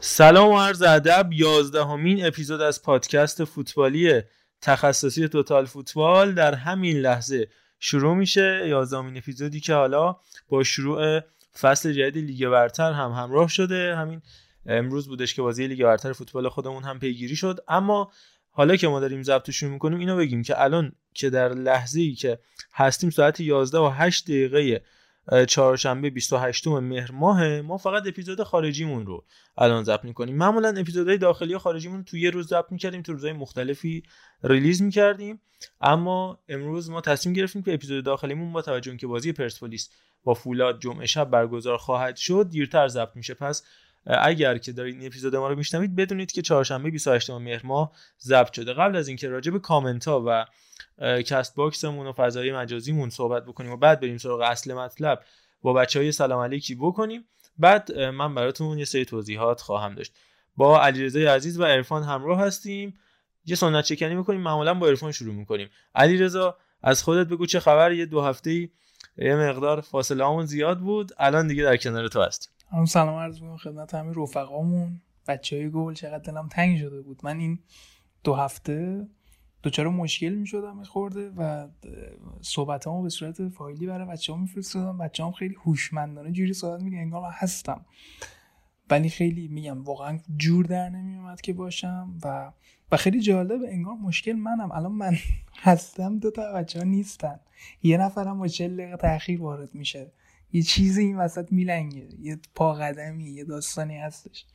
سلام و عرض ادب یازدهمین اپیزود از پادکست فوتبالی تخصصی توتال فوتبال. در همین لحظه شروع میشه یازدهمین اپیزودی که حالا با شروع فصل جدید لیگ برتر هم همراه شده. همین امروز بودش که بازی لیگ برتر فوتبال خودمون هم پیگیری شد. اما حالا که ما داریم ضبط شروع می‌کنیم اینو بگیم که الان که در لحظه ای که هستیم ساعت 11 و 8 دقیقه چهارشنبه 28 مهر ماه ما فقط اپیزود خارجیمون رو الان ضبط می‌کنیم. معمولا اپیزودهای داخلی و خارجیمون تو یه روز ضبط می‌کردیم تو روزهای مختلفی ریلیز می‌کردیم. اما امروز ما تصمیم گرفتیم که اپیزود داخلیمون با توجه که بازی پرسپولیس با فولاد جمعه شب برگزار خواهد شد دیرتر ضبط میشه. پس اگر که دارید این اپیزود ما رو میشنوید بدونید که چهارشنبه 28 مهر ماه ضبط شده. قبل از اینکه راجع به کامنت ها و Castbox مون و فضای مجازیمون صحبت بکنیم و بعد بریم سراغ اصل مطلب با بچه های سلام علیکی بکنیم. بعد من براتون یه سری توضیحات خواهم داشت. با علیرضا عزیز و عرفان همراه هستیم. یه sound check ی می‌کنیم معمولا با عرفان شروع می‌کنیم. علیرضا از خودت بگو چه خبر؟ یه دو هفته یه مقدار فاصله‌مون زیاد بود. الان دیگه در کنار تو هستیم. سلام عرض می‌کنم خدمت همه رفقامون. بچه های گل چقدر دلم تنگ شده بود. من این دو هفته دوچاره مشکل می شدم خورده و صحبت به صورت فایلی برای بچه ها میفرستادم. بچه هم خیلی هوشمندانه جوری صحبت میگه انگار من هستم. ولی خیلی میگم واقعا جور در نمیومد که باشم و و خیلی جالب انگار مشکل منم. الان من هستم دو تا بچه ها نیستن. یه نفرم با چل دقیقه تاخیر وارد میشه. یه چیزی این وسط میلنگه. یه پا قدمی یه داستانی هستش.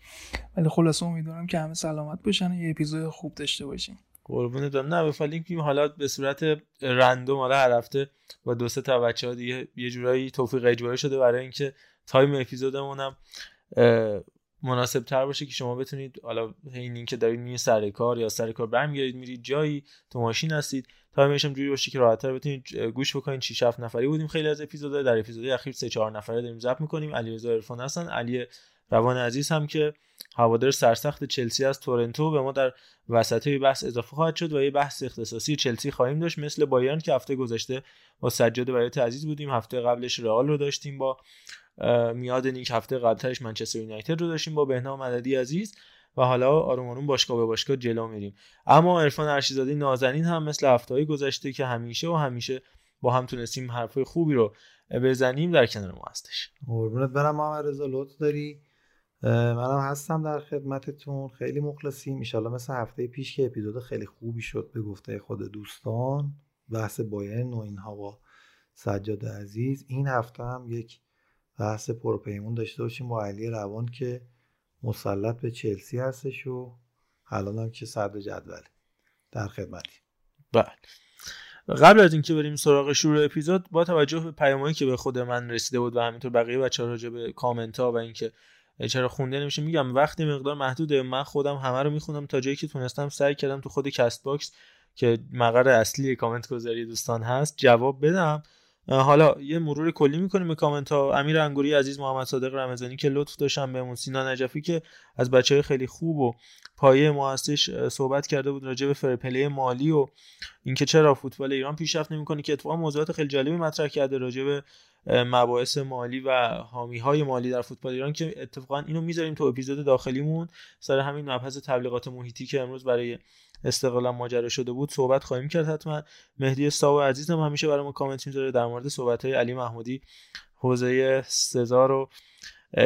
ولی خلاصه امیدوارم که همه سلامت باشن و یه اپیزود خوب داشته باشیم قربونه دارم. نه بفالیم حالا به صورت random حالا هر هفته با دو سه تا بچه ها دیگه یه جورایی توفیق اجباری شده برای اینکه time اپیزودمون هم مناسب تر باشه که شما بتونید حالا این اینکه دارید میرید سر کار یا سر کار برمیگردید میرید جایی تو ماشین هستید time ش هم جوری باشه که راحتتر بتونید گوش بکنید. 6 7 نفری بودیم خیلی از اپیزودا در اپیزود اخیر 3 4 نفره داریم ضبط می‌کنیم. علیرضا عرفان هستن علی روان عزیز هم که هوادار سرسخت چلسی از تورنتو به ما در وسط بحث اضافه خواهد شد و یه بحث اختصاصی چلسی خواهیم داشت مثل بایرن که هفته گذشته با سجاد برای عزیز بودیم هفته قبلش رئال رو داشتیم با میاد نیک هفته قبلترش منچستر یونایتد رو داشتیم با بهنام مددی عزیز و حالا آروم آروم باشگاه به باشگاه جلو میریم. اما عرفان ارشیزاده نازنین هم مثل هفته گذشته که همیشه و همیشه با هم تونستیم حرفای خوبی رو بزنیم در کنار ما هستش. قربونت برم محمد رضا لطف داری؟ منم هستم در خدمتتون. خیلی مخلصیم. ایشالا مثل هفته پیش که اپیزود خیلی خوبی شد به گفته خود دوستان. بحث بایرن و اینها با سجاد عزیز. این هفته هم یک بحث پروپیمون داشته باشیم با علی روان که مسلط به چلسی هستش و الان هم که صدر جدوله در خدمتی بله. قبل از اینکه بریم سراغ شروع اپیزود با توجه به پیامایی که به خود من رسیده بود و همینطور بقیه بچه‌ها راجع به کامنت ها و اینکه چرا خونده نمیشه. میگم وقتی مقدار محدوده. من خودم همه رو می‌خونم تا جایی که تونستم سعی کردم تو خود کست‌باکس که مقر اصلی کامنت گذاری دوستان هست جواب بدم. حالا یه مرور کلی می‌کنیم به کامنت ها امیر انگوری عزیز محمد صادق رمضانی که لطف داشتن بهمون. سینا نجفی که از بچه های خیلی خوب و پایه ما صحبت کرده بود راجع به فرپلی مالی و اینکه چرا فوتبال ایران پیشرفت نمی‌کنه که اتفاقا موضوعات خیلی جالبی مطرح کرده راجع به مباحث مالی و حامی های مالی در فوتبال ایران که اتفاقا اینو می‌ذاریم تو اپیزود داخلیمون. سر همین مبحث تبلیغات محیطی که امروز برای استقلال ماجرا شده بود صحبت خواهیم کرد حتما. مهدی ساو عزیز هم همیشه برای ما کامنت می‌ذاره در مورد صحبت های علی محمودی. حوزه سزار و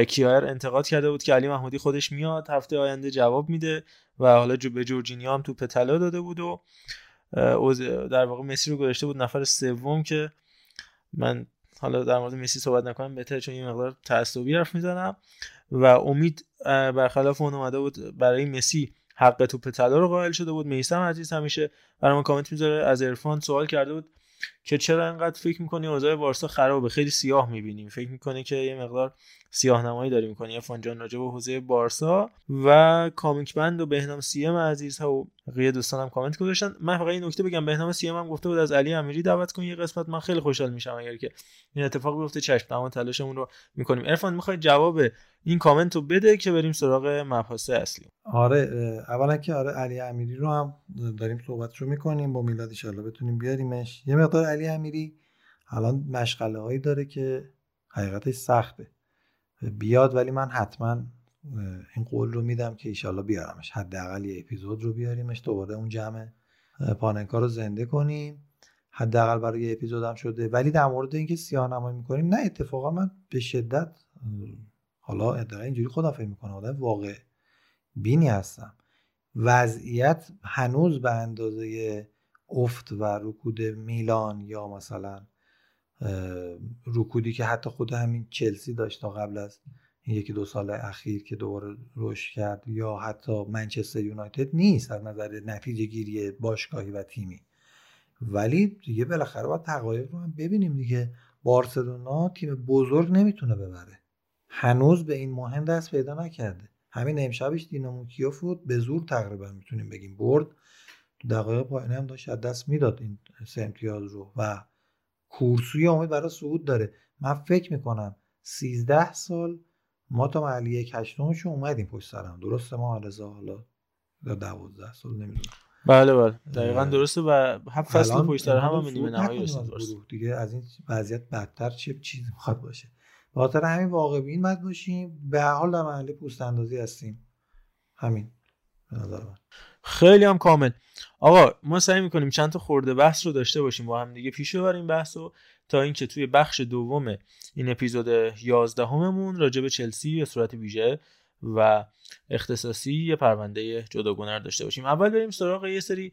کیایر انتقاد کرده بود که علی محمودی خودش میاد هفته آینده جواب میده و حالا جو به جورجینیا هم توپ طلا داده بود و در واقع مسی رو گذاشته بود نفر سوم که من حالا در مورد مسی صحبت نکنم بهتره چون یه مقدار تعصبی حرف می‌زنم. و امید برخلاف اون اومده بود برای مسی حق توپ طلا رو قائل شده بود. میسم عزیز همیشه برای ما کامنت می‌ذاره. از عرفان سوال کرده بود. که چرا انقدر فکر می‌کنی اوضاع بارسا خرابه؟ خیلی سیاه می‌بینیم. فکر می‌کنی که یه مقدار سیاه نمایی داری می‌کنی افان جان راجع به حوزه بارسا و کامیک بند و بهنام سیم عزیز ها و بقیه دوستانم کامنت گذاشتن. من فقط این نکته بگم. بهنام سیم هم گفته بود از علی امیری دعوت کن یه قسمت. من خیلی خوشحال میشم اگر که این اتفاق بیفته. چشم تمام تلاشمون رو می‌کنیم. عرفان می‌خوای جواب این کامنت رو بده که بریم سراغ مبحث اصلی. آره اولا که آره علی امیری رو هم داریم صحبت رو می‌کنیم. با میلاد ان بتونیم بیاریمش. یه مقدار علی امیری الان مشغله هایی داره که حقیقتش سخته. بیاد ولی من حتما این قول رو میدم که ایشالله بیارمش. حداقل یه اپیزود رو بیاریمش دوباره اون جمع پاننکا رو زنده کنیم. حداقل برای یه اپیزود هم شده. ولی در مورد اینکه سیاه نمایی می‌کنیم نه اتفاقا من به شدت حالا ادعا اینجوری خودم فکر می‌کنم آدم واقع بینی هستم. وضعیت هنوز به اندازه افت و رکود میلان یا مثلا رکودی که حتی خود همین چلسی داشت تا قبل از این یکی دو سال اخیر که دوباره رشد کرد یا حتی منچستر یونایتد نیست از نظر نتیجه گیری باشگاهی و تیمی. ولی دیگه بالاخره باید تقایق رو هم ببینیم دیگه. بارسلونا تیم بزرگ نمی‌تونه ببره. هنوز به این مهم دست پیدا نکرده. همین امشبش دینامو کیوف بود به زور تقریبا می‌تونیم بگیم برد. دقایق پایانی هم داشت از دست می‌داد این سه امتیاز رو و کورسوی امید برای صعود داره. من فکر می‌کنم 13 سال ما تا محلی یک اومدیم پشت سرم. درسته ما حالا حالا یا 12 سال نمی‌دونم. بله بله. دقیقا درسته و هفت فصل پشت سر هم نیمه نهایی دیگه از این وضعیت بدتر چه چیزی می‌خواد باشه. خاطر همین واقع بین باید باشیم. به حال در محله پوست اندازی هستیم. همین. به خیلی هم کامل. آقا ما سعی می‌کنیم چند تا خورده بحث رو داشته باشیم با هم دیگه پیش ببریم بحث رو تا اینکه توی بخش دوم این اپیزود 11 هممون راجع به چلسی به صورت ویژه و اختصاصی یه پرونده جداگانه داشته باشیم. اول بریم سراغ یه سری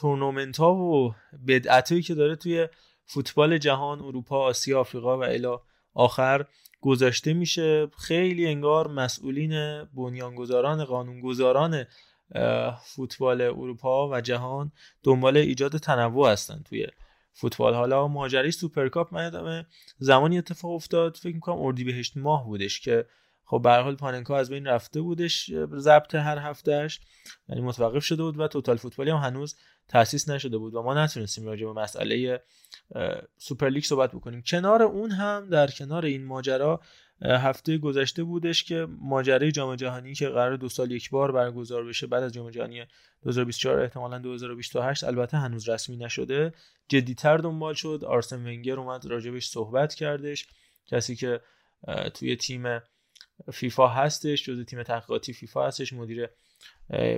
تورنمنت ها و بدعتایی که داره توی فوتبال جهان اروپا آسیا آفریقا و الی آخر. گذاشته میشه. خیلی انگار مسئولین بنیانگذاران قانونگذاران فوتبال اروپا و جهان دنبال ایجاد تنوع هستن توی فوتبال. حالا ماجرای سوپرکاپ من زمانی اتفاق افتاد فکر می‌کنم اردیبهشت ماه بودش که خب به حال پاننکا از بین رفته بودش ضبط هر هفته‌اش یعنی متوقف شده بود و توتال فوتبالی هم هنوز تاسیس نشده بود و ما نتونستیم راجع به مسئله سوپر لیگ صحبت بکنیم. کنار اون هم در کنار این ماجرا هفته گذشته بودش که ماجرای جام جهانی که قرار دو سال یک بار برگزار بشه بعد از جام جهانی 2024 احتمالا 2028 البته هنوز رسمی نشده. جدیتر دنبال شد. آرسن ونگر اومد راجبش صحبت کردش. کسی که توی تیم فیفا هستش جزو تیم تحقیقاتی فیفا هستش مدیر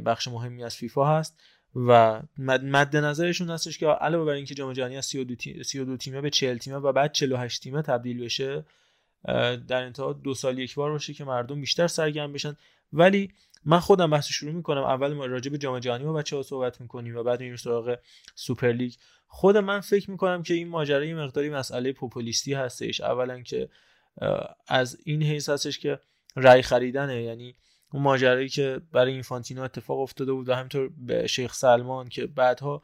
بخش مهمی از فیفا هست. و مد نظرشون هستش که علاوه بر اینکه جام جهانی از 32 تیم 32 تیمه به 40 تیمه و بعد 48 تیمه تبدیل بشه در انتها دو سال یک بار باشه که مردم بیشتر سرگرم بشن. ولی من خودم بحث شروع می‌کنم. اول ما راجع به جام جهانی با بچه ها صحبت می‌کنیم و بعد میریم سراغ سوپر لیگ. خود من فکر می‌کنم که این ماجرا یه مقداری مسئله پوپولیستی هستش. اولا که از این حیث هستش که رای خریدنه. یعنی اون ماجرایی که برای اینفانتینو اتفاق افتاده بود و همینطور به شیخ سلمان که بعدها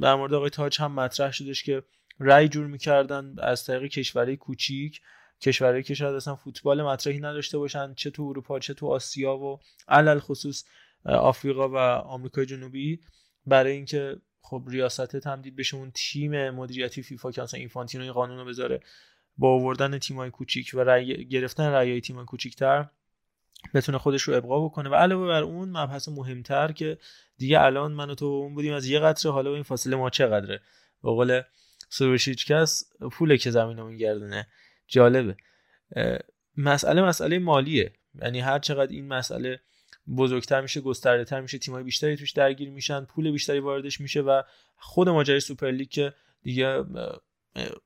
در مورد آقای تاج هم مطرح شدش که رای جور می‌کردن از طریق کشورهای کوچیک کشورهایی که شاید اصلا فوتبال مطرحی نداشته باشن چه تو اروپا چه تو آسیا و علل خصوص آفریقا و آمریکای جنوبی. برای اینکه خب ریاست تمدید بشه اون تیم مدیریتی فیفا که اصلا اینفانتینو این قانون رو بذاره با آوردن تیمای کوچیک و رأی گرفتن رأیای تیمای کوچیکتر بتونه خودش رو ابقا بکنه. و علاوه بر اون مبحث مهمتر که دیگه الان من و تو اون بودیم از یه قطره حالا این فاصله ما چقدره؟ به قول کس پوله که زمین رو میگردونه جالبه. مسئله مسئله مالیه. یعنی هر چقدر این مسئله بزرگتر میشه گسترده تر میشه تیمای بیشتری توش درگیر میشن پول بیشتری واردش میشه و خود ماجرای سوپرلیگ که دیگه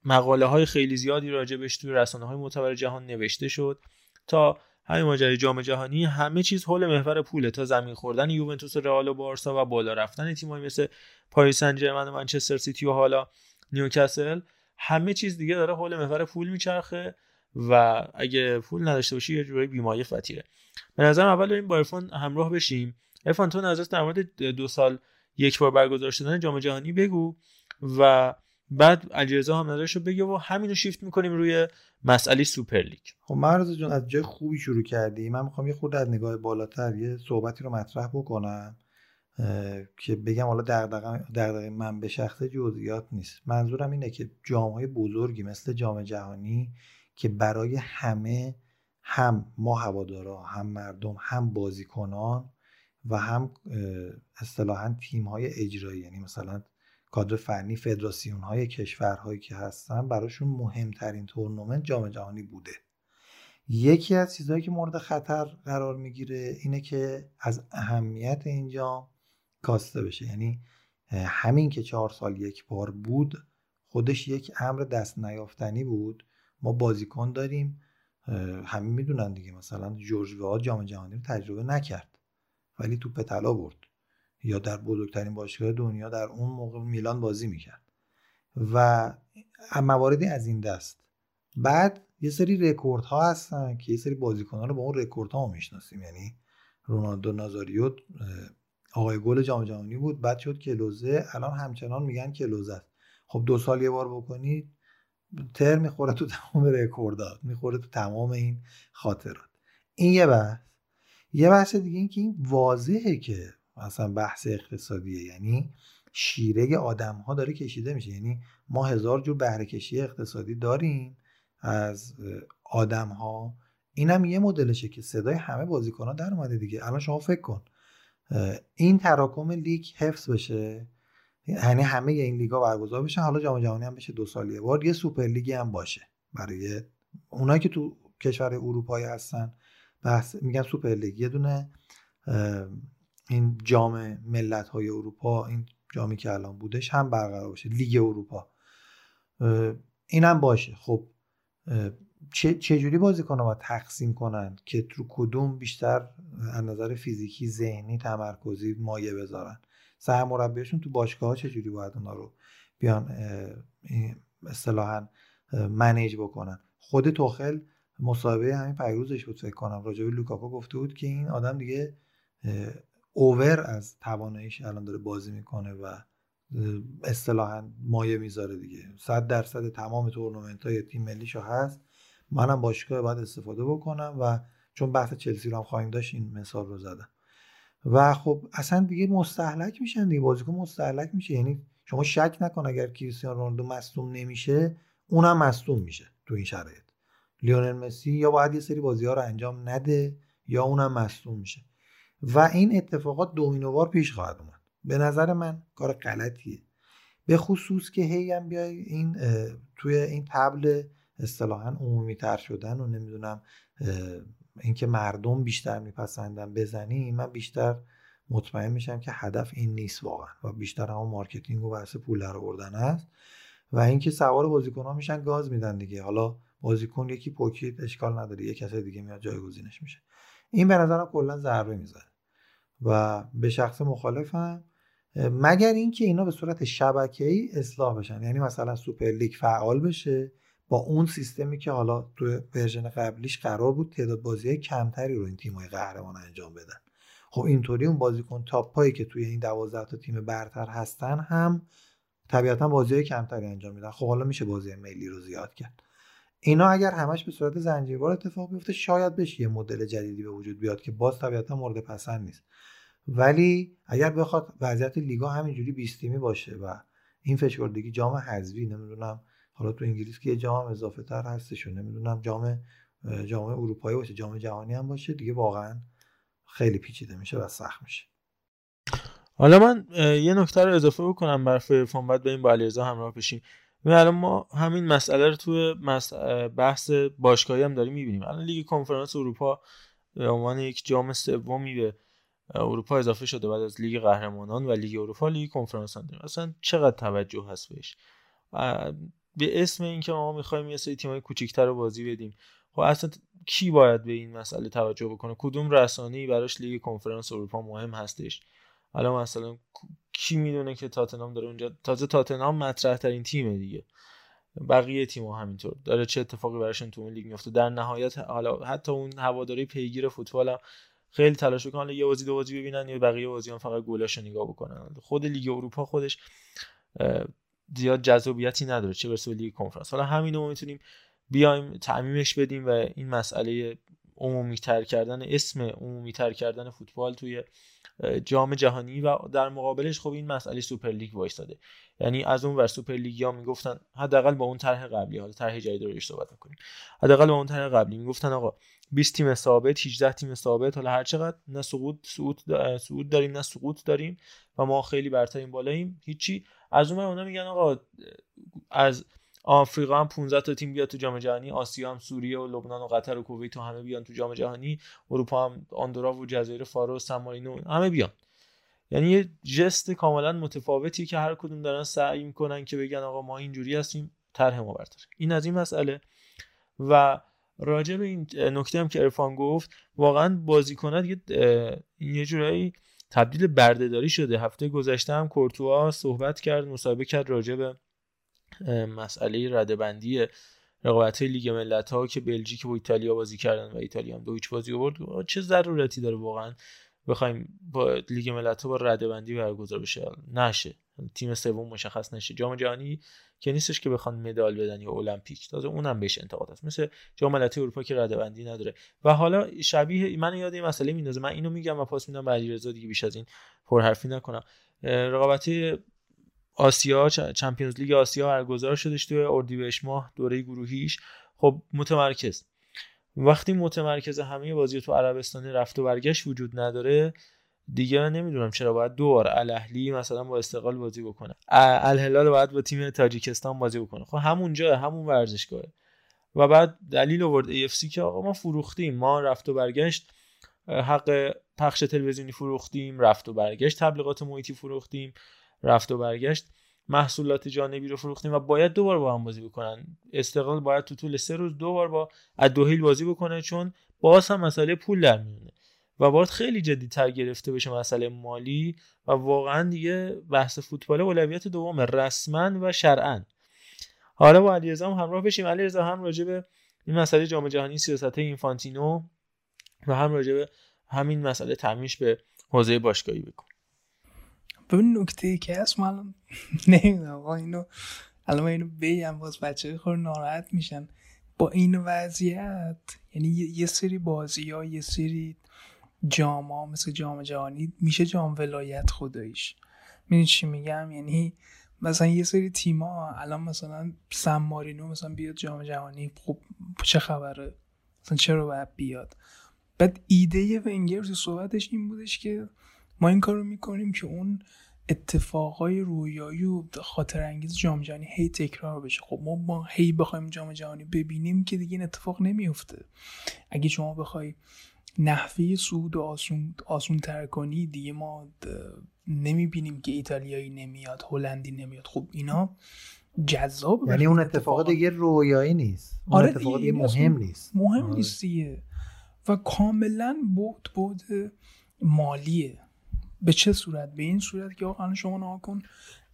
مقاله های خیلی زیادی راجبش توی رسانه های معتبر جهان نوشته شد تا همین ماجرای جام جهانی همه چیز حول محور پوله. تا زمین خوردن یوونتوس و رئال و بارسا و بالا رفتن تیمایی مثل پاریس سن و منچستر سیتی و حالا نیوکاسل همه چیز دیگه داره حول محور پول میچرخه و اگه پول نداشته باشی یه جوری بی‌مایه فطیره به نظرم اول این با عرفان همراه بشیم. ارفان تو نظرت در مورد دو سال یک بار برگزار شدن جام جهانی بگو و بعد علیرضا هم نظرشو بگه و همینو شیفت می‌کنیم روی مسئله سوپر لیگ. خب مرز جون از جای خوبی شروع کردی. من می‌خوام یه خورده از نگاه بالاتر یه صحبتی رو مطرح بکنم که بگم حالا دغدغه من به شخص جزئیات نیست. منظورم اینه که جامهای بزرگی مثل جام جهانی که برای همه هم ما هوادارا هم مردم هم بازیکنان و هم اصطلاحا تیم های اجرایی یعنی مثلا کادر فنی فدراسیون های کشورهایی که هستن براشون مهمترین تورنمنت جام جهانی بوده. یکی از چیزهایی که مورد خطر قرار می‌گیره اینه که از اهمیت این جام کاسته بشه. یعنی همین که چهار سال یک بار بود خودش یک امر دست نیافتنی بود. ما بازیکن داریم همین می‌دونن دیگه مثلا جورج وه‌آ جام جهانی رو تجربه نکرد ولی توپ طلا برد. یا در بزرگترین باشگاه دنیا در اون موقع میلان بازی می‌کرد. و مواردی از این دست بعد یه سری رکورد ها هستن که یه سری بازیکن ها رو با اون رکورد ها می‌شناسیم. یعنی رونالدو نازاریو آقای گل جام جهانی بود. بعد شد کلوزه. الان همچنان میگن کلوزه است. خب دو سال یه بار بکنید تر می‌خوره تو تمام رکوردات می‌خوره تو تمام این خاطرات. این یه بحث. یه بحث دیگه این که این واضحه که مثلا بحث اقتصادیه. یعنی شیره آدم ها داره کشیده میشه. یعنی ما هزار جور بهره کشی اقتصادی داریم از آدم ها اینم یه مدلشه که صدای همه بازیکن ها در اومده دیگه. الان شما فکر کن. این تراکم لیگ حفظ بشه. یعنی همه این لیگا برگزار بشن. حالا جام جهانی هم بشه دو سال یه بار یه سوپر لیگی هم باشه. برای اونایی که تو کشور اروپایی هستن. بحث میگم سوپر لیگ. یه دونه این جام ملت های اروپا این جامی که الان بودش هم برقرار باشه لیگ اروپا. اینم باشه. خب چه چجوری بازی کنن و تقسیم کنن که رو کدوم بیشتر از نظر فیزیکی ذهنی تمرکزی مایه بذارن؟ سرمربیشون تو باشگاه ها چجوری باید اونا رو بیان اصطلاحا منیج بکنن؟ خود توخل مصاحبه همین پیروزش بود فکر کنم. راجع به گفته بود که این آدم دیگه اوور از تواناییش الان داره بازی می‌کنه و اصطلاحا مایه می‌ذاره دیگه. صد درصد تمام تورنمنت های تیم ملیشو هست. منم باشگاه باید استفاده بکنم و چون بحث چلسی رو هم خواهیم داشت این مثال رو زدم. و خب اصلا دیگه مستحلک میشن دیگه. بازیکن مستحلک میشه. یعنی شما شک نکن اگر کریستیانو رونالدو مصدوم نمیشه اونم مصدوم میشه تو این شرایط. لیونل مسی یا باید یه سری بازی ها رو انجام نده یا اونم مصدوم میشه. و این اتفاقات دومینووار پیش خواهد اومد. به نظر من کار غلطیه. به خصوص که هی هم بیای این توی این طبل اصطلاحا عمومی تر شدن و نمی‌دونم اینکه مردم بیشتر میپسندن بزنی من بیشتر مطمئن میشم که هدف این نیست واقعا و بیشتر هم marketing و بحث پول در آوردن است و اینکه سوار بازیکن ها میشن گاز میدن دیگه. حالا بازیکن یکی پوکید اشکال نداره یه کسی دیگه میاد جایگزینش میشه. این به نظرم کلا ضربه می‌زنه و به شخص مخالفم. مگر اینکه اینا به صورت شبکه‌ای اصلاح بشن؟ یعنی مثلا سوپر لیگ فعال بشه با اون سیستمی که حالا تو ورژن قبلیش قرار بود تعداد بازی کمتری رو این تیم‌های قهرمان انجام بدن. خب اینطوری اون بازیکن top ایی که توی این 12 تا تیم برتر هستن هم طبیعتا بازی کمتری انجام میدن. خب حالا میشه بازی ملی رو زیاد کرد. اینا اگر همش به صورت زنجیروار اتفاق بیفته شاید بشه یه مدل جدیدی به وجود بیاد که باز طبیعتا مورد پسند نیست. ولی اگر بخواد وضعیت لیگا همینجوری 20 تیمی باشه و این فشردگی جام حذفی نمی‌دونم حالا تو انگلیس که یه جام اضافه تر هستش نمی‌دونم جام جام اروپایی باشه جام جهانی هم باشه دیگه واقعا خیلی پیچیده میشه و سخت میشه. حالا من یه نکته رو اضافه بکنم بر فرفون بعد این با علیرضا همراه بشیم. الان ما همین مسئله رو توی بحث باشگاهی هم داریم می‌بینیم. الان لیگ کنفرانس اروپا به عنوان یک جام سومی به اروپا اضافه شده بعد از لیگ قهرمانان و لیگ اروپا لیگ کنفرانس هم داریم. اصلا چقدر توجه هست بهش؟ به اسم اینکه ما می‌خوایم یه سری تیمای کوچیک‌تر رو بازی بدیم. خب اصلا کی باید به این مسئله توجه بکنه؟ کدوم رسانه‌ای براش لیگ کنفرانس اروپا مهم هستش؟ حالا مثلا کی می‌دونه که تاتنام داره اونجا تازه تاتنام مطرح ترین تیمه دیگه. بقیه تیم‌ها همینطور. داره چه اتفاقی براشون تو اون لیگ میفته در نهایت حالا حتی اون هواداری پیگیر فوتبال هم خیلی تلاش می‌کنن. یه بازی دو بازی ببینن یا بقیه بازی فقط گلاشو نگاه بکنن. خود لیگ اروپا خودش زیاد جذابیتی نداره. چه برسه به لیگ کنفرانس. حالا همینو ما می‌تونیم بیایم تعمیمش بدیم و این مسئله عمومی تر کردن اسم عمومی تر کردن فوتبال توی جام جهانی و در مقابلش خب این مسئله سوپر لیگ وایساده یعنی از اون ور سوپر لیگ ها می‌گفتن حداقل با اون طرح قبلی حالا طرح جدید رو صحبت می‌کنیم حداقل با اون طرح قبلی می‌گفتن آقا 20 تیم ثابت 18 تیم ثابت حالا هر چقدر نه سقوط صعود داریم نه سقوط داریم و ما خیلی برترین بالاییم هیچی. از اون اونا میگن آقا از آفریقا هم 15 تا تیم بیاد تو جام جهانی. آسیا هم سوریه و لبنان و قطر و کویت و همه بیان تو جام جهانی. اروپا هم آندورا و جزایر فارو و سن همه بیان. یعنی یه جست کاملا متفاوتی که هر کدوم دارن سعی می‌کنن که بگن آقا ما اینجوری هستیم طرح ما برتر. این از این مسئله. و راجع به این نکته هم که ارفان گفت واقعا بازیکنات یه یه جورایی تبدیل بردهداری شده. هفته گذشته هم کورتوا صحبت کرد مصاحبه کرد راجع به مسئله ردبندی رقابت لیگ ملت ها که بلژیک و ایتالیا بازی کردن و ایتالیا هم دو هیچ بازی آورد چه ضرورتی داره واقعا بخوایم با لیگ ملت ها با ردبندی برگزار بشه؟ نشه. تیم سوم مشخص نشه. جام جهانی که نیستش که بخوان مدال بدن یا المپیک. تازه اونم بهش انتقاد هست مثل جام ملت‌های اروپا که ردبندی نداره. و حالا شبیه من یاد این مسئله میندازه. من اینو میگم و پاس میدم به علیرضا دیگه بیش از این پرحرفی نکنم. رقابت آسیا چمپیونز لیگ آسیا برگزار شدش تو اردیبهشت ماه دوره گروهیش. خب متمرکز. وقتی متمرکز همه بازی تو عربستان رفت و برگشت وجود نداره دیگه من نمی‌دونم چرا باید دو بار الاهلی مثلا با استقلال بازی بکنه. الهلال باید با تیم تاجیکستان بازی بکنه. خب همونجا همون ورزشگاهه. و بعد دلیل آورد AFC که آقا ما فروختیم. ما رفت و برگشت حق پخش تلویزیونی فروختیم رفت و برگشت تبلیغات محیطی فروختیم. رفت و برگشت. محصولات جانبی رو فروختیم و باید دوبار با هم بازی بکنن. استقلال باید تو طول سه روز دو بار با ادوهیل بازی بکنه چون باز هم مسئله پول در میونه و باید خیلی جدی تر گرفته بشه مسئله مالی و واقعا دیگه بحث فوتبال اولویت دوم رسما و شرعا. حالا با علیرضا هم همراه بشیم. علیرضا هم راجع به این مسئله جام جهانی سیاست اینفانتینو و هم راجع به همین مسئله تعمیش به حوزه باشگاهی بکن ببین نکته که هست من نمی‌دونم. اینو الان اینو بگم باز بچه خور ناراحت میشن. با این وضعیت یعنی یه سری بازی ها یه سری جام ها مثل جام جهانی میشه جام ولایت خداییش. می‌دونی چی میگم؟ یعنی مثلا یه سری تیما الان مثلا سم مارینو مثلا بیاد جام جهانی خب چه خبره؟ مثلا چرا باید بیاد؟ بعد ایده ونگر تو صحبتش این بودش که ما این کار رو می‌کنیم که اون اتفاقای رویایی و خاطر انگیز جام جهانی هی تکرار بشه. خب ما ما هی بخوایم جام جهانی ببینیم که دیگه این اتفاق نمیفته اگه شما بخوای نحوه سود و آسون, آسون تر کنی دیگه ما نمی‌بینیم که ایتالیایی نمیاد هلندی نمیاد. خب اینا جذاب یعنی اون اتفاق دیگه رویایی نیست. اون آره اتفاق دیگه مهم نیست. مهم آره. نیست دیگه. و کاملا بود بود مالیه. به چه صورت؟ به این صورت که آقا شما نها کن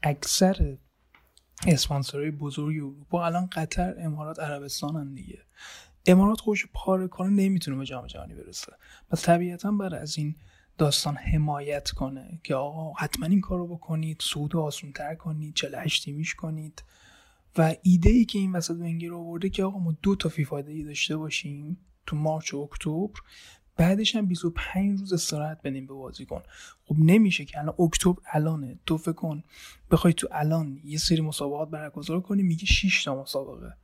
اکثر اسپانسرهای بزرگ اروپا الان قطر امارات عربستان هم دیگه. امارات خوش پاره کنه نمی‌تونه به جام جهانی برسه. پس طبیعتا برای از این داستان حمایت کنه که آقا حتما این کارو بکنید سود آسون تر کنید 48 تیمیش کنید. و ایده ای که این وسط ونگر آورده که آقا ما دو تا فیفا داشته باشیم تو مارچ و اکتبر بعدش هم 25 روز استراحت بدیم به بازیکن خب نمیشه که الان اکتبر الانه. تو فکر کن. بخوای تو الان یه سری مسابقات برگزار کنی میگه 6 تا مسابقه.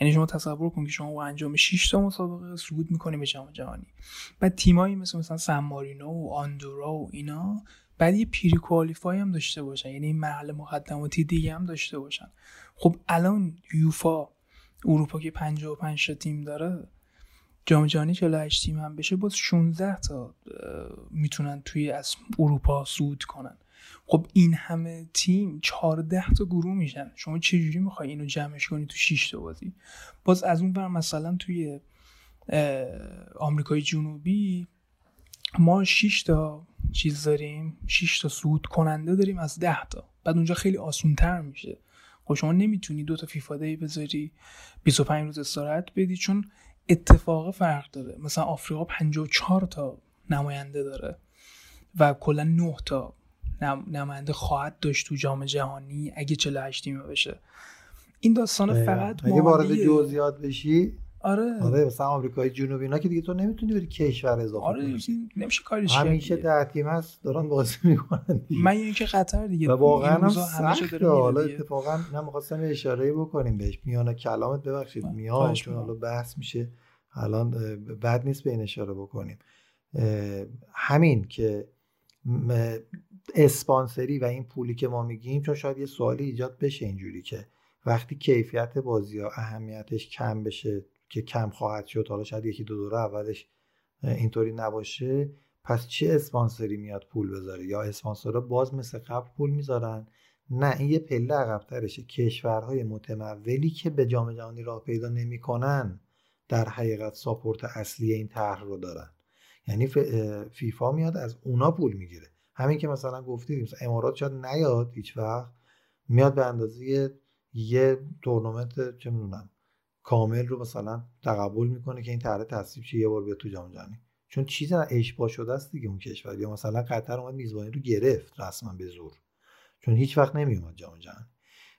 یعنی شما تصور کن که شما با انجام 6 تا مسابقه صعود می‌کنی به جام جهانی. بعد تیمایی مثل مثلا سن مارینو و آندورا و اینا بعد یه پیری کوالیفای هم داشته باشن. یعنی محل مقدماتی دیگه هم داشته باشن. خب الان یوفا اروپا که 55 تا تیم داره جام جهانی 48 تیم هم بشه باز 16 تا می‌تونن توی از اروپا صعود کنن. خب این همه تیم 14 تا گروه میشن. شما چجوری می‌خوای اینو جمعش کنی تو 6 تا بازی؟ باز از اون بر مثلا توی آمریکای جنوبی ما 6 تا چیز داریم 6 تا صعود کننده داریم از 10 تا. بعد اونجا خیلی آسون تر میشه. خب شما نمی‌تونی دو تا فیفا دی بذاری 25 روز استراحت بدی چون اتفاق فرق داره. مثلا آفریقا 54 تا نماینده داره و کلا 9 تا نماینده خواهد داشت تو جام جهانی اگه 48 تیمه بشه. این داستان فقط اگه وارد جزئیات بشی آره. آره مثلا آمریکای جنوبی اینا که دیگه تو نمی‌تونی بری کشور اضافه آره نمیشه کارش همیشه ده تیم هست دارن بازی می‌کنن من اینکه قطر دیگه. و واقعا هم سخته. حالا اتفاقا من می‌خواستم اشاره بکنیم بهش. میانه کلامت ببخشید میاد چون حالا بحث میشه. الان بد نیست به این اشاره بکنیم. همین که اسپانسری و این پولی که ما میگیم چون شاید یه سوالی ایجاد بشه اینجوری که وقتی کیفیت بازی ها اهمیتش کم بشه که کم خواهد شد حالا شاید یکی دو دوره اولش اینطوری نباشه. پس چه اسپانسری میاد پول بذاره؟ یا اسپانسرها باز مثل قبل پول می‌ذارن؟ نه این یه پله عقبترشه. کشورهای متمولی که به جام جهانی راه پیدا نمی‌کنن در حقیقت ساپورت اصلی این طرح رو دارن. یعنی فیفا میاد از اونا پول می‌گیره. همین که مثلا گفتید امارات شاید نیاد هیچ وقت میاد به اندازه یه تورنمنت چه می‌دونم کامل رو مثلا تقبل می‌کنه که این طرح تصویب یه بار بیاد تو جام جهانی. چون چیز اشباه شده است دیگه اون کشور. یا مثلا قطر اومد میزبانی رو گرفت رسما به زور. چون هیچ وقت نمیومد جام جهانی.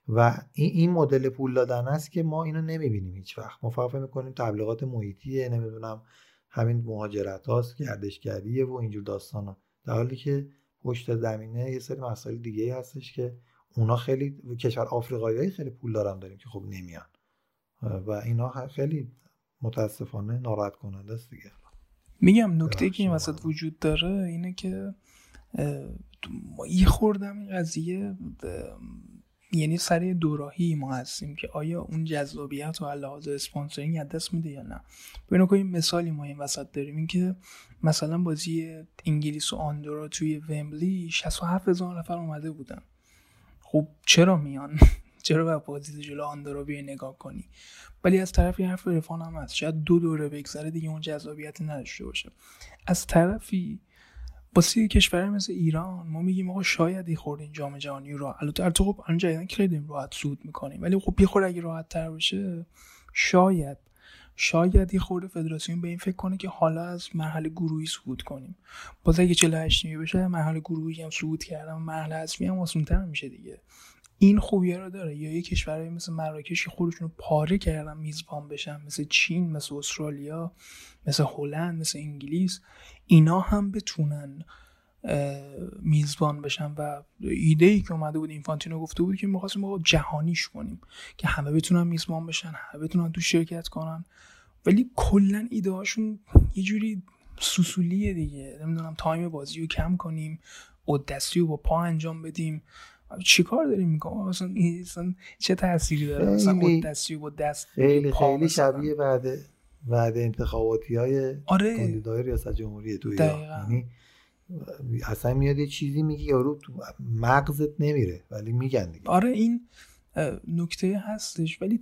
و این این مدل پول دادن است که ما اینو نمی‌بینیم هیچ وقت. ما فقط می‌کنیم تبلیغات محیطیه نمی‌دونم همین مهاجرت هاست گردشگریه و اینجور داستان در حالی که پشت زمینه یه سری مسائل دیگه هستش که اونا خیلی کشور آفریقایی خیلی پول دارن داریم که خب نمیان. و اینا خیلی متاسفانه ناراحت کننده است دیگه. میگم نکته که این وسط وجود داره اینه که یه خوردم این قضیه یعنی سر دوراهی ما هستیم که آیا اون جذابیت و لحاظ اسپانسرینگ از دست میده یا نه. ببینید که این مثالی ما این وسط داریم این که مثلا بازی انگلیس و آندورا توی ومبلی 67 هزار نفر اومده بودن. خب چرا میان؟ چرا باید بازی جلو آندورا بیای نگاه کنی؟ ولی از طرفی حرف رفان هم هست. شاید دو دوره بگذره دیگه اون جذابیت نداشته باشه. از طرفی واسه کشور مثل ایران ما میگیم آقا شاید یه خورده این جام جهانی رو البته تو خب الان جدیدن خیلی راحت سود می‌کنیم. ولی خب یه خورده اگه راحت تر بشه شاید شاید یه خورده فدراسیون به این فکر کنه که حالا از مرحله گروهی صعود کنیم. باز اگه 48 نیمه بشه مرحله گروهی هم صعود کردم مرحله اصلی هم آسان‌تر میشه دیگه. این خوبیه رو داره. یا یه کشورهای مثل مراکش که خودشون رو پاره کردن میزبان بشن مثل چین مثل استرالیا مثل هلند مثل انگلیس اینا هم بتونن میزبان بشن. و ایده ای که اومده بود اینفانتینو گفته بود که می‌خواستیم ما جهانیش کنیم که همه بتونن میزبان بشن همه بتونن تو شرکت کنن. ولی کلا ایده هاشون یه جوری سوسولیه دیگه. نمی‌دونم تایم بازی رو کم کنیم دستی رو با پا انجام بدیم. چی کار داریم می‌کنم اصلا, اصلا چه تأثیری داره؟ مثلا دستی با دست خیلی خیلی شبیه بعد بعد انتخاباتی های آره. کاندیدای ریاست جمهوری تو یعنی اصلا میاد یه چیزی میگی یارو تو مغزت نمیره ولی میگن دیگه. آره این نکته هستش. ولی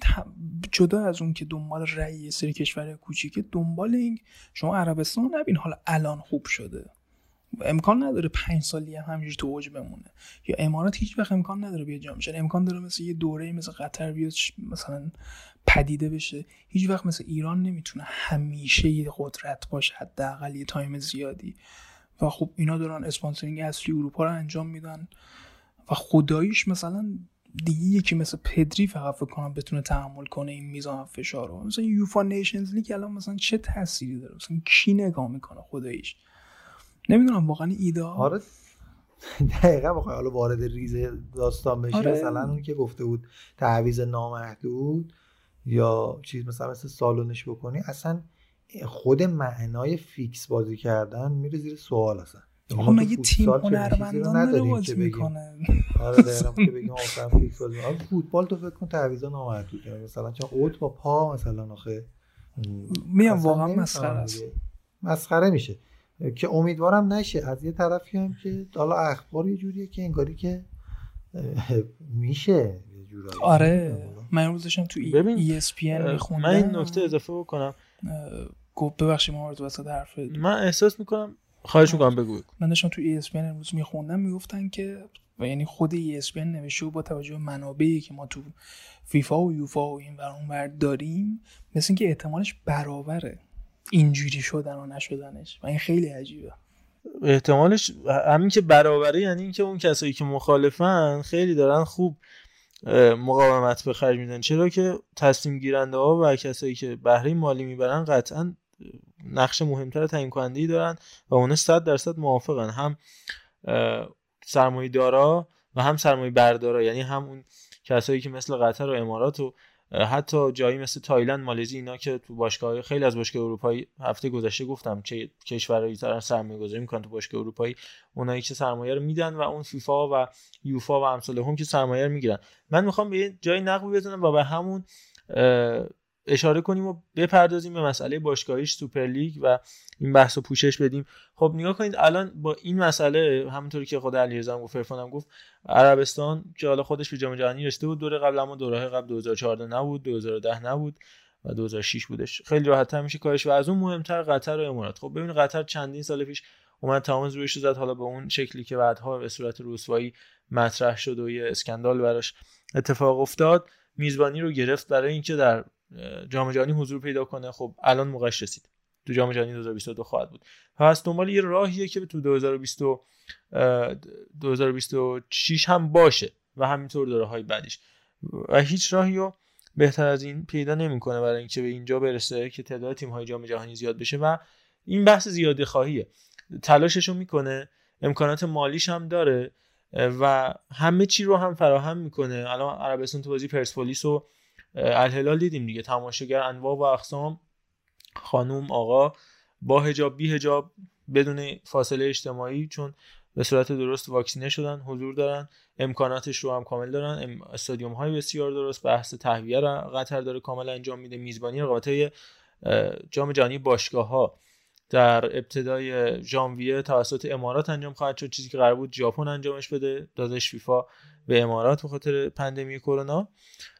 جدا از اون که دنبال رأی سری کشور کوچیکه دنبال این شما عربستان نبین حالا الان خوب شده. امکان نداره پنج سالی هم همینجوری تو اوج بمونه. یا امارات هیچ وقت امکان نداره بیاد جام امکان داره مثل یه دوره مثل قطر بیاد مثلا پدیده بشه. هیچ وقت مثل ایران نمی‌تونه همیشه یه قدرت باشه حداقل یه تایم زیادی. و خب اینا دارن sponsoring اصلی اروپا رو انجام میدن. و خداییش مثلا دیگه یکی مثل پدری فقط فکر کنم بتونه تحمل کنه این میزان فشار رو. مثلا یوفا نیشنز لیگ الان مثلا چه تأثیری داره؟ مثلا کی نگاه می‌کنه خداییش؟ نمی‌دونم واقعا ایده آره. دقیقا بخوای حالا وارد ریز داستان بشه آره. مثلا اون که گفته بود تعویض نامحدود یا چیز مثلا مثل سالونش بکنی اصلا خود معنای fix بازی کردن میره زیر سوال اصلا. آخه مگه تیم هنرمندان داره بازی می‌کنه؟ آره دقیقا که بگیم fix بازی فوتبال تو فکر کن تعویضا نامحدود مثلا چون اوت با پا مثلا آخه میام واقعا مسخره است. مسخره میشه. که امیدوارم نشه. از یه طرفی هم که حالا اخبار یه جوریه که انگاری که میشه یه جورایی. آره من روزشم تو ESPN من این نکته اضافه بکنم. گفت ببخشید ما رو وسط حرف من احساس می‌کنم خواهش می‌کنم بگو من داشتم تو ESPN امروز میخوندم می‌گفتن که و یعنی خود ESPN نوشته با توجه به منابعی که ما تو فیفا و یوفا و این ور اونور داریم مثل اینکه احتمالش برابره. اینجوری شدن و نشدنش. و این خیلی عجیبه. احتمالش همین که برابره یعنی اینکه اون کسایی که مخالفن خیلی دارن خوب مقاومت به خرج میدن. چرا که تصمیم گیرنده ها و کسایی که بهره مالی می‌برن قطعا نقش مهمتر تعیین کننده دارن و اون 100 درصد موافقن. هم سرمایه دارا و هم سرمایه بردارا یعنی هم اون کسایی که مثل قطر و امارات و حتی جایی مثل تایلند مالزی اینا که تو باشگاه خیلی از باشگاه اروپایی هفته گذشته گفتم چه کشورهایی دارن سرمایه گذاری می‌کنن تو باشگاه اروپایی اونایی که سرمایه رو میدن و اون فیفا و یوفا و امثال هم که سرمایه رو می‌گیرن. من می‌خوام به جای نقبی بزنم و به همون اشاره کنیم و بپردازیم به مسئله باشگاهیش سوپرلیگ و این بحث رو پوشش بدیم. خب نگاه کنید الان با این مسئله همونطوری که خود علیرضا گفت فرفانم گفت عربستان که حالا خودش به جام جهانی رسیده بود دوره قبل اما دوره قبل 2014 نبود 2010 نبود و 2006 بودش. خیلی راحت میشه کارش و از اون مهمتر قطر و امارات. خب ببین قطر چندین سال پیش اومد تمام رویش زد حالا به اون شکلی که بعدها به صورت رسوایی مطرح شد و یه اسکندال براش اتفاق افتاد میزبانی رو گرفت برای اینکه در جام جهانی حضور پیدا کنه. خب الان موقعش رسید. تو جام جهانی 2022 خواهد بود. پس دنبال یه راهیه که تو 2020 2026 هم باشه و همینطور داره های بعدیش. و هیچ راهی رو بهتر از این پیدا نمی‌کنه برای اینکه به اینجا برسه که تعداد تیم های جام جهانی زیاد بشه و این بحث زیاده خواهیه. تلاششو می‌کنه امکانات مالیش هم داره و همه چی رو هم فراهم می‌کنه. الان عربستان تو بازی پرسپولیس و الهلال دیدیم دیگه. تماشاگر انواع و اقسام خانوم آقا با هجاب بی هجاب بدون فاصله اجتماعی چون به صورت درست واکسینه شدن حضور دارن امکاناتش رو هم کامل دارن. استادیوم های بسیار درست بحث تهویه را قطر داره کامل انجام میده. میزبانی رقابت جام جهانی باشگاه ها در ابتدای ژانویه توسط امارات انجام خواهد شد. چیزی که قرار بود ژاپن انجامش بده. دادش فیفا به امارات به خاطر پاندمی کرونا.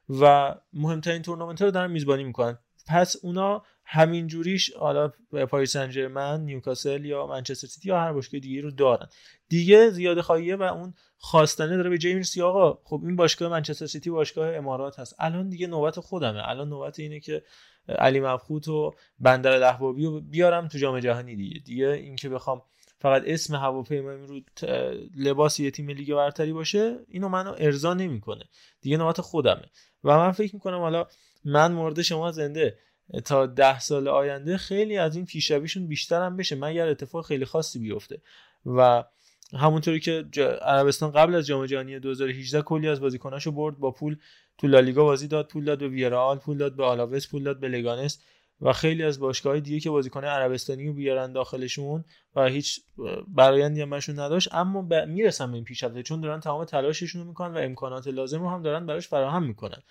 و مهمترین تورنمنت رو دارن میزبانی می‌کنن. پس اونا همین جوریش حالا پاریس سن نیوکاسل یا منچستر سیتی یا هر باشگاه دیگه رو دارن. دیگه زیاده خواهیه و اون خواستنه داره به می‌رسی آقا خب این باشگاه منچستر سیتی باشگاه امارات هست. الان دیگه نوبت خودمه. الان نوبت اینه که علی مبخوت و بندر لحبابی رو بیارم تو جام جهانی دیگه. دیگه اینکه بخوام فقط اسم هواپیمایی رو لباس یه تیم لیگ برتری باشه اینو منو ارضا نمی‌کنه. دیگه نوبت خودمه. و من فکر می‌کنم حالا من مورد شما زنده. تا ده سال آینده خیلی از این پیشرویشون بیشتر هم بشه مگر اتفاق خیلی خاصی بیفته. و همونطوری که عربستان قبل از جام جهانی 2018 کلی از بازیکناشو برد با پول تو لالیگا بازی داد پول داد به ویرال پول داد به آلاوس پول داد به لگانس. و خیلی از باشگاه دیگه که بازیکن عربستانی رو بیارن داخلشون و هیچ برایندی همشون نداشت اما ب... می‌رسن به این پیشرفته چون دارن تمام تلاششون رو می‌کنن و امکانات لازم رو هم دارن براش فراهم می‌کنن.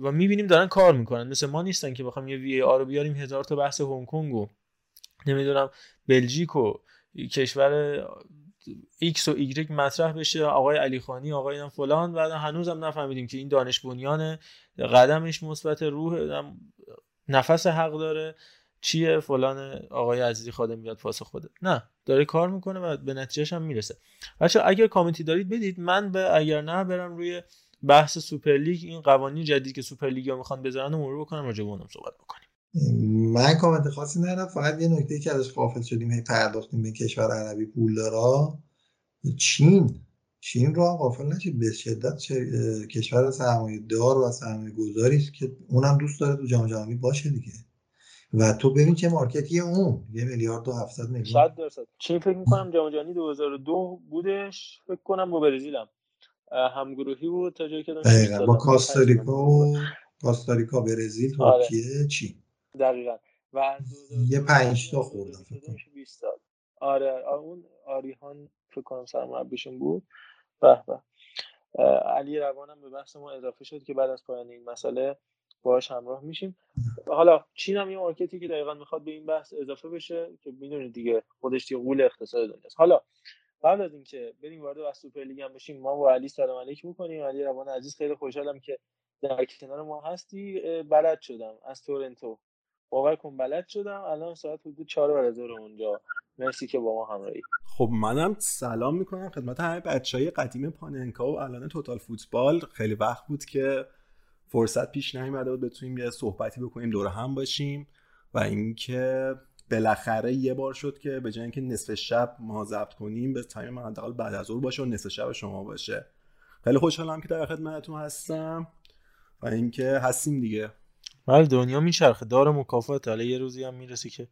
و می‌بینیم دارن کار می‌کنن. مثل ما نیستن که بخوام یه وی آر رو بیاریم هزار تا بحث هنگ کنگ و نمی‌دونم بلژیک و کشور ایکس و ایگرگ مطرح بشه آقای علی خانی آقای فلان. و هنوزم نفهمیدیم که این دانش بنیانه قدمش مثبت روح نفس حق داره. چیه فلان آقای عزیزی خادم میاد پاس خوده نه داره کار می‌کنه و به نتیجهش هم می‌رسه. بچه اگر کامنتی دارید بدید. من به اگر نه برم روی بحث سوپرلیگ این قوانین جدید که سوپرلیگ ها می‌خوان بذارن و مرور بکنم راجع به اونم صحبت بکنیم. من کامنت خاصی ندارم. فقط یه نکته که ازش غافل شدیم هی پرداختیم به کشور عربی پول دارا چین. چین رو هم غافل نشید. به شدت کشور سرمایه دار و سرمایه گذاری است که اونم دوست داره تو جام جهانی باشه دیگه. و تو ببین چه مارکتیه اون. یه میلیارد و 700 میلیون. 100 درصد. چین فکر می‌کنم جام جهانی 2002 بودش. فکر کنم با برزیلم. همگروهی بود تا جایی که دقیقاً. با کاستاریکا و کاستاریکا برزیل ترکیه آره. چین. دقیقاً. و یه 5 تا خوردن فکر کنم. آره. اون آریهان فکر کنم سرمربیشون بود. به به. علی روانم به بحث ما اضافه شد که بعد از پایان این مسئله باهاش همراه میشیم. حالا چین هم یه مارکتی که دقیقا می‌خواد به این بحث اضافه بشه که می‌دونید دیگه خودش دیگه قول اقتصاد دنیاست. حالا قبل از اینکه بریم وارد بحث سوپر لیگ هم بشیم ما با علی سلام علیک می‌کنیم. علی روان عزیز خیلی خوشحالم که در کنار ما هستی. بلد شدم از تورنتو. باور کن بلد شدم. الان ساعت حدود 4 بعد از اونجا. مرسی که با ما همراهی. خب منم سلام می‌کنم خدمت همه بچه های قدیم پاننکا و الان توتال فوتبال. خیلی وقت بود که فرصت پیش نیومده بود بتونیم یه صحبتی بکنیم دور هم باشیم. و اینکه بالاخره یه بار شد که به جای اینکه نصف شب ما ضبط کنیم به تایم من حداقل بعد از ظهر باشه و نصف شب شما باشه. خیلی خوشحالم که در خدمتتون هستم و اینکه هستیم دیگه. بله دنیا میچرخه. دار مکافات. حالا یه روزی هم می‌رسه که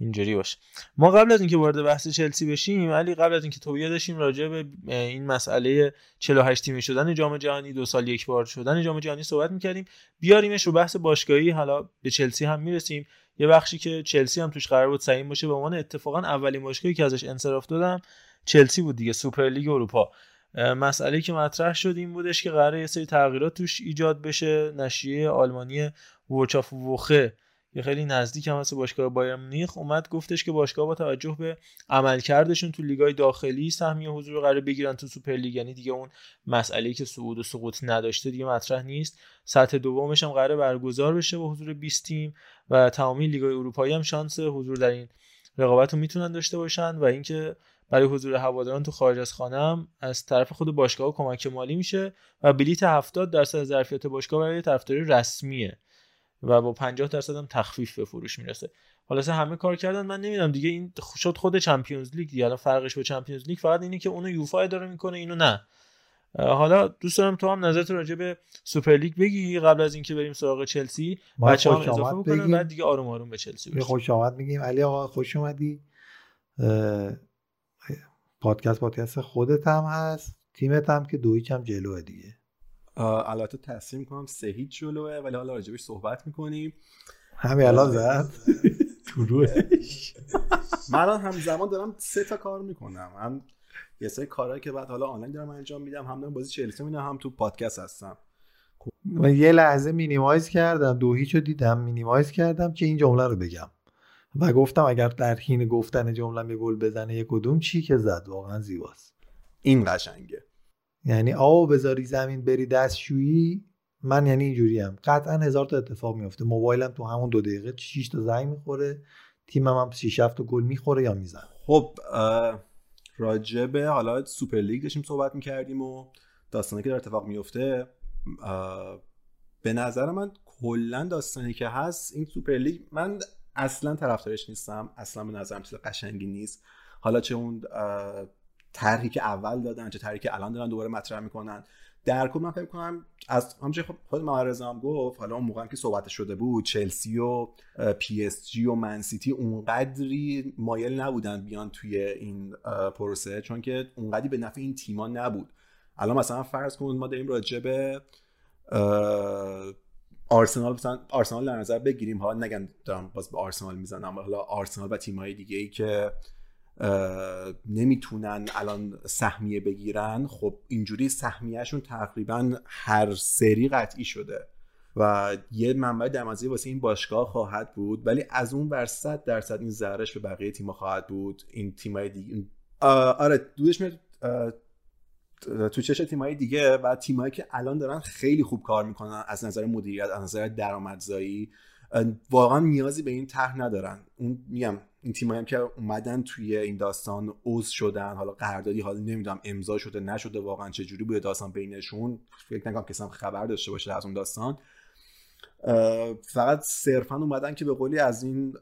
اینجوری باشه ما قبل از اینکه وارد بحث چلسی بشیم ولی قبل از اینکه تویه داشتیم راجع به این مسئله 48 تیمی شدن جام جهانی دو سال یک بار شدن جام جهانی صحبت می‌کردیم. بیاریمش رو بحث باشگاهی. حالا به چلسی هم می‌رسیم. یه بخشی که چلسی هم توش قرار بود سعیم باشه به عنوان اتفاقا اولین باشگاهی که ازش انصراف دادم چلسی بود دیگه سوپرلیگ اروپا. مسئله که مطرح شد این بودش که قرار یه سری تغییرات توش ایجاد بشه. نشریه آلمانی ورچاف وخه یه خیلی نزدیک هم هست باشگاه بایر مونیخ اومد گفتش که باشگاه با توجه به عملکردشون تو لیگای داخلی سهمیه حضور قرار بگیرن تو سوپر لیگ. یعنی دیگه اون مسئله که صعود و سقوط نداشته دیگه مطرح نیست. سطح دومش هم قرار برگزار بشه با حضور 20 تیم و تمامی لیگای اروپایی هم شانس حضور در این رقابت رو می‌تونن داشته باشن و اینکه برای حضور هواداران تو خارج از خانه هم از طرف خود باشگاه کمک مالی میشه و بلیت 70 درصد ظرفیت باشگاه برای طرفداری رسمیه. و با 50 درصد هم تخفیف به فروش می‌رسه. حالا همه کار کردن من نمی‌دونم دیگه این شد خود چمپیونز لیگ دیگه الان فرقش با چمپیونز لیگ فقط اینه که اونو یوفا اداره می‌کنه اینو نه. حالا دوست دارم تو هم نظرت راجع به سوپر لیگ بگی قبل از اینکه بریم سراغ چلسی. بچه هم اضافه بکنن بعد دیگه آروم آروم به چلسی برسیم خوش آمد میگیم. علی آقا خوش اومدی. پادکست پادکست خودت هم هست. تیمت هم که دو هیچ هم جلوه دیگه. البته تصمیم کنم سه هیچ جلوه ولی حالا راجبش صحبت می‌کنیم. همین الان زد؟ تو روش من همزمان دارم سه تا کار می‌کنم. هم یه سری کارهایی که بعد حالا آنلاین دارم انجام میدم هم دارم بازی چلسی میدم هم تو پادکست هستم. من یه لحظه minimize کردم دو هیچ رو دیدم minimize کردم که این جمله رو بگم. و گفتم اگر در حین گفتن جمله یه گل بزنه یک کدوم چی که زد؟ واقعا زیباست. این قشنگه. یعنی آو بذاری زمین بری دستشویی من یعنی اینجوری هم قطعا هزار تا اتفاق میفته موبایلم تو همون دو دقیقه 6 تا زنگ می‌خوره تیمم هم 6 7 تا گل می‌خوره یا می‌زنه. خب راجبه حالا سوپر لیگ داشتیم صحبت می‌کردیم و داستانی که در اتفاق میفته به نظر من کلا داستانی که هست این سوپر لیگ من اصلا طرفدارش نیستم اصلا به نظرم چیز قشنگی نیست. حالا چه اون طرحی که اول دادن چه طرحی که الان دارن دوباره مطرح می‌کنن. در کل من فکر کنم از همچه خود معرض هم گفت حالا اون موقع که صحبت شده بود چلسی و پی اس جی و منسیتی اونقدری مایل نبودن بیان توی این پروسه چون که اونقدری به نفع این تیما نبود. الان مثلا فرض کن ما داریم راجع به آرسنال مثلا آرسنال در نظر بگیریم. حالا نگم دارم باز به آرسنال می‌زنم حالا آرسنال و تیم‌های دیگه ای که نمی‌تونن الان سهمیه بگیرن. خب اینجوری سهمیهشون تقریبا هر سری قطعی شده و یه منبع درمزی واسه این باشگاه خواهد بود ولی از اون بر صد درصد این زهرش به بقیه تیم‌ها خواهد بود. این تیمای دیگه آره دودش میاد تو چش تیمایی دیگه و تیمایی که الان دارن خیلی خوب کار می‌کنن از نظر مدیریت از نظر درآمدزایی. واقعا نیازی به این طرح ندارن. اون میگم این تیمایی هم که اومدن توی این داستان عضو شدن حالا قراردادی حالا نمی‌دونم امضا شده نشده واقعا چه جوری بوده داستان بینشون فکر نکنم کسی خبر داشته باشه از اون داستان. فقط صرفا اومدن که به قولی از این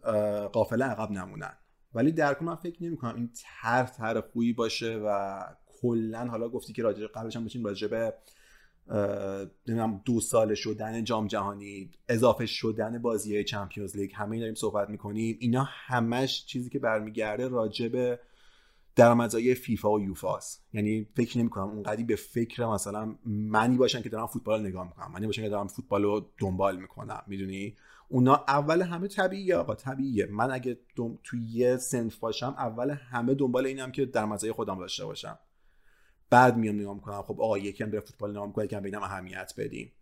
قافله عقب نمونن. ولی در من فکر نمی کنم این طرح طرح خوبی باشه و کلا حالا گفتی که راجع قبلش هم باشیم راجع به نمی‌دونم دو سال شدن جام جهانی اضافه شدن بازی چمپیونز لیگ همه داریم صحبت می‌کنیم. اینا همش چیزی که برمیگرده راجع به درآمدزایی فیفا و یوفاست یعنی فکر نمی کنم اونقدی به فکر مثلا منی باشن که دارم فوتبال نگاه می‌کنم منی باشن که دارم فوتبال رو دنبال می‌کنم می‌دونی؟ اونا اول همه طبیعیه آقا طبیعیه. من اگه توی یه سنف باشم اول همه دنبال اینم که درآمدزایی خودم داشته باشم. بعد میام نگاه می‌کنم. خب آقا یکم به فوتبال نگاه می‌کنم یکم ببینم اهمیت بدیم.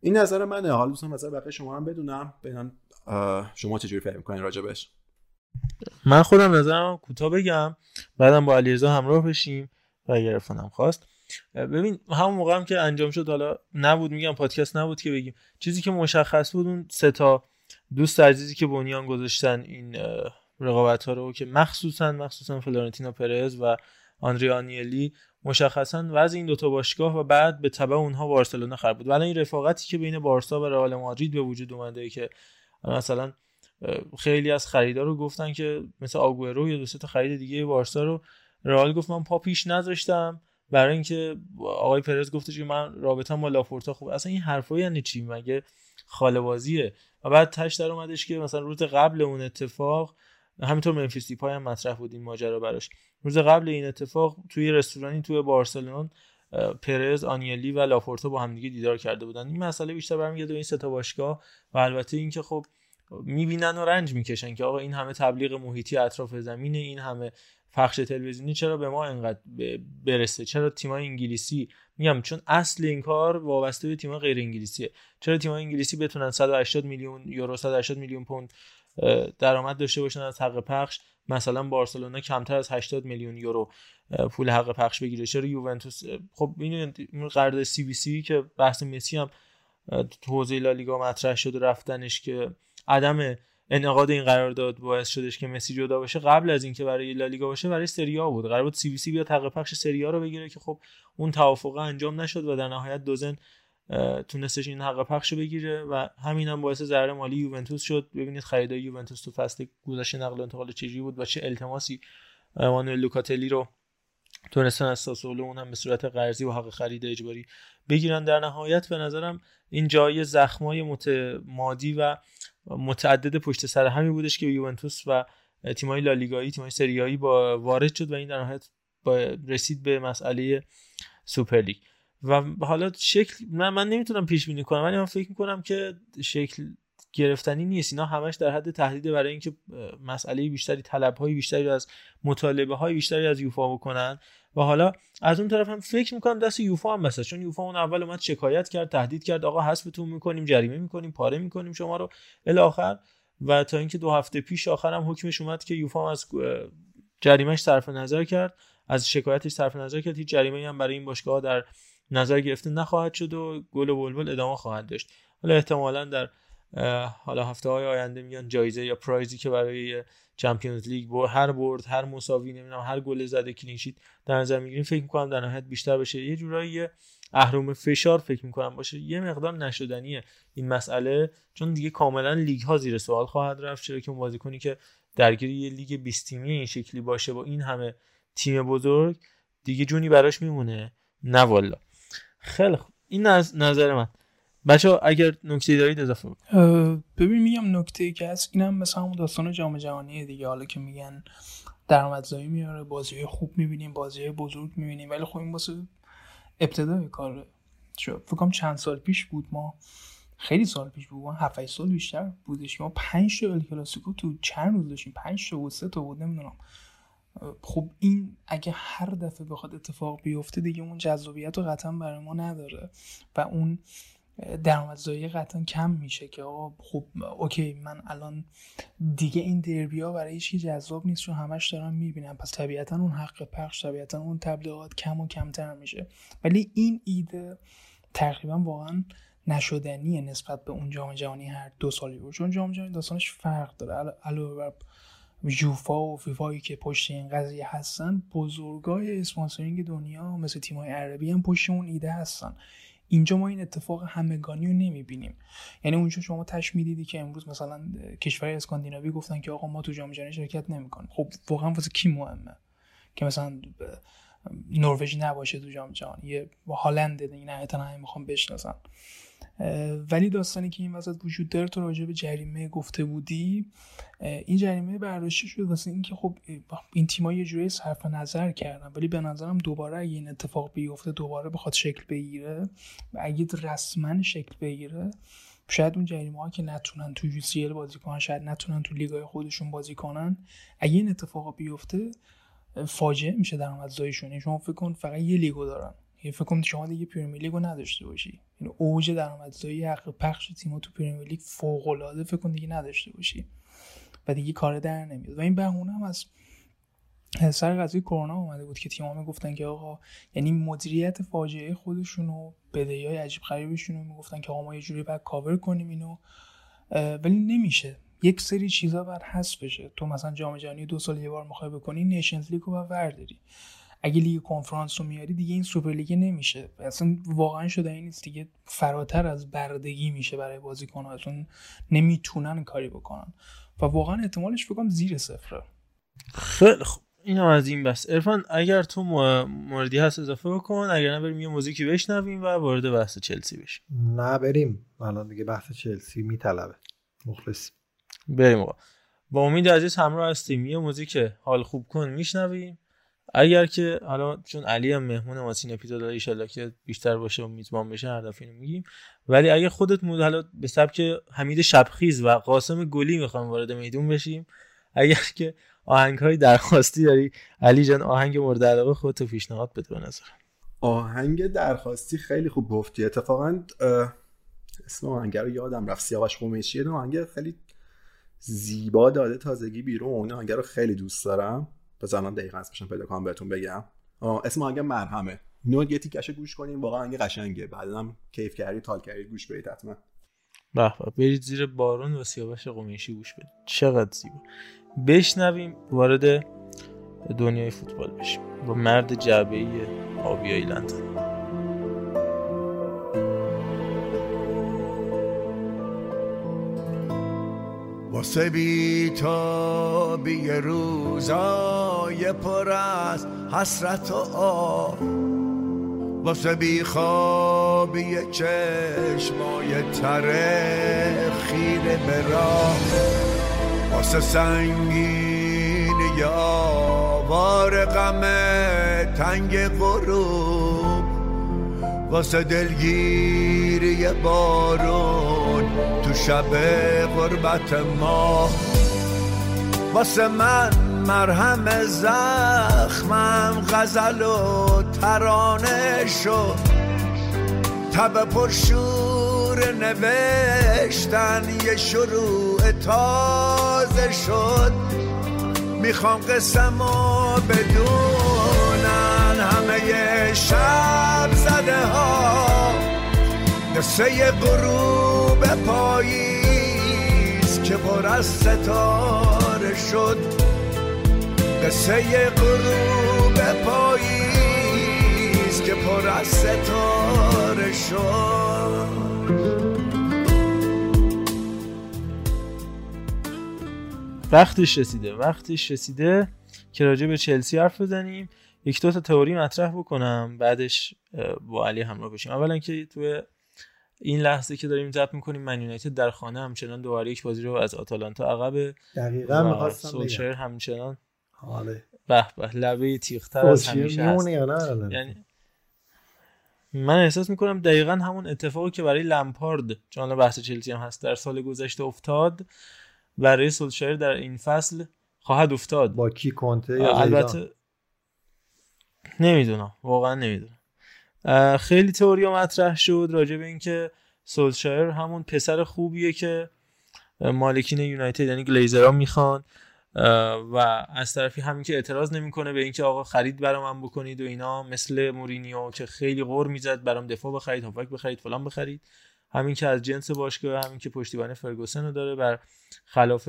این نظر منه. حالا دوستان نظر بقیه شما هم بدونم. ببینم شما چجوری فکر می‌کنین راجبش؟ من خودم نظرم کوتاه بگم. بعدم با علیرضا همراه بشیم و گرفتنم خواست. ببین همون موقع هم که انجام شد حالا نبود میگم پادکست نبود که بگیم. چیزی که مشخص بود اون سه تا دوست عزیزی که بنیان گذاشتن این رقابت ها رو که مخصوصا مخصوصا فلورنتینو پرز و آندره‌آ آنیلی مشخصا وضع این دوتا باشگاه و بعد به تبع اونها بارسلونا خراب بود. ولی این رفاقتی که بین بارسا و رئال مادرید به وجود اومده که مثلا خیلی از خریدار رو گفتن که مثل آگوئرو یا دو تا خرید دیگه بارسا رو. رئال گفت من پا پیش نذاشتم برای اینکه آقای پرز گفتش که من رابطه با لاپورتا خوب. اصلا این حرفا یعنی چی؟ مگه خاله و بعد تش در اومدش که مثلا روز قبل اون اتفاق همینطور منفیس دیپای هم مطرح بود این ماجرا براش. روز قبل این اتفاق توی رستورانی توی بارسلون پرز آنیلی و لاپورتا با همدیگه دیدار کرده بودن. این مسئله بیشتر برمیگرده به این سه باشگاه و البته اینکه خب می‌بینن و رنج می‌کشن که آقا این همه تبلیغ محیطی اطراف زمینه این همه پخش تلویزیونی چرا به ما انقدر برسه؟ چرا تیمای انگلیسی؟ میگم چون اصل این کار وابسته به تیمای غیر انگلیسیه چرا تیمای انگلیسی بتونن 180 میلیون یورو 180 میلیون پوند درآمد داشته باشن از حق پخش. مثلا بارسلونا کمتر از 80 میلیون یورو پول حق پخش بگیره. چرا یوونتوس؟ خب این قرارداد سی بی سی که بحث مسی هم تو حوزه لالیگا مطرح شد رفتنش که عدم انعقاد این قرارداد باعث شدش که مسی جدا باشه. قبل از اینکه برای لالیگا باشه برای سری آ بود. قرار بود سی بی سی بیاد حق پخش سری رو بگیره که خب اون توافق انجام نشد و در نهایت دوزن تونستش این حق پخش بگیره و همین هم باعث ضرر مالی یوونتوس شد. ببینید خریدای یوونتوس تو فصل گذشته نقل و انتقال چجوری بود و چه التماسی مانوئل لوکاتلی رو تونستن از ساسولو اون هم به صورت قرضی و حق خرید اجباری بگیرن. در نهایت به نظرم این جای زخمای متمادی و متعدد پشت سر همی بودش که یوونتوس و تیمای لالیگایی تیمای سریایی با وارد شد و این در نهایت رسید به مسئله سوپرلیگ و حالا شکل من, من نمی‌تونم پیش بینی کنم ولی من فکر می‌کنم که شکل گرفتنی نیست. اینا همش در حد تهدید برای اینکه مسئله بیشتری طلب های بیشتری از مطالبه های بیشتری از یوفا بکنن. و حالا از اون طرف هم فکر می‌کنم دست یوفا هم بسه چون یوفا اون اول اومد شکایت کرد تهدید کرد آقا حذفتون می‌کنیم جریمه می‌کنیم پاره می‌کنیم شما رو الاخر. و تا اینکه دو هفته پیش آخرم حکمش اومد که یوفا از جریمهش صرف نظر کرد از شکایتش صرف نظر کرد هیچ جریمه هم برای این باشگاه در نظر گرفته نخواهد شد و گل و بلبل ادامه خواهد داشت. حالا احتمالا در حالا هفته های آینده میان جایزه یا پرایزی که برای چمپیونز لیگ بر هر برد هر مساوی نمی‌دونم هر گل زده کلین شیت در نظر می‌گیریم. فکر می‌کنم در نهایت بیشتر بشه. یه جورایی اهرم فشار فکر می‌کنم باشه. یه مقدار نشدنیه این مسئله چون دیگه کاملا لیگ ها زیر سوال خواهد رفت. چرا که بازیکنی که درگیر یه لیگ 20 تیمی این شکلی باشه با این همه تیم بزرگ دیگه جونی براش میمونه. نه والا. خیلی خوب. این از نظر من. بچه اگر نکته دارید اضافه ببین میگم نکته ای که هست اینم مثلا همون داستان جام جهانی دیگه. حالا که میگن درآمدزایی میاره بازی خوب می‌بینیم بازی بزرگ می‌بینیم. ولی خب این واسه ابتدای کار شد فکرم چند سال پیش بود. ما خیلی سال پیش بود. ما 7 سال بیشتر بودش ما 5 تا کلاسیکو تو چند روز داشتیم؟ 5 تا و 3 تا بود نمی‌دونم. خب این اگه هر دفعه بخواد اتفاق بیفته دیگه اون جذابیت رو قطعا برای ما نداره و اون درآمدزایی قطعا کم میشه که آقا خب اوکی من الان دیگه این دربی ها برای هیچ جذاب نیست چون همش دارم می‌بینم پس طبیعتا اون حق پخش طبیعتا اون تبلیغات کم و کمتر میشه. ولی این ایده تقریبا واقعا نشدنیه نسبت به اون جام جهانی هر دو سالی بود. چون جام جهانی داستانش فرق داره. علاوه بر یوفا و فیفایی که پشت این قضیه هستن بزرگای اسپانسرینگ دنیا مثل تیمای عربی هم پشت اون ایده هستن. اینجا ما این اتفاق همگانی رو نمی‌بینیم. یعنی اونجا شما تش می‌دیدی که امروز مثلا کشور اسکاندیناوی گفتن که آقا ما تو جام جهانی شرکت نمی‌کنیم. خب واقعا واسه کی مهمه؟ که مثلا نروژ نباشه تو جام جهانی. یه هالند نهایتا همه می‌خوام بشناسن. ولی داستانی که این وسط وجود داره تو راجع به جریمه گفته بودی این جریمه برداشته شد واسه اینکه خب این تیم‌ها یه جوری صرف نظر کردن. ولی به نظرم دوباره اگه این اتفاق بیفته دوباره بخواد شکل بگیره و اگه رسما شکل بگیره شاید اون جریمه ها که نتونن تو یو بازی کنن شاید نتونن تو لیگای خودشون بازی کنن اگه این اتفاق بیفته فاجعه میشه درآمدزاییشون یعنی شما فکر کن فقط یه لیگو دارن. یعنی فکر کنم شما دیگه پریمیر لیگو نداشته باشی. این یعنی اوج درآمدزایی حق پخش تیم‌ها تو پریمیر لیگ فوق العاده فکر کن دیگه نداشته باشی و دیگه کار در نمیاد. و این بهونه هم از سر قضیه کرونا اومده بود که تیم‌ها می‌گفتن که آقا یعنی مدیریت فاجعه خودشون و بدهیای عجیب غریبشون رو می‌گفتن که آقا ما یه جوری باید کاور کنیم اینو ولی نمیشه. یک سری چیزا بر حذف بشه. تو مثلا جام جهانی دو سال یه بار می‌خوای بکنی نیشنز لیگ رو ورداری اگه لیگ کنفرانس رو میاری دیگه این سوپر لیگ نمیشه. اصلا واقعا شدنی نیست. دیگه فراتر از بردگی میشه برای بازیکن‌ها. اصلا نمی‌تونن کاری بکنن. و واقعا احتمالش بکنم زیر صفره. خیلی خوب. این هم از این بس. عرفان اگر تو موردی هست اضافه بکن. اگر نه بریم یه موزیکی بشنویم و وارد بحث چلسی بشیم. نه بریم. الان دیگه بحث چلسی میطلبه. مخلص. بریم آقا. با امید عزیز همراه هستیم. یه موزیک حال خوب کن. میشنویم. اگر که حالا چون علی هم مهمون ما این اپیزود ان که بیشتر باشه و میزبان بشه هر دفعه میگیم. ولی اگه خودت مود حالا به سبک حمید شبخیز و قاسم گلی می‌خوام وارد میدون بشیم اگر که آهنگ های درخواستی داری علی جان آهنگ مورد علاقه خودت پیشنهاد بده به نظر آهنگ درخواستی خیلی خوب گفتی. اتفاقا اسم آهنگ رو یادم رفت. سیاوش قمیشی. آهنگ خیلی زیبا داده تازگی بیرون. آهنگ رو خیلی دوست دارم. الان دقیقاً اسمش پیدا کنم بهتون بگم. اسم آهنگ مرهمه نو یه تیکش گوش کنیم واقعا آهنگ قشنگه. بعدا هم کیف کردی تال کردی گوش بدید حتما. به برید زیر بارون و سیاوش قمیشی گوش بدید. چقدر زیبا. بشنویم وارد دنیای فوتبال بشیم. با مرد جعبه ای آبیایی لندن واسه بی بی روزای پر از حسرت و آه. واسه بی خوابی چشمای تره خیره براه واسه سنگین یا وار غم تنگ غروب. واسه دلگیری بارون شب غربت ما. واسه من مرهم زخمم غزل و ترانه شد. تب پرشور نوشتن یه شروع تازه شد. می‌خوام قسم و بدونن همه شب زده ها. قصه غروب پاییز که پر از ستاره شد. قصه غروب پاییز که پر از ستاره شد. وقتش رسیده وقتش رسیده که راجع به چلسی حرف بزنیم. یک دو تا تئوری مطرح بکنم بعدش با علی همراه بشیم. اولا که تو این لحظه که داریم ضبط می‌کنیم من یونایتد در خانه همچنان دوباره یک بازی رو از آتالانتا عقب دقیقاً می‌خواستم سولشر همچنان آره به به لبه تیختر از همیشه هست. یعنی من احساس می‌کنم دقیقا همون اتفاقی که برای لمپارد چون بحث چلسی هم هست در سال گذشته افتاد برای سولشایر در این فصل خواهد افتاد. با کی کنته یا البته نمی‌دونم واقعا نمی‌دونم. خیلی تئوریا مطرح شد راجع به اینکه سولشایر همون پسر خوبیه که مالکین یونایتد یعنی گلیزرها می‌خوان و از طرفی همین که اعتراض نمی‌کنه به اینکه آقا خرید برام بکنید و اینا مثل مورینیو که خیلی غور می‌زد برام دفاع بخرید هافک بخرید فلان بخرید. همین که از جنس باشگاه همین که پشتیبان فرگوسن رو داره بر خلاف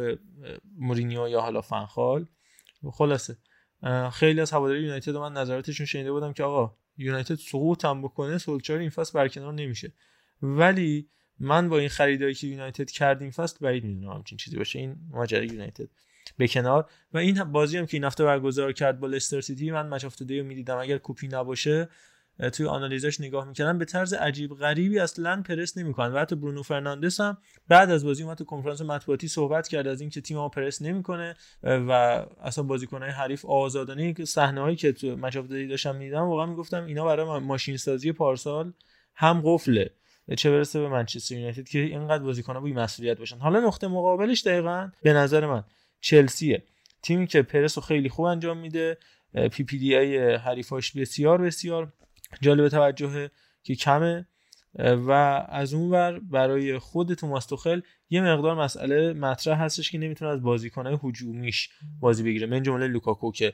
مورینیو یا حالا فنخال خلاصه. خیلی از هواداری یونایتد من نظراتشون شنیده بودم که آقا یونایتد سقوط هم بکنه سولچار این فصل برکنار نمیشه. ولی من با این خریدایی که یونایتد کرد این فصل بعید می‌دونم همچین چیزی باشه. این ماجرای یونایتد به کنار. و این بازی هم که این هفته برگزار کرد با لستر سیتی من match of می‌دیدم. اگر کوپی نباشه توی آنالیزش نگاه می‌کردن به طرز عجیب غریبی اصلا پرس نمی‌کنن و حتی برونو فرناندس هم بعد از بازی اومد تو کنفرانس مطبوعاتی صحبت کرد از اینکه تیم ما پرس نمی‌کنه و اصلا بازیکنهای حریف آزادانه که صحنه‌ای که تو مچاف داشتم می‌دیدم واقعا می‌گفتم اینا برای ماشین سازی پارسال هم قفله. چه برسه به منچستر یونایتد که اینقدر بازیکن‌ها بی مسئولیت باشن. حالا نقطه مقابلش دقیقا به نظر من چلسیه. تیمی که پرس رو خیلی خوب انجام میده PPDA حریفاش بسیار بسیار جالب توجهه که کمه. و از اون ور برای خود توماس توخل یه مقدار مسئله مطرح هستش که نمی‌تونه از بازیکنهای هجومیش بازی بگیره. من جمله لوکاکو که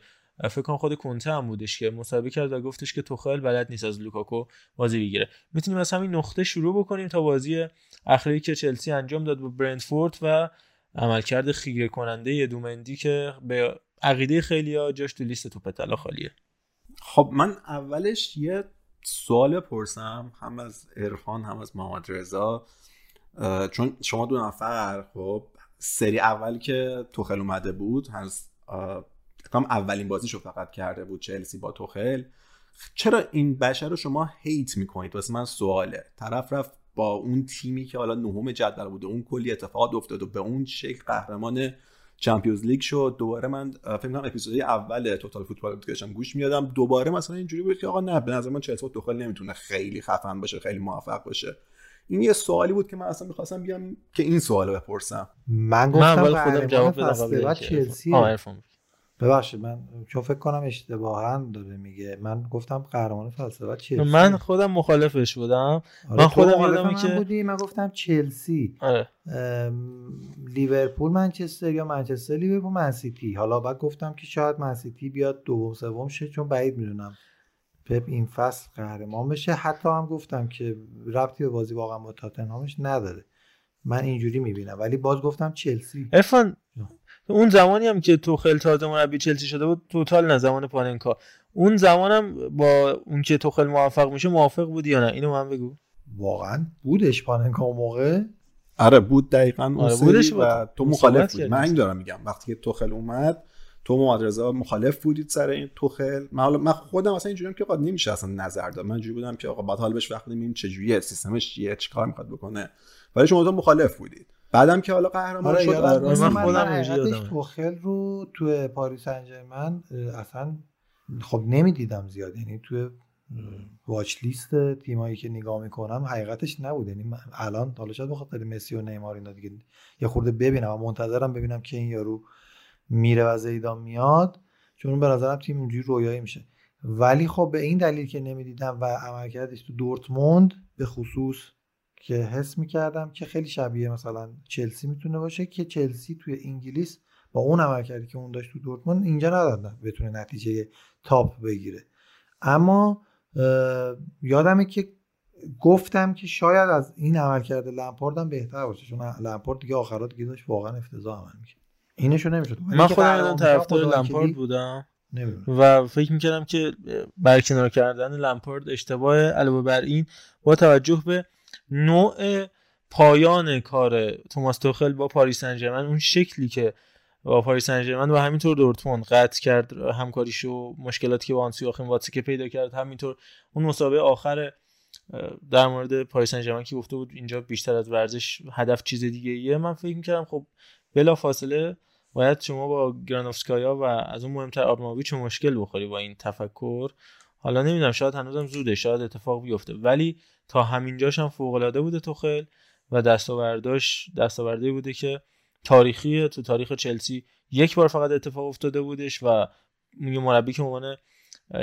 فکر کنم خود کنته هم بودش که مصاحبه کرد و گفتش که توخل بلد نیست از لوکاکو بازی بگیره. می‌تونیم از همین نقطه شروع بکنیم تا بازی اخیری که چلسی انجام داد با برنتفورد و عملکرد خیره کننده دومندی که به عقیده خیلیا جاش تو لیست توپ طلا خالیه. خب من اولش یه سوال بپرسم هم از ارفان هم از محمد رضا. چون شما دو نفر خب سری اول که توخل اومده بود هنوز اولین بازیشو فقط کرده بود چلسی با توخل. چرا این بشر رو شما هیت می‌کنید؟ واسه من سواله. طرف رفت با اون تیمی که حالا نهم جدول بوده اون کلی اتفاقات افتاد و به اون شکل قهرمان چمپیونز لیگ شد. دوباره من فکر کنم اپیزود اول توتال فوتبال داشتم گوش می‌دادم. دوباره مثلا اینجوری بود که آقا نه به نظر من چلسی توخل نمی‌تونه خیلی خفن باشه خیلی موفق باشه. این یه سوالی بود که من اصلا می‌خواستم بیام که این سوال بپرسم. من گفتم من خودم جواب بدم چلسی ببخشید من چون فکر کنم اشتباها داره میگه. من گفتم قهرمان فلسفه چلسی. من خودم مخالفش بودم. آره من خودم یادم که بودی. من گفتم چلسی. آره. لیورپول منچستر یا منچستر لیورپول منسیتی حالا بعد گفتم که شاید منسیتی بیاد دوم سوم شه چون بعید می‌دونم. پپ این فصل قهرمان بشه. حتی هم گفتم که ربطی به بازی واقعا با تاتنهامش نداره. من اینجوری می‌بینم. ولی باز گفتم چلسی. ارفان اون زمانی هم که تو خیلی تازه مربی چلسی شده بود توتال نه زمان پاننکا. اون زمانم با اون که تو خیلی موفق میشه موافق بودی یا نه؟ اینو من بگو. واقعا بودش پاننکا اون موقع. آره بود دقیقا اون آره بودش و تو مخالف بودی. من این دارم میگم وقتی که توخل اومد تو محمد رضا مخالف بودید سر این توخل من حالا من خودم اصلا اینجوریام که قد نمیشه اصلا نظر داد. من اینجوری بودم که آقا بعد حال بهش وقت چه چجوریه سیستمش چیه چیکار می‌خواد بکنه. ولی شما تو مخالف بودید. بعدم که حالا قهرمان آره شد آره. من خودم توخل رو تو پاریس سن اصلا خب نمی‌دیدم زیاد. یعنی تو واچ لیست تیمایی که نگاه می‌کنم حقیقتش نبود. یعنی الان حالا شاید بخاطر مسی و نیمار اینا دیگه یه خورده ببینم و منتظرم ببینم که این یارو میره و زیدان میاد چون به نظرم تیم اونجوری رویایی میشه. ولی خب به این دلیل که نمی‌دیدم و عملکردش تو دورتموند به خصوص که حس می‌کردم که خیلی شبیه مثلا چلسی می‌تونه باشه که چلسی توی انگلیس با اون عملکردی که اون داشت تو دورتموند اینجا ندادن بتونه نتیجه تاپ بگیره. اما یادمه که گفتم که شاید از این عملکرد لمپاردم بهتر باشه چون لمپارد دیگه آخرات دیگه داشت واقعا افتضاح عمل می‌کرد. اینشو نمی‌شد من خودم طرفدار لمپارد بودم. و فکر می‌کردم که برکنار کردن لمپارد اشتباه علاوه بر این با توجه به نوع پایان کار توماس توخل با پاریس سن اون شکلی که با پاریس سن و همینطور دورتموند قطع کرد همکاریشو مشکلاتی که با آنسی آخرین که پیدا کرد همینطور اون مصاحبه آخر در مورد پاریس سن که گفته بود اینجا بیشتر از ورزش هدف چیز دیگه ایه من فکر می‌کردم خب بلا فاصله باید شما با گرانوفسکایا و از اون مهمتر آبراموویچ مشکل بخوری با این تفکر. حالا نمی‌دونم شاید هنوزم زوده شاید اتفاق بیفته. ولی تا همینجاش هم فوق العاده بوده توخل و دستاورداش دستاوردی بوده که تاریخی تو تاریخ چلسی یک بار فقط اتفاق افتاده بودش و یه مربی که عنوان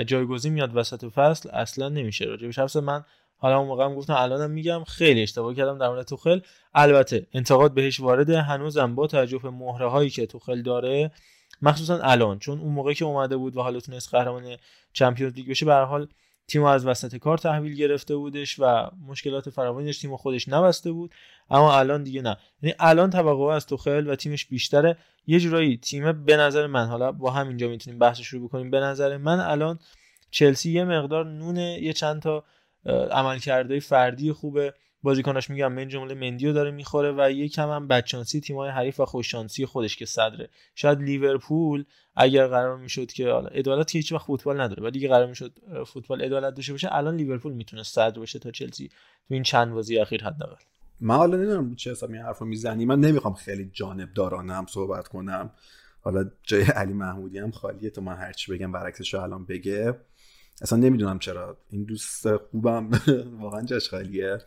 جایگزین میاد وسط فصل اصلا نمیشه راجبش حرف من حالا اون موقع هم گفتم الانم میگم خیلی اشتباه کردم در مورد توخل. البته انتقاد بهش وارده هنوزم با توجه به مهره هایی که توخل داره مخصوصا الان چون اون موقع که اومده بود و حالا تونست قهرمان چمپیونز لیگ بشه به حال تیم از وسط کار تحویل گرفته بودش و مشکلات فراوانی داشت تیم خودش نبسته بود اما الان دیگه نه. یعنی الان توقع از توخل و تیمش بیشتره. یه جورایی تیم به نظر من حالا با همینجا می‌تونیم بحث شروع بکنیم به نظر من الان چلسی یه مقدار نونه یه چند تا عملکردهای فردی خوبه. بازیکناش میگم من جمله مندیو داره می‌خوره و یکم هم بدشانسی تیمای حریف و خوششانسی خودش که صدره. شاید لیورپول اگر قرار می‌شد که حالا عدالت که هیچ وقت فوتبال نداره ولی دیگه قرار می‌شد فوتبال عدالت داشته باشه الان لیورپول می‌تونه صدر بشه تا چلسی تو این چند بازی اخیر حداقل. من حالا نمی‌دونم چه حسابی این حرفو می‌زنی. من نمی‌خوام خیلی جانب دارانم صحبت کنم. حالا جای علی محمودی هم خالیه تو من هرچی بگم برعکسش الان بگه. اصلا نمی‌دونم چرا. این دوست خوبم واقعا جاش خالیه.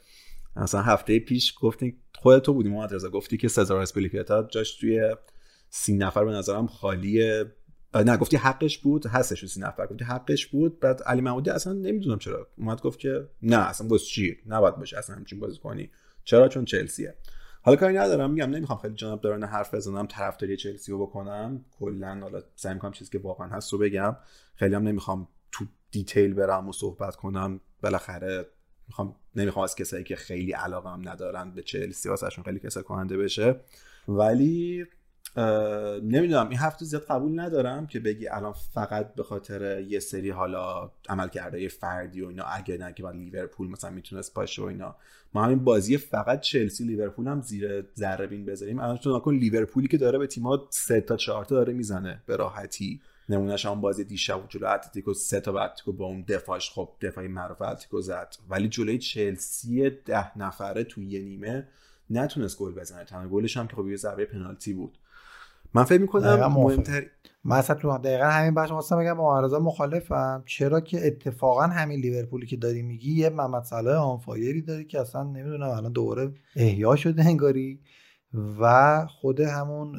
مثلا هفته پیش گفتی خودت تو بودی محمد رضا گفتی که سزار اسپلیکتا جاش توی سی نفر به نظرم خالیه. نه گفتی حقش بود هستش سی نفر. گفتی حقش بود بعد علی محمودی اصلا نمی‌دونم چرا. اومد گفت که نه اصلا باز چی؟ نباید باشه اصلا همچین بازی کنی. چرا؟ چون چلسیه. حالا کاری ندارم. میگم نمی‌خوام خیلی جناب دارانه حرف بزنم طرفداری چلسی رو بکنم. کلا حالا سعی می‌کنم چیزی که واقعا هست رو بگم. خیلی هم نمی‌خوام تو دیتیل برم و صحبت کنم. بالاخره می‌خوام نمی‌خوام از کسایی که خیلی علاقه هم ندارن به چلسی واسهشون خیلی کسا کننده بشه. ولی نمی‌دونم این هفته زیاد قبول ندارم که بگی الان فقط به خاطر یه سری حالا عمل کرده فردی و اینا اگه نه که لیورپول مثلا می‌تونست باشه و اینا. ما همین بازی فقط چلسی لیورپول هم زیر ذره بین بذاریم. الان تو لیورپولی که داره به تیم‌ها سه تا چهار تا داره می‌زنه به راحتی. نمونهش هم بازی دیشب جلو اتلتیکو سه تا اتلتیکو با اون دفاعش خب دفاعی معروف اتلتیکو زد. ولی جلوی چلسی ده نفره توی یه نیمه نتونست گل بزنه. تنها گلش هم که خب یه ضربه پنالتی بود. من فکر می‌کنم مهمتر من اصلا تو دقیقا همین بحث خواستم بگم با معارضه مخالفم. چرا که اتفاقا همین لیورپولی که داری میگی یه محمد صلاح on fire ی داری که اصلا نمی‌دونم الان دوباره احیا شده انگاری و خود همون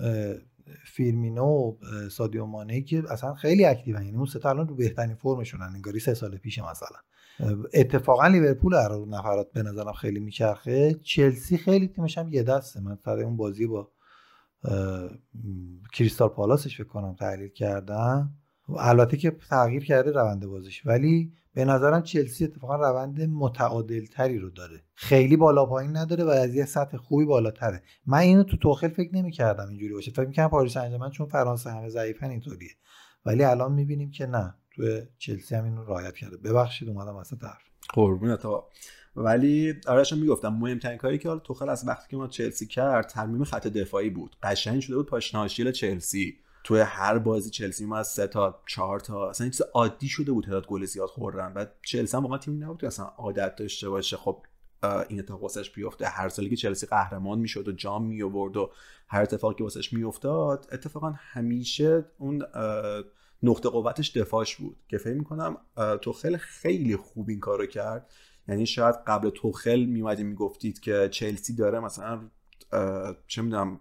فیرمینو و سادیو مانه که اصلا خیلی active یعنی اون سه الان رو بهترین فرمشونن انگاری سه سال پیش مثلا. اتفاقا لیورپول رو نفرات به نظرم خیلی میچرخه. چلسی خیلی تیمش هم یه دسته. من سر اون بازی با کریستال پالاسش فکر کنم تحلیل کردم. البته که تغییر کرده روند بازیش. ولی به نظرم چلسی اتفاقا روند متعادل تری رو داره. خیلی بالا پایین نداره و از یه سطح خوبی بالاتره. من اینو تو توخل فکر نمی کردم اینجوری باشه. فکر می‌کردم پاریس سن چون فرانسه همه ضعیفن اینطوریه. ولی الان می‌بینیم که نه. تو چلسی هم اینو رعایت کرده. ببخشید اومدم واسه طرف قربونت ولی آرش می‌گفتم مهمترین کاری که حالا توخل از وقتی که ما چلسی کرد ترمیم خط دفاعی بود. قشنگ شده بود پاشناشیل چلسی. توی هر بازی چلسی ما از سه تا چهار تا. اصلا چیز عادی شده بود تعداد گل زیاد خوردن. و چلسی واقعا تیم نبود اصلا عادت داشته باشه. خب این اتفاق واسش بیفته. هر سالی که چلسی قهرمان می‌شد و جام می آورد و هر اتفاقی که واسش میافتاد اتفاقا همیشه اون نقطه قوتش دفاعش بود. که فکر می‌کنم توخل خیلی خوب این کارو کرد. یعنی شاید قبل توخل میومدیم می‌گفتید که چلسی داره مثلا چه می‌دونم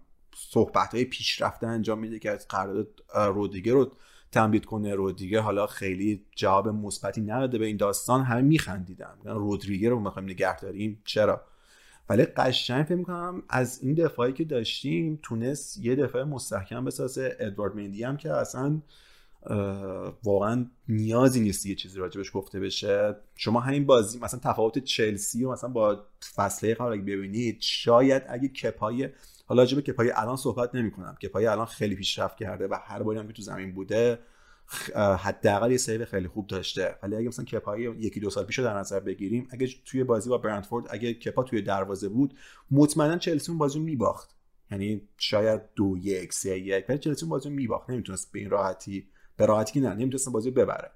صحبت های پیشرفته انجام میده که از قرارداد رودیگه رو تمدید کنه. رودیگه حالا خیلی جواب مثبتی نداده به این داستان همه میخندیدن. رودریگه رو می‌خوایم نگه داریم. چرا؟ ولی قشنگ فکر می‌کنم از این دفاعی که داشتیم تونست یه دفاع مستحکم بسازه. ادوارد مندی هم که اصلا واقعا نیازی نیست یه چیزی راجبش گفته بشه. شما همین بازی مثلا تفاوت چلسی و مثلا با فصله قبل ببینید شاید اگه کپای حالا راجب کپای الان صحبت نمی کنم کپای الان خیلی پیشرفت کرده و هر باری هم که تو زمین بوده حداقل یه سیو خیلی خوب داشته. ولی اگه مثلا کپای یکی دو سال پیش در نظر بگیریم اگه توی بازی با برندفورد اگه کپا توی دروازه بود مطمئنا چلسی اون بازی میباخت. یعنی شاید دو یک سه یک ولی چلسی بازی میباخت. نمی‌تونست به این راحتی به راحتی که نه نمی‌تونست بازی ببره.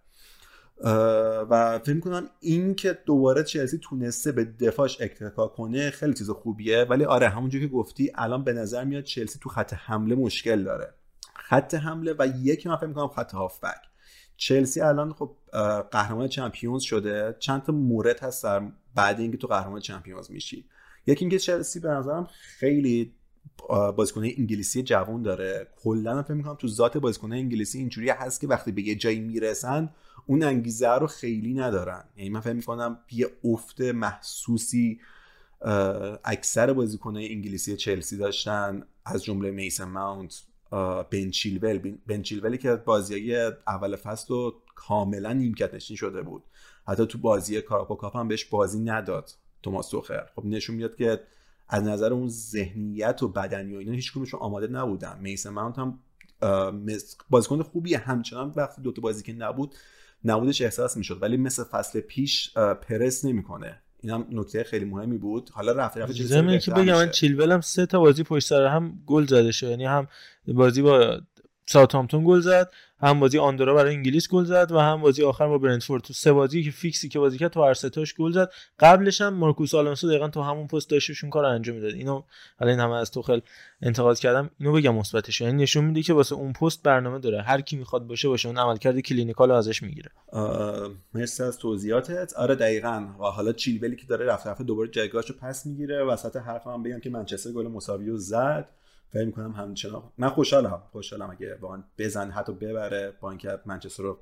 و فکر کنم این که دوباره چلسی تونسته به دفاعش اکتفا کنه خیلی چیز خوبیه. ولی آره همونجوری که گفتی الان به نظر میاد چلسی تو خط حمله مشکل داره. خط حمله و یکی من فکر می‌کنم خط هافبک. چلسی الان خب قهرمان چمپیونز شده. چند تا مورد هست در بعد اینکه تو قهرمان چمپیونز میشی. یکی اینکه چلسی به نظرم خیلی بازیکنه انگلیسی جوان داره. کلا فکر می‌کنم تو ذات بازیکنه انگلیسی اینجوری هست که وقتی به یه جایی می‌رسن اون انگیزه رو خیلی ندارن. یعنی من فکر می‌کنم یه افت محسوسی اکثر بازیکنه انگلیسی چلسی داشتن. از جمله میسن ماونت بن چیلول. بن چیلولی که بازی اول فصل رو کاملا نیمکت شده بود. حتی تو بازی کاراپو کاپ هم بهش بازی نداد توماس توخر خب نشون میاد که از نظر اون ذهنیت و بدنی و اینا هیچ آماده نبودن. میسن ماونت هم بازیکن خوبیه. همچنان وقتی دوتا بازی که نبود نبودش احساس می‌شد ولی مثل فصل پیش پرس نمی‌کنه. این هم نکته خیلی مهمی بود. حالا رفته رفته چیزی که بگم من چیلول هم سه تا بازی پشت سر هم گل زده شد. یعنی هم بازی با ساوثهامپتون گل زد. هم بازی آندورا برای انگلیس گل زد و هم بازی آخر با برنتفورد. تو سه بازی که فیکسی که بازی کرد تو هر ستاش گل زد. قبلش هم مارکوس آلونسو دقیقا تو همون پست داشتشون کار انجام می‌داد. اینو حالا این همه از توخل انتقاد کردم. اینو بگم مثبتش. یعنی نشون میده که واسه اون پست برنامه داره. هر کی می‌خواد باشه باشه. اون عملکرد clinical ازش می‌گیره. مرسی از توضیحاتت. آره دقیقا. و حالا چیلولی که داره رفته رفته دوباره جایگاهشو پس می‌گیره. وسط حرفم بگم که منچستر گل مساوی زد. فکر می‌کنم همچنان. من خوشحالم خوشحالم اگه واقعا بزن حتی ببره با اینکه منچستر رو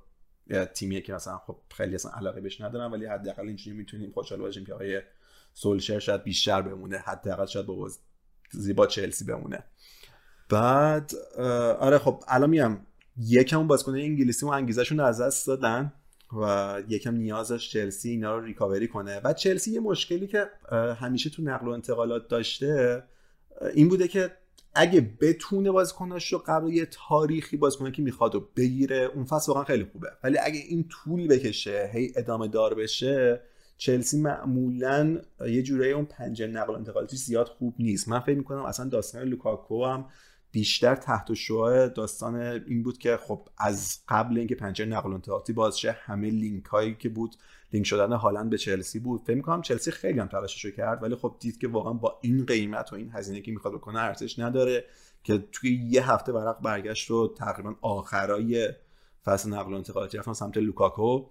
تیمیه که مثلا خب خیلی اصلا علاقه بهش ندارم ولی حداقل اینجوری می‌تونیم خوشحال باشیم که آقای سولشر شاید بیشتر بمونه حداقل شاید با با چلسی بمونه. بعد آره خب الان میام یکم اون بازیکن انگلیسی اون انگیزشون از دست دادن و یکم نیازش چلسی اینا رو ریکاوری کنه. و چلسی یه مشکلی که همیشه تو نقل و انتقالات داشته این بوده که اگه بتونه بازیکناش رو قبل یه تاریخی بازیکنه که می‌خواد و بگیره اون فصل واقعا خیلی خوبه. ولی اگه این طول بکشه هی ادامه دار بشه چلسی معمولا یه جورایی اون پنجره نقل انتقالاتی زیاد خوب نیست. من فکر می‌کنم اصلا داستان لوکاکو هم بیشتر تحت شعاع داستان این بود که خب از قبل اینکه پنجره نقل انتقالاتی باز شه همه لینک هایی که بود لینک شدن هالند به چلسی بود. فکر می‌کنم چلسی خیلی هم تلاششو کرد ولی خب دید که واقعا با این قیمت و این هزینه که می‌خواد بکنه ارزش نداره که توی یه هفته ورق برگشت رو تقریبا آخرای فصل نقل و انتقالاتی رفتن سمت لوکاکو.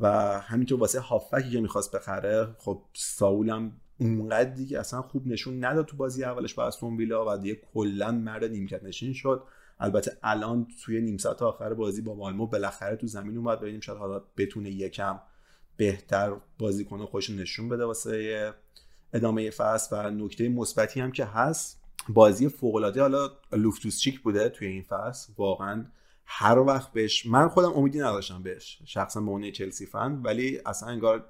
و همینطور واسه هافکی که می‌خواست بخره خب ساول اونقدر دیگه اصلا خوب نشون نداد تو بازی اولش با استون ویلا و دیگه کلا مرد نیمکت نشین شد. البته الان توی نیم ساعت آخر بازی با مالمو بالاخره تو زمین اومد. ببینیم شاید حالا بتونه یکم بهتر بازی کنه خوش نشون بده واسه ادامه فصل و نکته مثبتی هم که هست بازی فوق العاده حالا لوفتوس چیک بوده توی این فصل. واقعا هر وقت بهش من خودم امیدی نداشتم بهش شخصا به عنوان چلسی فن ولی اصلا انگار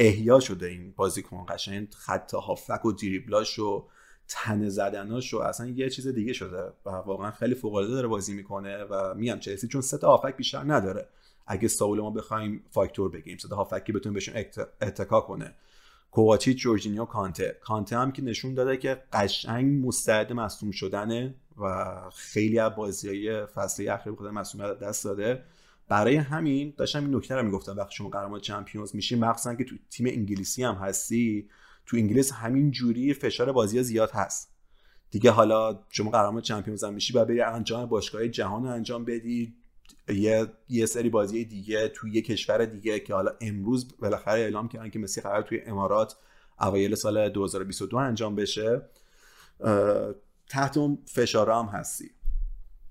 احیا شده این بازیکن قشنگ خط هافک و دریبلاش و تن زدناش و اصلا یه چیز دیگه شده و واقعا خیلی فوق العاده داره بازی می‌کنه و میام چلسی چون سه تا هافک بیشتر نداره. اگه ساول ما بخوایم فاکتور بگیم سه تا هافک که بتونه بهشون اتکا کنه. کوواچی جورجینیو کانته. کانته هم که نشون داده که قشنگ مستعد مصوم شدنه و خیلی از بازی های فصلی اخیر خود مصومیت دست داده. برای همین داشتم این نکته رو می‌گفتم وقتی شما قهرمان چمپیونز میشی مخصوصا که تو تیم انگلیسی هم هستی تو انگلیس همین جوری فشار بازی زیاد هست. دیگه حالا شما قهرمان چمپیونز هم میشی و بری انجام باشگاه جهان رو انجام بدی. یه یه سری بازی دیگه تو یه کشور دیگه که حالا امروز بالاخره اعلام کردن که مسی قرار توی امارات اوایل سال 2022 انجام بشه تحت اون فشارها هم هستی.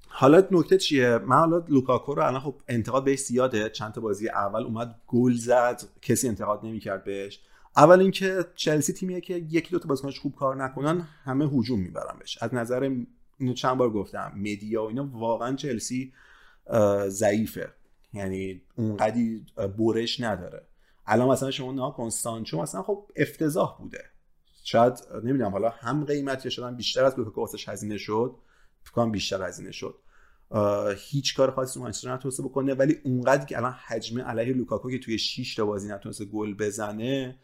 حالا نکته چیه؟ من حالا لوکاکو رو الان خب انتقاد بهش زیاده. چند تا بازی اول اومد گل زد کسی انتقاد نمی‌کرد بهش. اول اینکه چلسی تیمیه که یکی دو تا بازیکنش خوب کار نکنن همه هجوم می‌برن بهش. از نظر اینو چند بار گفتم media و اینا واقعا چلسی ضعیفه. یعنی اونقدی برش نداره. الان مثلا شما نگاه کن سانچو مثلا خب افتضاح بوده. شاید نمی‌دونم حالا هم قیمتی شدن بیشتر از لوکاکو واسش هزینه شد. فکر بیشتر هزینه شد. هیچ کار خاصی منچستر نتونسته بکنه. ولی اونقدر که الان حجم علیه لوکاکو که توی 6 تا بازی نتونسته گل بزنه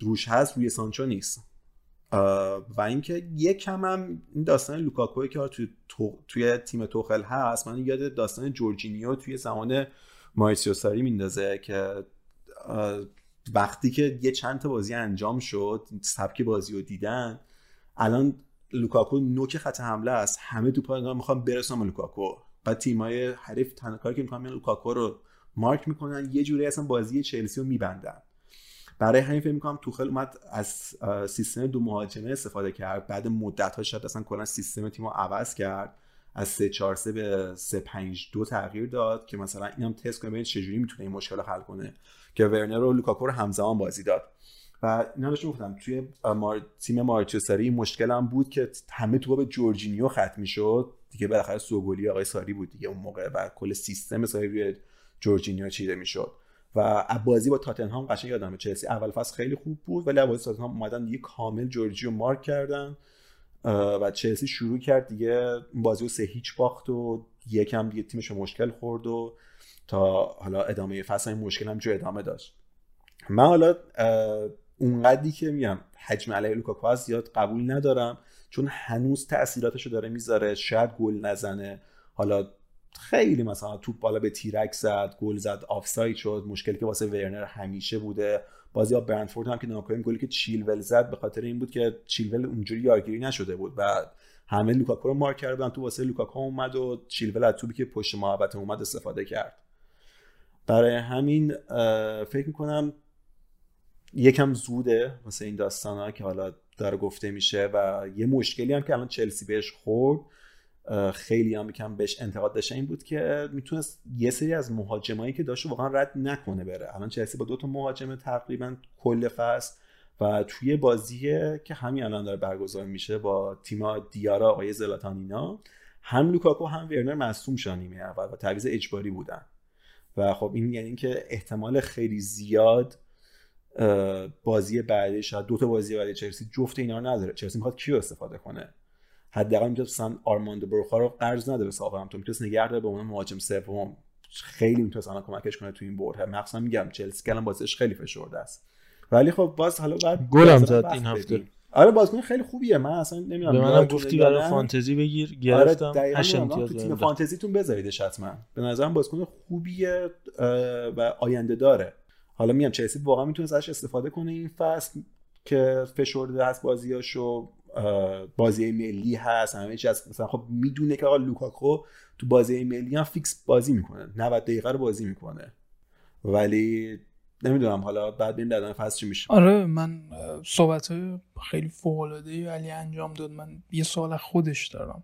روش هست روی سانچو نیست. و اینکه یکم هم این داستان لوکاکو که توی, توی تیم توخل هست من یاد داستان جورجینیو توی زمان مائوریتسیو ساری میندازه که وقتی که یه چند تا بازی انجام شد سبک بازی رو دیدن الان لوکاکو نوک خط حمله است. همه تو پای می‌خوان برسن لوکاکو. بعد تیمای حریف تنها کاری که می‌کنن لوکاکو رو مارک می‌کنن یه جوری اصلا بازی چلسی رو میبندن. برای همین فکر می‌کنم توخل اومد از سیستم دو مهاجمه استفاده کرد. بعد مدت ها شاید اصلا کلا سیستم تیم رو عوض کرد. از 3 4 3 به 3 5 2 تغییر داد که مثلا اینم تست کنه ببین چجوری می‌تونه این مشکل رو حل کنه. که ورنر و لوکاکو رو همزمان بازی داد. و اینا رو گفتم توی مار... تیم مارچستری مشکل هم بود که همه تو به جورجینیو ختم می‌شد. دیگه بالاخره سوگلی آقای ساری بود دیگه اون موقع و کل سیستم ساری روی جورجینیو چیده می‌شد. و بازی با تاتنهام قشنگ یادمه. چلسی اول فصل خیلی خوب بود ولی بازی تاتنهام اومدن دیگه کامل جورجینیو مارک کردن و چلسی شروع کرد دیگه بازی رو سه هیچ باخت و یکم دیگه تیمش مشکل خورد و تا حالا ادامه فصل این مشکل هم جو ادامه داشت. من حالا اونقدری که میگم حجم علیه لوکاکو از زیاد قبول ندارم چون هنوز تاثیراتشو داره می‌ذاره شاید گل نزنه حالا خیلی مثلا توپ بالا به تیرک زد گل زد آفساید شد. مشکلی که واسه ورنر همیشه بوده. بازی با برنتفورد هم که ناکایم گلی که چیلول زد به خاطر این بود که چیلول اونجوری یارگیری نشده بود. و همه لوکاکو رو مارک کردن. توپ واسه لوکاکو اومد و چیلول از توپی که پشت محوطه اومد استفاده کرد. برای همین فکر می‌کنم یکم زوده واسه این داستان ها که حالا داره گفته میشه. و یه مشکلی هم که الان چلسی بهش خورد. خیلی هم کم بهش انتقاد داشته این بود که می‌تونست یه سری از مهاجمایی که داشت واقعا رد نکنه بره. الان چلسی با دو تا مهاجم تقریبا کل فصل و توی بازی که همین الان داره برگزار میشه با تیم دیارا آقای زلاتانینا هم لوکاکو هم ورنر مصوم شدن اول و تعویض اجباری بودن. و خب این یعنی که احتمال خیلی زیاد بازی بعدی شاید دو تا بازی بعدی چلسی جفت اینا رو نداره. چلسی می‌خواد کیو استفاده کنه؟ حداقل می‌تونه مثلا آرماندو بروخا رو قرض نده به تو می‌تونه نگه داره به عنوان مهاجم سوم. خیلی می‌تونه کمکش کنه تو این برد. مخصوصا میگم چلسی که الان بازیش خیلی فشرده است. ولی خب باز حالا بعد گلم زد این هفته. آره بازیکن خیلی خوبیه. من اصلا نمی‌دونم به منم گفتی برای فانتزی بگیر. گرفتم. آره امتیاز تیم فانتزیتون بذاریدش حتما. به نظرم بازیکن خوبیه و آینده داره. حالا میگم چلسی واقعا می‌تونه ازش استفاده کنه این فصل که فشرده هست بازیاشو. بازی ملی هست همه چیز مثلا خب می‌دونه که آقا لوکاکو تو بازی ملی هم فیکس بازی می‌کنه. 90 دقیقه رو بازی می‌کنه. ولی نمی‌دونم حالا بعد ببینیم در فصل چی میشه. آره من صحبت خیلی فوق العاده علی انجام داد. من یه سوال خودش دارم.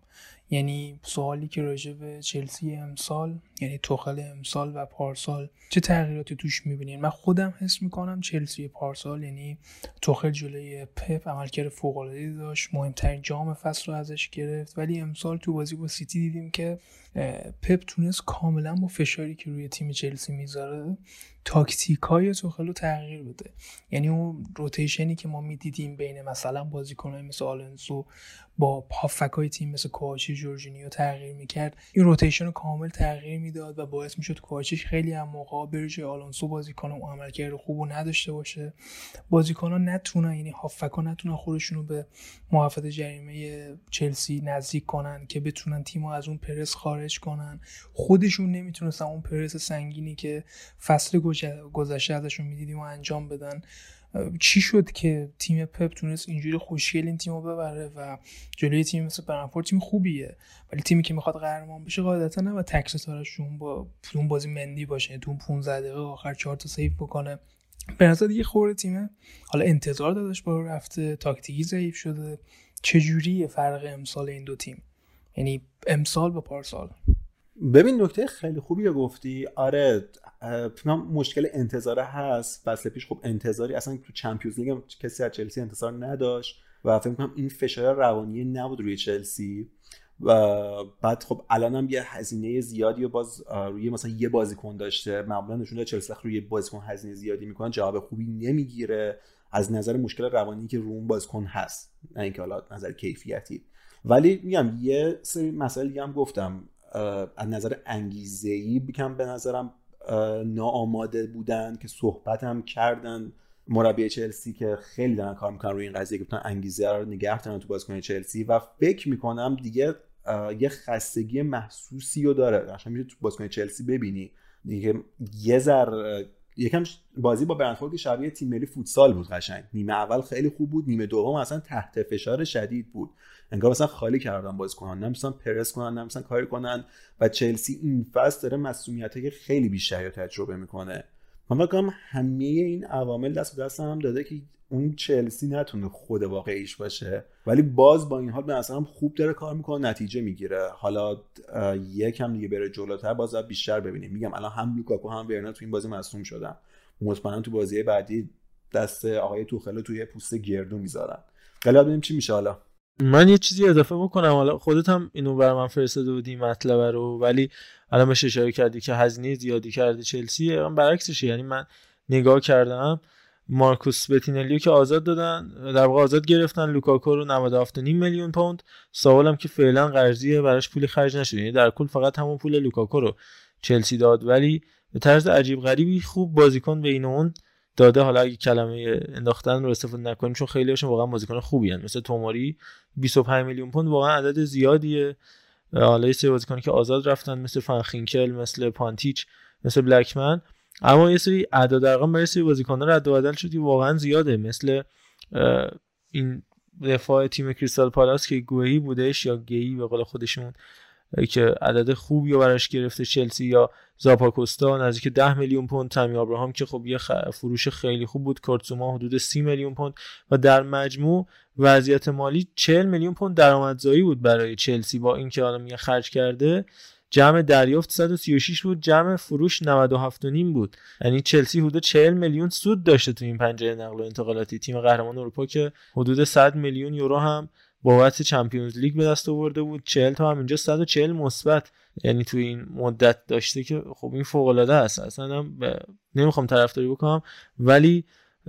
یعنی سوالی که راجع به چلسی امسال یعنی توخل امسال و پارسال چه تغییراتی توش می‌بینین؟ من خودم حس می‌کنم چلسی پارسال یعنی توخل جلوی پپ عملکرد فوق العاده داشت مهمترین جام فصل رو ازش گرفت. ولی امسال تو بازی با سیتی دیدیم که پپ تونست کاملا با فشاری که روی تیم چلسی می‌ذاره تاکتیک های توخل رو تغییر بده. یعنی اون rotation ی که ما می‌دیدیم بین مثلا بازیکنهای مثل آلنسو با هافبک های تیم مثل کواچیچ جورجینیو تغییر می‌کرد. این rotation رو کامل تغییر می‌داد و باعث می‌شد کواچیچ خیلی هم موقع بره آلونسو بازیکن و عملکرد خوب نداشته باشه. بازیکن ها نتونن یعنی هافک ها نتونن رو به محافظ جریمه چلسی نزدیک کنن که بتونن تیم از اون پرس خارج کنن. خودشون نمی‌تونستن اون پرس سنگینی که فصل گذشته ازشون می‌دیدیم و انجام بدن. چی شد که تیم پپ تونست اینجوری خوشگل این تیم رو ببره و جلوی تیم مثل برنفورد تیم خوبیه؟ ولی تیمی که می‌خواد قهرمان بشه قاعدتا نه و تک با اون بازی مندی باشه تو 15 دقیقه آخر 4 تا سیو بکنه. به نظر دیگه خورده تیمه حالا انتظار داداش با رفته تاکتیکی ضعیف شده. چجوری فرق امسال این دو تیم؟ یعنی امسال با پارسال. ببین نکته خیلی خوبی گفتی. آره مشکل انتظاره هست. فصل پیش خب انتظاری اصلا تو چمپیونز لیگ کسی از چلسی انتظار نداشت و فکر کنم این فشار روانی نبود روی چلسی. و بعد خب الان هم یه هزینه زیادی و باز روی مثلا یه بازیکن داشته. معمولا نشون داده چلسی روی بازیکن هزینه زیادی می‌کنن جواب خوبی نمی‌گیره. از نظر مشکل روانی که رو اون بازیکن هست نه اینکه حالا نظر کیفیتی. ولی میگم یه سری مسائل هم گفتم. از نظر انگیزه ای بکم به نظرم ناآماده بودن که صحبت هم کردن. مربی چلسی که خیلی دارن کار می‌کنن روی این قضیه که بتونن انگیزه رو نگه دارن تو بازیکن چلسی. و فکر می‌کنم دیگه یه خستگی محسوسی رو داره. قشنگ می‌تونی تو بازیکن چلسی ببینی. دیگه یه ذر یکم بازی با برنفورد که شبیه تیم ملی فوتسال بود قشنگ. نیمه اول خیلی خوب بود نیمه دوم اصلا تحت فشار شدید بود. انگار مثلا خالی کردن باز کنن نمیستن پرس کنن نمیستن کاری کنن. و چلسی این فصل داره مسئولیت خیلی بیشتری رو تجربه می‌کنه. من فکر همه این عوامل دست به دست هم داده که اون چلسی نتونه خود واقعیش باشه. ولی باز با این حال به نظرم خوب داره کار می‌کنه نتیجه می‌گیره. حالا یکم دیگه بره جلوتر باز بیشتر ببینیم. میگم الان هم لوکاکو هم ورنر تو این بازی مصدوم شدن. مطمئنا تو بازی بعدی دست آقای توخلو توی پوست گردو می‌ذارن. حالا ببینیم چی میشه حالا. من یه چیزی اضافه بکنم. حالا خودت هم اینو برای من فرستاده بودی مطلب رو ولی الان بهش اشاره کردی که هزینه زیادی کرده چلسی من برعکسشه یعنی من نگاه کردم مارکوس بتینلیو که آزاد دادن در واقع آزاد گرفتن لوکاکو رو 97.5 میلیون پوند. سوالم که فعلا قرضیه براش پولی خرج نشده. یعنی در کل فقط همون پول لوکاکو رو چلسی داد. ولی به طرز عجیب غریبی خوب بازیکن بین اون داده حالا اگه کلمه انداختن رو استفاده نکنیم چون خیلی هاشون واقعا بازیکن خوبی هن. مثل توماری 25 میلیون پوند واقعا عدد زیادیه. حالا یه سری بازیکن که آزاد رفتن مثل فنخینکل مثل پانتیچ مثل بلکمن. اما یه سری اعداد ارقام برای سری بازیکن‌ها رد و بدل شدی واقعا زیاده. مثل این دفاع تیم کریستال پالاس که گوهی بودش یا گیی به قول خودشون که عدد خوبی رو براش گرفته چلسی یا زاپاکوستا نزدیک 10 میلیون پوند. تامی ابراهام که خب یه فروش خیلی خوب بود کورتزوما حدود 30 میلیون پوند. و در مجموع وضعیت مالی 40 میلیون پوند درآمدزایی بود برای چلسی. با اینکه حالا میگه خرج کرده جمع دریافت 136 بود جمع فروش 97 نیم بود. یعنی چلسی حدود 40 میلیون سود داشته تو این پنجره نقل و انتقالاتی. تیم قهرمان اروپا که حدود 100 میلیون یورو هم بابت چمپیونز لیگ به دست آورده بود. 40 تا هم اینجا 140 مثبت. یعنی تو این مدت داشته که خب این فوق العاده است. اصلا هم ب... نمی‌خوام طرفداری بکنم ولی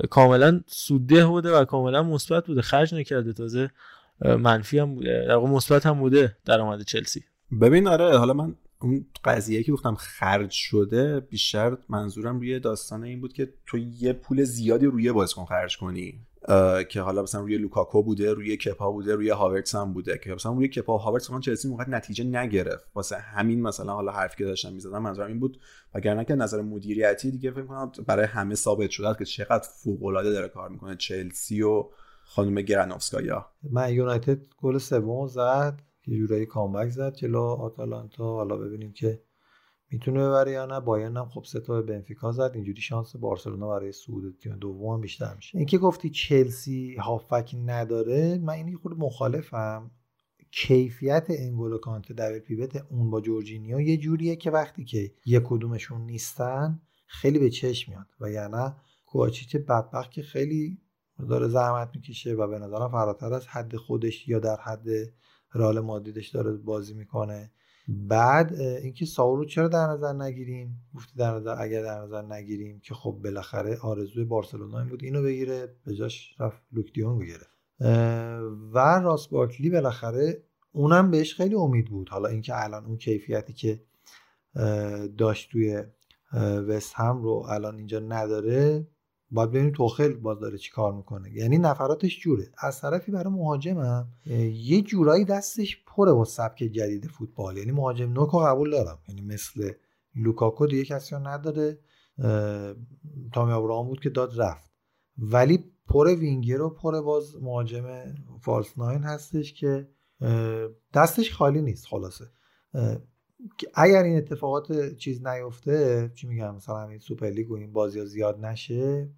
کاملا سوده بوده و کاملا مثبت بوده. خرج نکرده. تازه منفی هم بوده. در مثبت هم بوده درآمد چلسی. ببین آره حالا من اون قضیه که گفتم خرج شده بیشتر منظورم روی داستان این بود که تو یه پول زیادی روی بازیکن خرج کنی. که حالا مثلا روی لوکاکو بوده روی کپا بوده روی هاورتس هم بوده که مثلا روی کپا و هاورتس مثلا چلسی موقع نتیجه نگرفت. واسه همین مثلا حالا حرفی که داشتم می‌زدم منظورم این بود. وگرنه که نظر مدیریتی دیگه فکر کنم برای همه ثابت شده که چقدر فوق العاده داره کار می‌کنه چلسی و خانم گرانوفسکایا. من یونایتد گل سوم زد یه جورایی comeback زد جلو آتالانتا. حالا ببینیم که می‌تونه ببره یا نه؟ بایرن هم خب سه تا بنفیکا زد اینجوری شانس بارسلونا برای صعود تیم دوم بیشتر میشه. اینکه گفتی چلسی هافبک نداره من این خود مخالفم. کیفیت انگولو کانته در پیوت اون با جورجینیو یه جوریه که وقتی که یک کدومشون نیستن خیلی به چشم میاد. و یعنی کوچیچ بدبخت که خیلی داره زحمت می‌کشه و به نظرم فراتر از حد خودش یا در حد رال مادیدش داره بازی می‌کنه. بعد اینکه ساورو چرا در نظر نگیریم؟ گفتی در نظر اگر در نظر نگیریم که خب بالاخره آرزوی بارسلونا این بود اینو بگیره به جاش رفت لوکدیون بگیره و راس بارکلی بالاخره اونم بهش خیلی امید بود. حالا اینکه الان اون کیفیتی که داشت توی وست هم رو الان اینجا نداره باید ببینیم توخل باز داره چی کار می‌کنه. یعنی نفراتش جوره. از طرفی برای مهاجمم یه جورایی دستش پره با سبک جدید فوتبال. یعنی مهاجم نوک رو قبول دارم. یعنی مثل لوکاکو دیگه کسی رو نداره. تامی ابراهام بود که داد رفت. ولی پر وینگر و پر باز مهاجم false nine هستش که دستش خالی نیست خلاصه. اگر این اتفاقات چیز نیفته چی میگم مثلا همین سوپر لیگ و این بازی ها زیاد نشه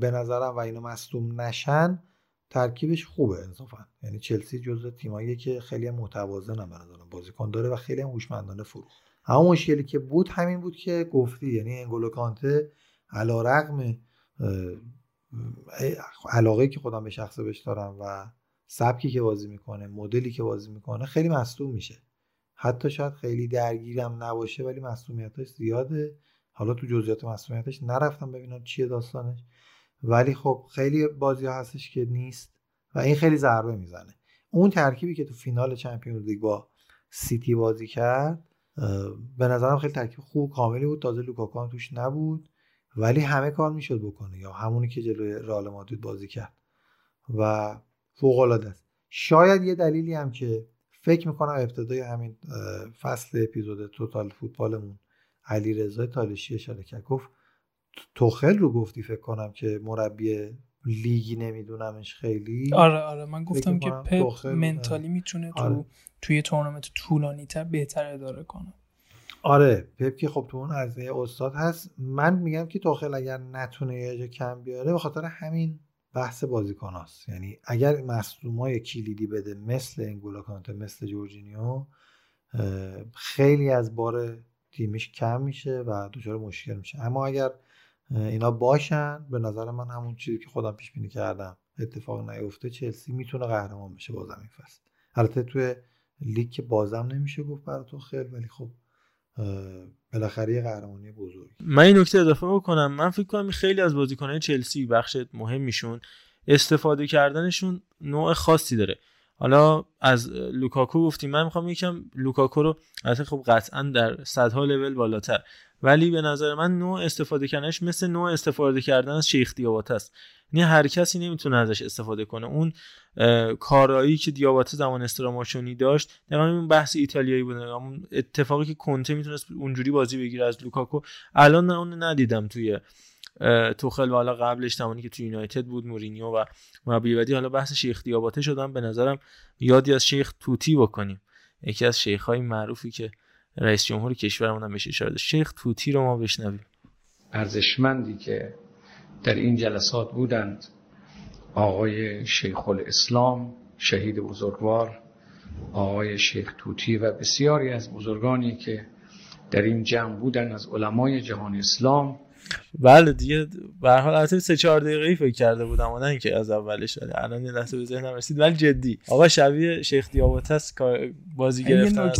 به نظرم و اینو مصدوم نشن ترکیبش خوبه انصافا. یعنی چلسی جزو تیمایی که خیلی متوازن هم به بازیکن داره و خیلی هوشمندانه فروخت. اما مشکلی که بود همین بود که گفتی یعنی انگولو کانته علیرغم علاقه که خودم به شخصه بهش دارم و سبکی که بازی می‌کنه مدلی که بازی می‌کنه خیلی مصدوم میشه. حتی شاید خیلی درگیرم نباشه ولی مسئولیتش زیاده. حالا تو جزئیات مسئولیتش نرفتم ببینم چیه داستانش. ولی خب خیلی بازی ها هستش که نیست و این خیلی ضربه می‌زنه. اون ترکیبی که تو فینال چمپیونز لیگ با سیتی بازی کرد به نظرم خیلی ترکیب خوب کاملی بود. تازه لوکاکو توش نبود. ولی همه کار می‌شد بکنه یا همونی که جلوی رئال مادرید بازی کرد. و فوق العاده است. شاید یه دلیلی هم که فکر می‌کنم ابتدای همین فصل اپیزود توتال فوتبالمون علی رضا تالشی اشاره کرد گفت توخل رو گفتی فکر کنم که مربی لیگی نمیدونمش خیلی. آره آره. من گفتم که پپ منتالی می‌تونه تو آره. توی تورنمنت طولانی تر بهتر اداره کنه. آره پپ که خب تو اون از استاد هست. من میگم که توخل اگر نتونه یه کم بیاره به خاطر همین بحث بازیکناست. یعنی اگر های کلیدی بده مثل انگولا کانته مثل جورجینیو خیلی از بار تیمش کم میشه و دچار مشکل میشه. اما اگر اینا باشن به نظر من همون چیزی که خودم پیش بینی کردم اتفاق نیفته چلسی می‌تونه قهرمان بشه بازم این فصل. البته توی لیگ که بازم نمیشه گفت برای تو خیلی ولی خب بالاخره یه قهرمانی بزرگ من این نکته اضافه بکنم. من فکر کنم خیلی از بازیکنان چلسی بخش مهمیشون استفاده کردنشون نوع خاصی داره. حالا از لوکاکو گفتیم من می‌خوام یکم لوکاکو رو البته خب قطعا در صدها لول بالاتر. ولی به نظر من نوع استفاده کردنش مثل نوع استفاده کردن از شیخ دیابات است. یعنی هر کسی نمی‌تونه ازش استفاده کنه. اون کارایی که دیاباته زمان استراماشونی داشت در اون بحث ایتالیایی بود اون اتفاقی که کنته می‌تونست اونجوری بازی بگیره از لوکاکو الان اون ندیدم توی توخل و حالا قبلش زمانی که تو یونایتد بود مورینیو و مربی حالا بحث شیخ دیاباته شدن به نظرم یادی از شیخ توتی بکنیم. یکی از شیخ های معروفی که رئیس جمهور کشورمون هم بهش اشاره شیخ توتی رو ما بشنویم. ارزشمندی که در این جلسات بودند آقای شیخ الاسلام شهید بزرگوار آقای شیخ توتی و بسیاری از بزرگانی که در این جمع بودن از علمای جهان اسلام بله دیگه به هر حال البته سه چهار دقیقه فکر کرده بودم و نه اینکه از اولش ولی الان یه لحظه به ذهنم رسید ولی جدی. آقا شبیه شیخ دیاباته کار بازی گرفتن.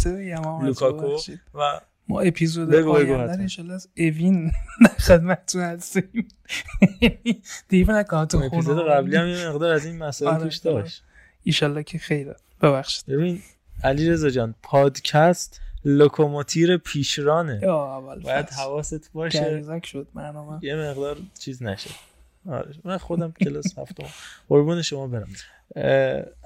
لوکاکو. و ما اپیزود آینده. انشالله از اوین خدمتتون هستیم. دیو نکنم تو اپیزود قبلی هم یه مقدار از این مسائل آره، توش آره. داشت ایشالله که خیره. ببخشید. ببین علی رضا جان پادکست لوکوموتیر پیشرانه. باید. حواست باشه. شد برنامه یه مقدار چیز نشه. آره من خودم کلاس هفتم. قربون شما برم.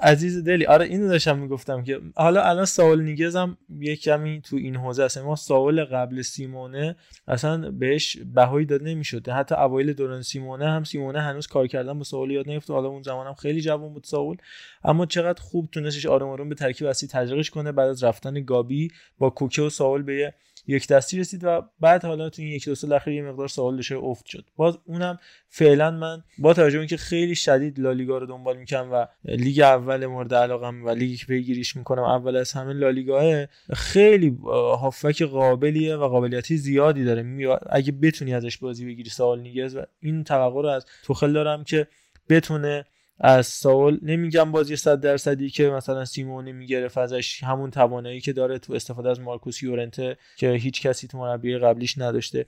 عزیز دلی آره اینو داشتم می‌گفتم که حالا الان ساول نیگز هم یه کمی تو این حوزه است ما ساول قبل سیمونه اصلا بهش بهایی داد نمی‌شد. حتی اوایل دوران سیمونه هم سیمونه هنوز کار کردن با ساول یاد نگرفت. حالا اون زمان هم خیلی جوان بود ساول اما چقدر خوب تونستش آروم آروم به ترکیب اصلی تزریقش کنه بعد از رفتن گابی با کوکه و ساول به یک دستی رسید و بعد حالا تو این یک دو سال اخیر یه مقدار سوال دچار افت شد. باز اونم فعلا من با توجه به اینکه خیلی شدید لالیگا رو دنبال می‌کنم و لیگ اول مورد علاقم و لیگی که پیگیریش می‌کنم اول از همه لالیگاه خیلی هافک قابلیه و قابلیتی زیادی داره. اگه بتونی ازش بازی بگیری سوال نیگز و این توقع رو از توخل دارم که بتونه از ساول نمیگم بازی 100 درصدی که مثلا سیمونه می‌گرفت ازش همون توانایی که داره تو استفاده از مارکوس یورنته که هیچ کسی تو مربی قبلیش نداشته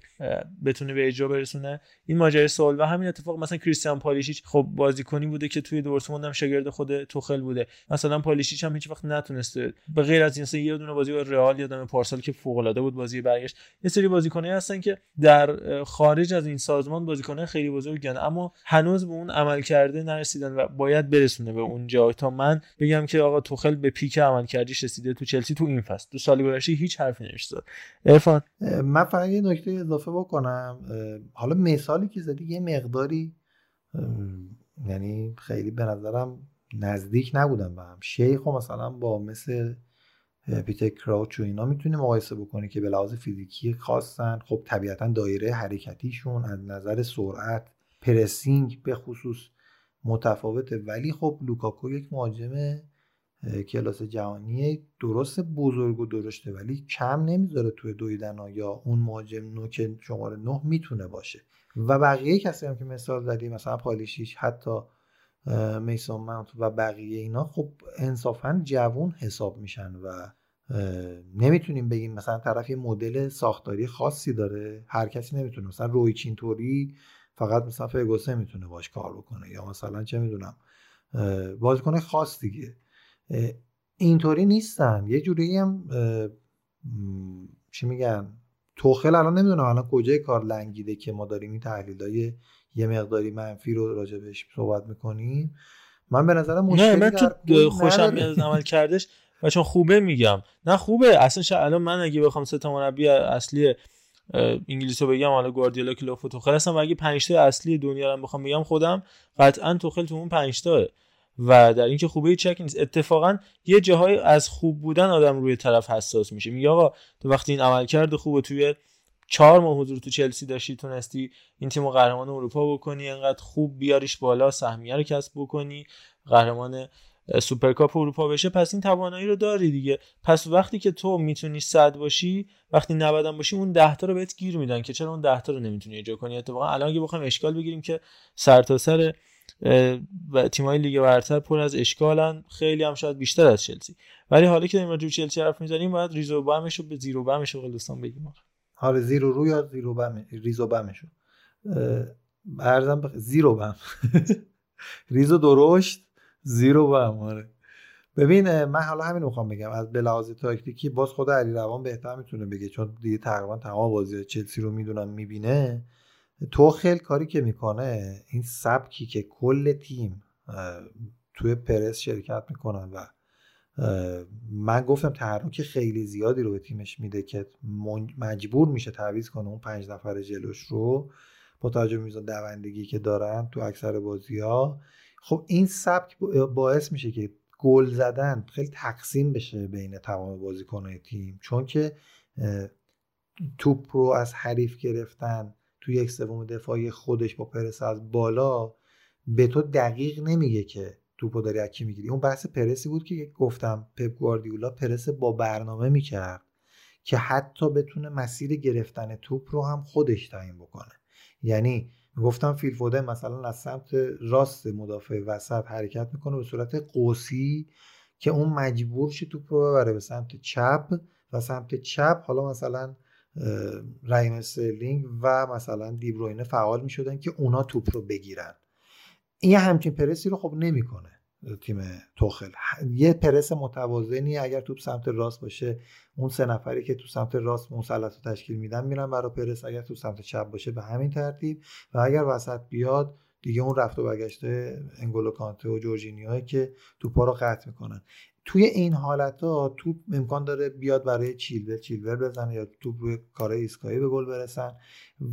بتونه به اجرا برسونه. این ماجرای سوال و همین اتفاق مثلا کریستیان پالیشیچ خب بازیکنی بوده که توی دورتموند هم شاگرد خود توخل بوده. مثلا پالیشیچ هم هیچ وقت نتونسته به غیر از این مثلا یه دونه بازی با رئال یادم پارسال که فوق العاده بود بازی برگشت. یه سری بازیکنایی هستن که در خارج از این سازمان بازیکنان خیلی بزرگن اما هنوز به اون عمل کرده نرسیدن باید برسونه به اونجا. تا من بگم که آقا توخل به پیک عمل کردیش رسیده تو چلسی تو این فصل. تو سال گذشته هیچ حرفی نمیشه زد عرفان. من فقط یه نکته اضافه بکنم. حالا مثالی که زدی یه مقداری یعنی خیلی به نظرم نزدیک نبودن به هم. شیخ و مثلا با مثل پیتر کراوچ و اینا می‌تونی مقایسه بکنی که به لحاظ فیزیکی خاصن. خب طبیعتا دایره حرکتیشون از نظر سرعت پرسینگ به خصوص متفاوته ولی خب لوکاکو یک مهاجم کلاس جهانی درست بزرگ و درشته ولی کم نمی‌ذاره توی دویدن یا اون مهاجم نوک شماره نه می‌تونه باشه. و بقیه کسی هم که مثال زدی مثلا پالیشیش حتی میسون ماونت و بقیه اینا خب انصافا جوون حساب میشن و نمی‌تونیم بگیم مثلا طرف یه مدل ساختاری خاصی داره هر کسی نمی‌تونه. مثلا روی چینطوری فقط مثلا فرگوسن می‌تونه باش کار بکنه یا مثلا چه می‌دونم بازیکن خاص دیگه اینطوری نیستن یه جوری هم چی میگن توخل الان نمی‌دونم الان کجای کار لنگیده که ما داریم این تحلیل یه مقداری منفی رو راجبش صحبت می‌کنیم من به نظرم مشکلی نه من کل خوشم. میاد عمل کردش و چون خوبه میگم نه خوبه اصلا. الان من اگه بخوام سه تا مربی اصلی انگلیس رو بگم حالا گواردیولا کلوپ و توخل هستم و اگه پنج تا اصلی دنیا رو بخوام بگم خودم قطعا توخل تو اون پنج تاه. و در اینکه خوبه شک نیست. اتفاقا یه جاهای از خوب بودن آدم روی طرف حساس میشه. میگه آقا تو وقتی این عملکرد خوبه توی چهار ماه حضور تو چلسی داشتی تونستی این تیم قهرمان اروپا بکنی انقدر خوب بیاریش بالا سهمیه رو کسب بکنی قهرمان سوپرکاپ اروپا بشه پس این توانایی رو داری دیگه. پس وقتی که تو می‌تونی صد باشی وقتی 90 هم باشی اون 10 تا رو بهت گیر میدن که چرا اون 10 تا رو نمی‌تونی اجرا کنی؟ اتفاقا الان اگه بخوایم اشکال بگیریم که سرتاسر و تیمای لیگ برتر پر از اشکالن خیلی هم شاید بیشتر از چلسی. ولی حالا که داریم راجع چلسی حرف می‌زنیم باید ریزو بمش رو به زیرو بمش رو دوستان بگیم آره زیرو رو یا زیرو بم ریزو بمشو ارزم بخ... زیرو بم. ریزو درشت. زیرو بم آره. ببین من حالا همین می‌خوام بگم. از لحاظ تاکتیکی باز خود علی روان بهتر می‌تونه بگه چون دیگه تقریبا تمام بازی چلسی رو می‌دونم می‌بینه. تو خیلی کاری که می‌کنه این سبکی که کل تیم توی پرس شرکت می‌کنن و من گفتم تحرک خیلی زیادی رو به تیمش میده که مجبور میشه تعویض کنه اون پنج نفر جلوش رو. با توجه به میزان دوندگی که دارن تو اکثر بازی ها خب این سبک باعث میشه که گل زدن خیلی تقسیم بشه بین تمام بازیکنهای تیم. چون که توپ رو از حریف گرفتن تو یک سوم دفاعی خودش با پرس از بالا به تو دقیق نمیگه که توپو داری از کی می‌گیری. اون بحث پرسی بود که گفتم پپ گواردیولا پرس با برنامه می‌کرد که حتی بتونه مسیر گرفتن توپ رو هم خودش تعیین بکنه. یعنی گفتم فیل فودن مثلا از سمت راست مدافع وسط حرکت می‌کنه به صورت قوسی که اون مجبور شه توپ رو ببره به سمت چپ و سمت چپ حالا مثلا رحیم استرلینگ و مثلا دیبروینه فعال می‌شدن که اونا توپ رو بگیرن. این همچین پرسی رو خب نمی‌کنه. تیم توخل. یه پرس متوازنی اگر توپ سمت راست باشه اون سه نفری که تو سمت راست مثلث رو تشکیل میدن میرن برای پرس. اگر تو سمت چپ باشه به همین ترتیب. و اگر وسط بیاد دیگه اون رفت و برگشته انگولو کانته و جورجینیو که توپا رو قطع می‌کنن. توی این حالت ها توپ امکان داره بیاد برای چیلول چیلول بزنه یا توپ روی کار ایستگاهی به گل برسن.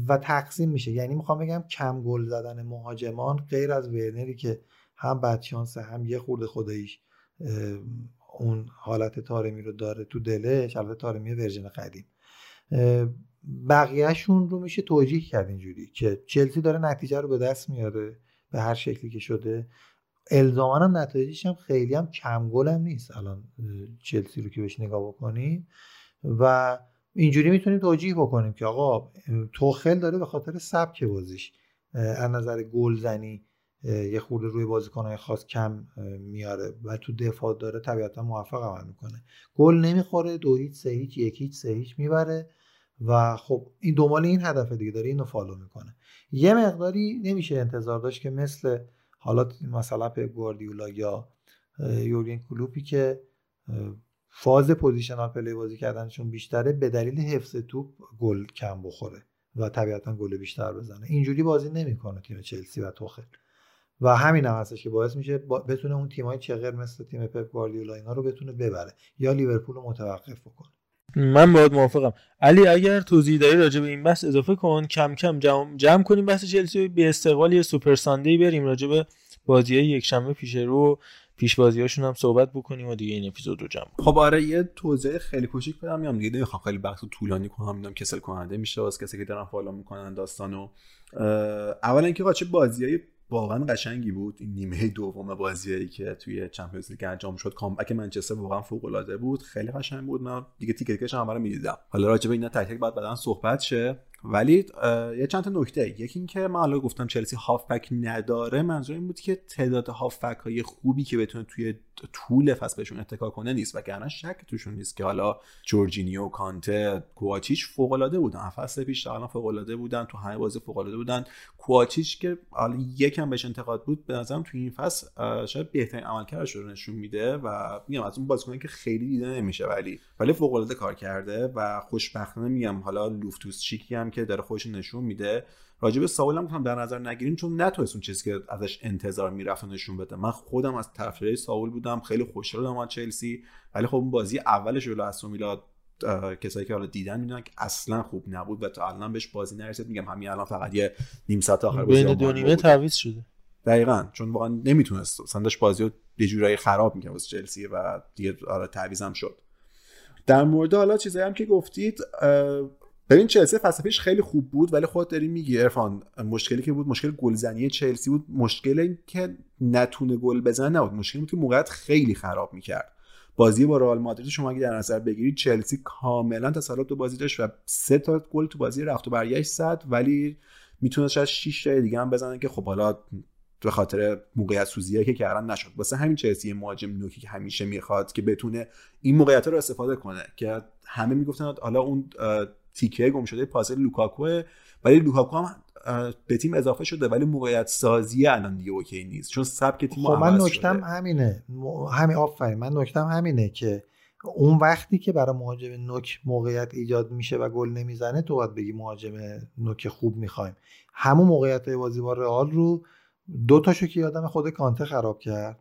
و تقسیم میشه. یعنی می‌خوام بگم کم گل زدن مهاجمان غیر از ورنری که هم بدشانس هم یه خورده خداییش اون حالت تارمی رو داره تو دلش البته تارمی version قدیم. بقیهشون رو میشه توجیه کرد اینجوری که چلسی داره نتیجه رو به دست میاره به هر شکلی که شده. الزاما هم نتایجش هم خیلی هم کم گل هم نیست الان چلسی رو که بهش نگاه بکنیم و اینجوری می‌تونیم توجیه بکنیم که آقا توخل داره به خاطر سبک بازیش از نظر گلزنی یه خورده روی بازیکنهای خاص کم میاره و تو دفاع داره طبیعتا موفق عمل می‌کنه. گل نمی‌خوره دو هیچ سه هیچ یک هیچ سه هیچ می‌بره و خب این دنبال این هدف دیگه داره اینو فالو می‌کنه. یه مقداری نمیشه انتظار داشت که مثل حالا مثلا پپ گواردیولا یا یورگن کلوپی که فاز positional play بازی کردنشون بیشتره به دلیل حفظ توپ گل کم بخوره و طبیعتا گل بیشتر بزنه. اینجوری بازی نمی‌کنه تیم چلسی و توخل. و همین هم هستش که باعث میشه بتونه اون تیمای چغر مثل تیم پپ گواردیولا اینا رو بتونه ببره یا لیورپول رو متوقف بکنه. من باید موافقم. علی اگر توضیح داری راجع به این بحث اضافه کن. کم کم جمع, جمع کنیم بحث چلسی به استقبال یه Super Sunday بریم راجع به بازی یک شنبه پیش رو. پیش بازیاشون هم صحبت بکنیم و دیگه این اپیزود رو جمع خب آره یه توضیح خیلی کوچیک بدم. میام دیگه نمی‌خوام خیلی بحث طولانی کنم. می‌دونم کسل کننده میشه واسه کسی که دارن follow می‌کنن داستانو. اولا اینکه چه بازیای واقعا قشنگی بود. این نیمه دوم بازیایی که توی Champions League انجام شد. comeback منچستر واقعا فوق العاده بود. خیلی قشنگ بود. من دیگه تیکتش هم رو می‌دیدم. حالا راجع به اینا تک تک بعد بعدا صحبت شه. ولی یه چند تا نکته. یکی اینکه من حالا گفتم چلسی هافبک نداره منظور این بود که تعداد هافبک های خوبی که بتونه توی طول فصل بهشون اتکا کنه نیست. و گرنه شک توشون نیست که حالا جورجینیو کانته کواتیچ فوق العاده بودن فصل پیش تا فوق العاده بودن تو همه بازی فوق العاده بودن. کواتیچ که حالا یکم بهش انتقاد بود به نظرم تو این فصل شاید بهترین عملکردش رو نشون میده و میگم از اون بازیکنی که خیلی دیده نمیشه ولی ولی فوق العاده کار کرده و خوشبختانه میگم حالا لوفتوس چیکی هم که داره خودش نشون میده. راجب ساول هم گفتم در نظر نگیریم چون نتونست اون چیزی که ازش انتظار می‌رفت نشون بده. من خودم از طرفدارای ساول بودم خیلی خوشحال از چلسی ولی خب اون بازی اولش جلو استون ویلا کسایی که حالا دیدن می‌دونن که اصلا خوب نبود و تا الان بهش بازی نرسید. میگم همین الان فقط یه نیم ساعت آخر بازی بین دو نیمه تعویض شده. دقیقا چون واقعا نمی‌تونست. سندش بازی رو یه جورایی خراب می‌کرد واسه چلسی و دیگه حالا تعویض شد. در مورد حالا چیزایی هم که گفتید ببین چلسی فصل پیش خیلی خوب بود ولی خود داری میگی ارفان مشکلی که بود مشکل گلزنی چلسی بود. مشکل این که نتونه گل بزنه نبود. مشکلی بود که موقعیت خیلی خراب می‌کرد. بازی با رئال مادرید شما اگه در نظر بگیرید چلسی کاملا تسلط تو بازی داشت و سه تا گل تو بازی رفت و برگشت زد ولی می‌تونه شاید 6 تا دیگه هم بزنه که خب حالا به خاطر موقعیت سوزی که کردن نشد. واسه همین چلسی مهاجم نوکی که همیشه می‌خواد که بتونه این موقعیت رو استفاده کنه که همه می‌گفتن حالا اون تیکه گم شده پازل لوکاکو. ولی لوکاکو هم به تیم اضافه شده ولی موقعیت سازی الان دیگه OK نیست. چون سبک تیم خب من نکتم همینه. همین آفرین. من نکتم همینه که اون وقتی که برای مهاجم نوک موقعیت ایجاد میشه و گل نمی‌زنه تو باید بگی مهاجم نوک خوب می‌خوایم. همون موقعیت های بازی با رئال رو دو تاشو که یادم خود کانته خراب کرد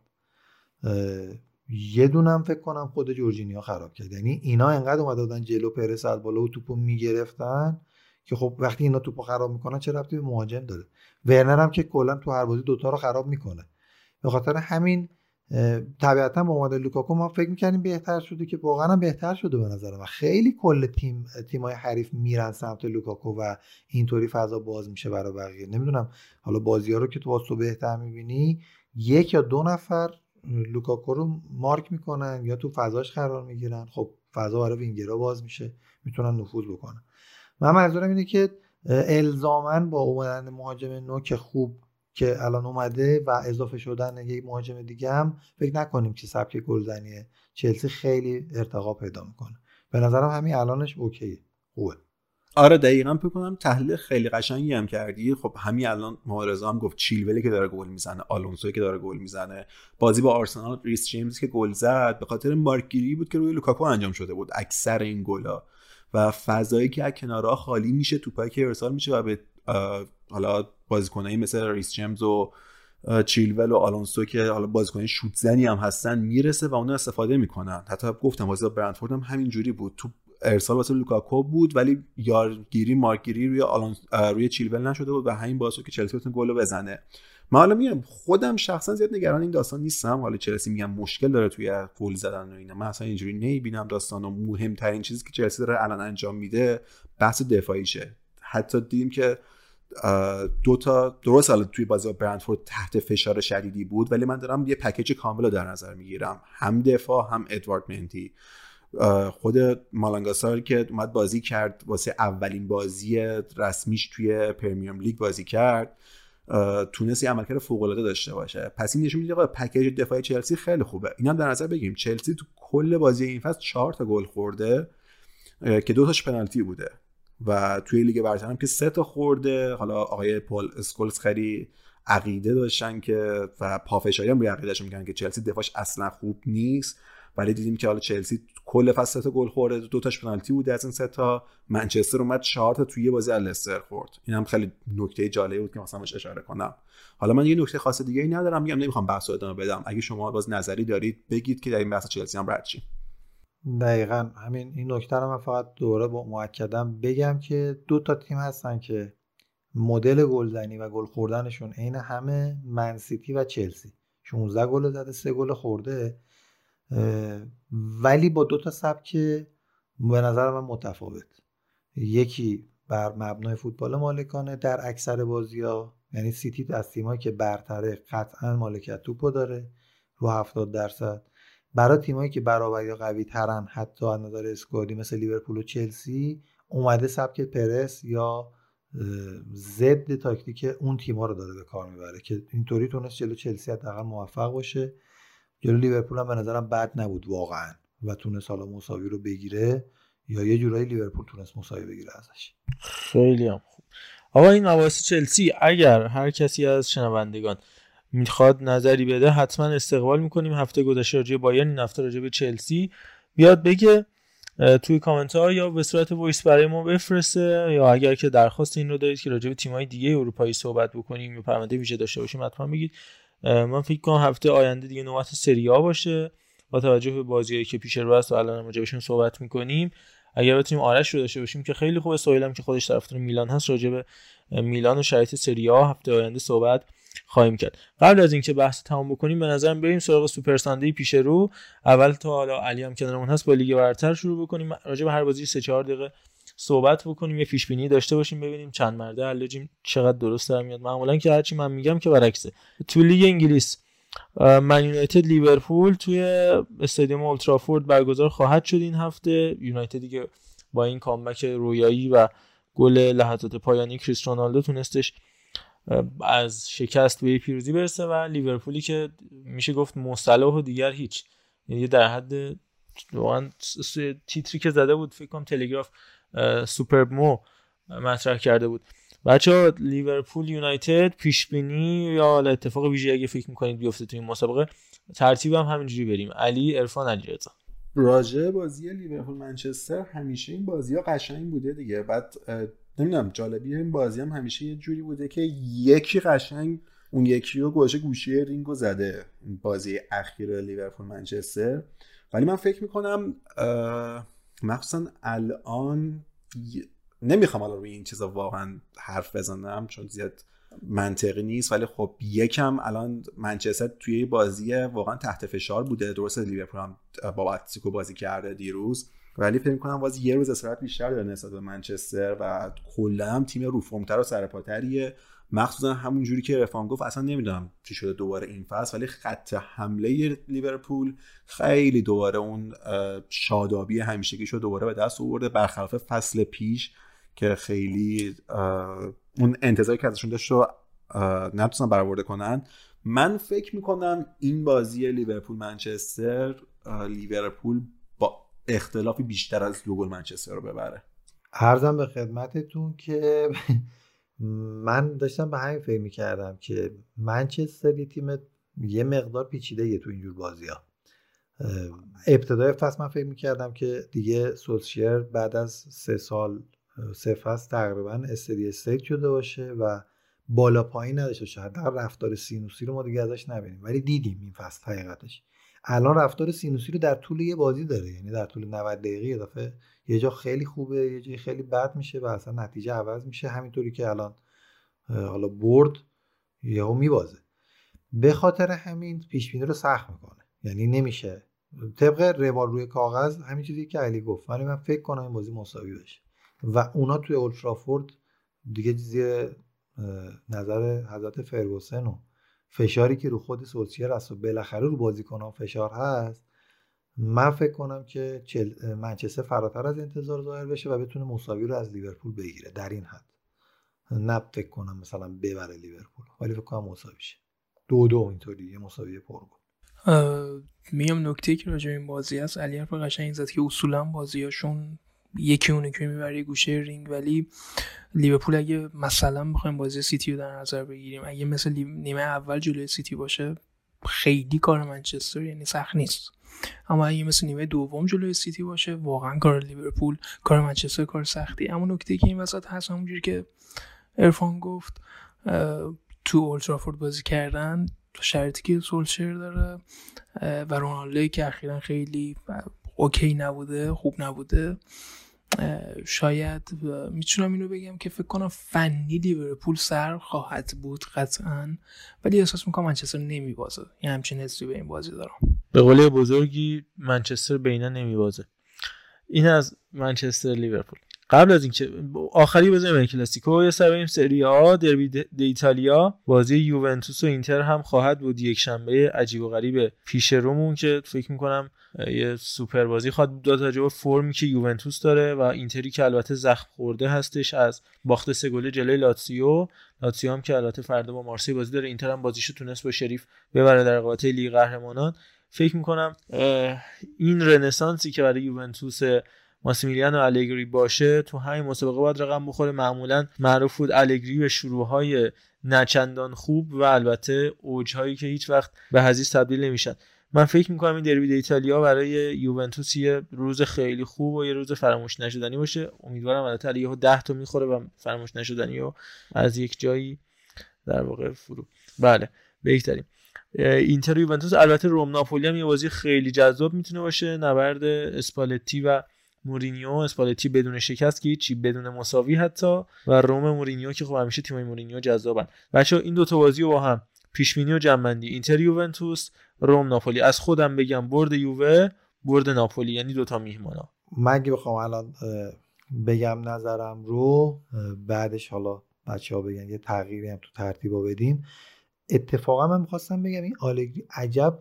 یه دونم فکر کنم خود جورجینیو خراب کرد. یعنی اینا انقدر اومده بودن جلو پرس از بالا و توپو می‌گرفتن که خب وقتی اینا توپو خراب می‌کنن چه ربطی به مهاجم داره؟ ورنر هم که کلا تو هر بازی دوتا رو خراب می‌کنه. به خاطر همین طبیعتا با اومدن لوکاکو ما فکر می‌کنیم بهتر شده که واقعا بهتر شده به نظر من. خیلی کل تیم تیمای حریف میرن سمت لوکاکو و اینطوری فضا باز میشه برای بقیه. نمی‌دونم حالا بازی ها رو که تو واسه بهتر می‌بینی یک یا دو نفر لوکاکو رو مارک می‌کنن یا تو فضاش قرار می‌گیرن. خب فضا برای وینگرها باز میشه. می‌تونن نفوذ بکنن. من منظورم اینه که الزاما با اومدن مهاجم نوک خوب که الان اومده و اضافه شدن یک مهاجم دیگه هم فکر نکنیم که سبک گلزنی چلسی خیلی ارتقا پیدا می‌کنه. به نظرم همین الانش اوکیه. خوبه. آره دقیقا فکر کنم تحلیل خیلی قشنگی هم کردی. خب همین الان معارضه هم گفت چیلولی که داره گل می‌زنه آلونسو که داره گل می‌زنه. بازی با آرسنال ریس جیمز که گل زد. به خاطر مارکگیری بود که روی لوکاکو انجام شده بود اکثر این گلا. و فضایی که از کنارها خالی میشه توپایی که ارسال میشه و به حالا بازیکنایی مثل ریس جیمز و چیلول و آلونسو که حالا بازیکن شوت زنی هم هستن می‌رسه و اونو استفاده می‌کنن. حتی گفتم بازی برنتفورد هم همین جوری بود. تو ارسال واسه لوکاکو بود ولی یارگیری مارکگیری روی آلون روی چیلول نشده بود و همین باعث که چلسی بتونه گل بزنه. من حالا میگم خودم شخصا زیاد نگران این داستان نیستم. حالا چلسی میگم مشکل داره توی گل زدن و اینا. من اصلا اینجوری نمی‌بینم داستان و مهمترین چیزی که چلسی داره الان انجام میده بحث دفاعیشه. حتی دیدیم که دو تا درست حالا توی بازی برندفورد تحت فشار شدیدی بود ولی من دارم یه پکیج کامل رو در نظر می‌گیرم. هم دفاع هم ادوارد منتی خود مالانگاسار که اومد بازی کرد واسه اولین بازی رسمیش توی Premier League بازی کرد تونست یه عملکرد فوق العاده داشته باشه. پس این نشون میده پکیج دفاعی چلسی خیلی خوبه. اینا هم در نظر بگیریم. چلسی تو کل بازی این فصل 4 تا گل خورده که دو تاش پنالتی بوده. و توی لیگ برتر هم که سه تا خورده. حالا آقای پل اسکولز خیلی عقیده داشتن که و پافشاری هم روی عقیدهشون میگن که چلسی دفاعش اصلا خوب نیست. ولی دیدیم که حالا چلسی کل فصل تا گل خورده. دو تاش پنالتی بوده از این سه تا. منچستر اومد چهار تا توی بازی لستر خورد. این هم خیلی نکته جالبی بود که مثلا اشاره کنم. حالا من یه نکته خاص دیگه ای ندارم. میگم نمی‌خوام بحث ادامه بدم. اگه شما باز نظری دارید بگید که در این بحث چلسی هم رد شیم. دقیقا همین. این نکته رو من فقط دوره با مؤکدم بگم که دو تا تیم هستن که مدل گلزنی و گل خوردنشون عین همه منسیتی و چلسی. 16 گل زده سه گل خورده. ولی با دو تا سبک به نظر من متفاوت. یکی بر مبنای فوتبال مالکانه در اکثر بازی ها یعنی سیتی از تیمایی که برتره قطعا مالکیت توپو داره رو 70 درصد. برای تیمایی که برابر یا قوی ترن حتی از نظر اسکوادی مثل لیورپول و چلسی اومده سبک پرس یا ضد تاکتیک اون تیما رو داره به کار می‌بره که اینطوری تونست جلو چلسی حداقل موفق باشه. جلو لیورپول هم به نظرم بد نبود واقعا و تونست حالا مساوی رو بگیره یا یه جورایی لیورپول تونست مساوی بگیره ازش. خیلی هم خوب. آقا این مباحث چلسی اگر هر کسی از شنوندگان می‌خواد نظری بده حتما استقبال می‌کنیم. هفته گذشته راجع بایرن این هفته راجع به چلسی. بیاد بگه توی کامنت ها یا به صورت voice برای ما بفرسته یا اگر که درخواست این رو دارید که راجع به تیم‌های دیگه اروپایی صحبت بکنیم یا پرونده ویژه داشته باشیم حتما بگید. من فکر کنم هفته آینده دیگه نوبت سری آ باشه. با توجه به بازیایی که پیش رو هست و الان راجع صحبت می‌کنیم اگر بتونیم آرش رو داشته باشیم که خیلی خوبه سهیلم که خودش طرفدار میلان هست راجع به میلان و شرایط سری آ هفته آینده صحبت خواهیم کرد. قبل از اینکه بحث تمام بکنیم به نظرم بریم سراغ Super Sunday پیش رو. اول تا حالا علی هم کنارمون هست با لیگ برتر شروع بکنیم. راجع به هر بازی 3 4 دقیقه صحبت بکنیم یه پیش بینی داشته باشیم ببینیم چند مرده حلاجیم چقدر درست در میاد. معمولا که هرچی من میگم که برعکسه. تو لیگ انگلیس من یونایتد لیورپول توی استادیوم اولدترافورد برگزار خواهد شد این هفته. یونایتدی که با این comeback رویایی و گل لحظات پایانی کریس رونالدو تونستش از شکست به پیروزی برسه و لیورپولی که میشه گفت مو صلاح و دیگر هیچ. یعنی در حد واقعا تیتری که زده بود فکر کنم تلگراف سوپر مو مطرح کرده بود. بچه لیورپول یونایتد پیش بینی یا اتفاق ویژه اگه فکر می‌کنید بیفته تو این مسابقه ترتیب هم همینجوری بریم. علی عرفان علیرضا. راجع بازی لیورپول منچستر همیشه این بازی ها قشنگ بوده دیگه. بعد نمی‌دونم جالبی این بازی هم همیشه یه جوری بوده که یکی قشنگ اون یکی رو گوشه گوشی رینگو زده. بازی اخیر لیورپول منچستر. ولی من فکر می‌کنم مخصوصا الان نمی‌خوام الان روی این چیزا واقعا حرف بزنم چون زیاد منطقی نیست ولی خب یکم الان منچستر توی بازی واقعا تحت فشار بوده. درست لیورپول هم با اتلتیکو بازی کرده دیروز ولی فکر کنم باز یه روز استراحت بیشتر داره نسبت به منچستر و کلا هم تیم رو فرمتر و سرپاتریه مخصوصا همون جوری که رفان گفت اصلا نمی‌دونم چی شده دوباره این فصل ولی خط حمله لیورپول خیلی دوباره اون شادابی همیشگی شد دوباره به دست آورده. برخلاف فصل پیش که خیلی اون انتظاری که ازشون داشت رو نتونستن برآورده کنن من فکر می‌کنم این بازی لیورپول منچستر لیورپول با اختلافی بیشتر از دو گل منچستر رو ببره. عرضم به خدمتتون که من داشتم به همین فکر می‌کردم که منچستر یه تیم یه مقدار پیچیده یه تو اینجور بازی ها ابتدای فصل من فکر می‌کردم که دیگه سولشر بعد از سه سال سه فصل تقریبا steady state شده باشه و بالا پایین نداشته باشه. حداقل رفتار سینوسی رو ما دیگه ازش نبینیم. ولی دیدیم این فصل حقیقتش. الان رفتار سینوسی رو در طول یه بازی داره یعنی در طول 90 دقیقه دفعه یه جا خیلی خوبه یه جای خیلی بد میشه و اصلا نتیجه عوض میشه همینطوری که الان حالا برد یهو میبازه. به خاطر همین پیش بینی رو سخت می‌کنه. یعنی نمیشه. طبق روال روی کاغذ همین چیزی که علی گفت. ولی من فکر کنم این بازی مساوی بشه. و اونا توی اولترافورد دیگه چیزی نظر حضرت فرگوسن و فشاری که رو خود سولشیر هست و بالاخره رو بازیکنان فشار هست من فکر کنم که منچستر فراتر از انتظار ظاهر بشه و بتونه مساوی رو از لیورپول بگیره در این حد. نه فکر کنم مثلا ببره لیورپول ولی فکر کنم مساوی شه. دو دو اینطوری یه مساوی پرگل میام نکته که راجع این بازی هست. علی قشنگ گفت که اصولا بازیاشون یکی اونه که می‌بره گوشه رینگ ولی لیورپول اگه مثلا بخوایم بازی سیتی رو در نظر بگیریم اگه مثل نیمه اول جلوی سیتی باشه خیلی کار منچستر یعنی سخت نیست. اما اگه مثل نیمه دوم جلوی سیتی باشه واقعا کار لیورپول کار منچستر کار سختی. اما نکته که این وسط هست همونجوری که عرفان گفت تو اولدترافورد بازی کردن شرطی که سولشر داره و رونالدوی که اخیرا خیلی okay نبوده خوب نبوده. شاید می‌تونم اینو بگم که فکر کنم فنی لیورپول سر خواهد بود قطعا ولی احساس می‌کنم منچستر نمیبازه. یه همچین حسی به این بازی دارم. به قول بزرگی منچستر بینا نمیبازه. این از منچستر لیورپول. قبل از اینکه آخری بزنیم کلاسیکو یه سر سری آ دربی د ایتالیا. بازی یوونتوس و اینتر هم خواهد بود. یک شنبه عجیب و غریب پیش رومون که فکر می‌کنم یه سوپر بازی خواهد بود. تا فرمی که یوونتوس داره و اینتری که البته زخم خورده هستش از باخت سه گله جلوی لاتسیو لاتسیو هم که البته فردا با مارسی بازی داره. اینتر هم بازیشو تونست با شریف ببره در رقابت لیگ قهرمانان. فکر می‌کنم این رنسانسی که برای یوونتوس ماسیمیلیان و الگری باشه تو همین مسابقه باید رقم بخوره. معمولا معروف بود الگری به شروعهای نچندان خوب و البته اوجهایی که هیچ وقت به حزیز تبدیل نمیشن. من فکر می‌کنم این دربی ایتالیا برای یوونتوس یه روز خیلی خوب و یه روز فراموش نشدنی باشه. امیدوارم البته یهو 10 تا می‌خوره و فراموش نشدنی و از یک جایی در واقع فرو. بله بهترین. اینتر یوونتوس البته روم ناپولی هم یه بازی خیلی جذاب می‌تونه باشه. نبرد اسپالتی و مورینیو اسپالتی بدون شکست که هیچی بدون مساوی حتی. و روم مورینیو که خب همیشه تیمای مورینیو جذابن. بچه این دو تا بازی رو با هم پیش بینی و جمع‌بندی اینتر یوونتوس روم ناپولی. از خودم بگم برد یووه برد ناپولی. یعنی دوتا میهمانا. من اگه بخوام الان بگم نظرم رو بعدش حالا بچه ها بگن. یه تغییری هم تو ترتیبا بدیم اتفاقا من می‌خواستم بگم این آلگری عجب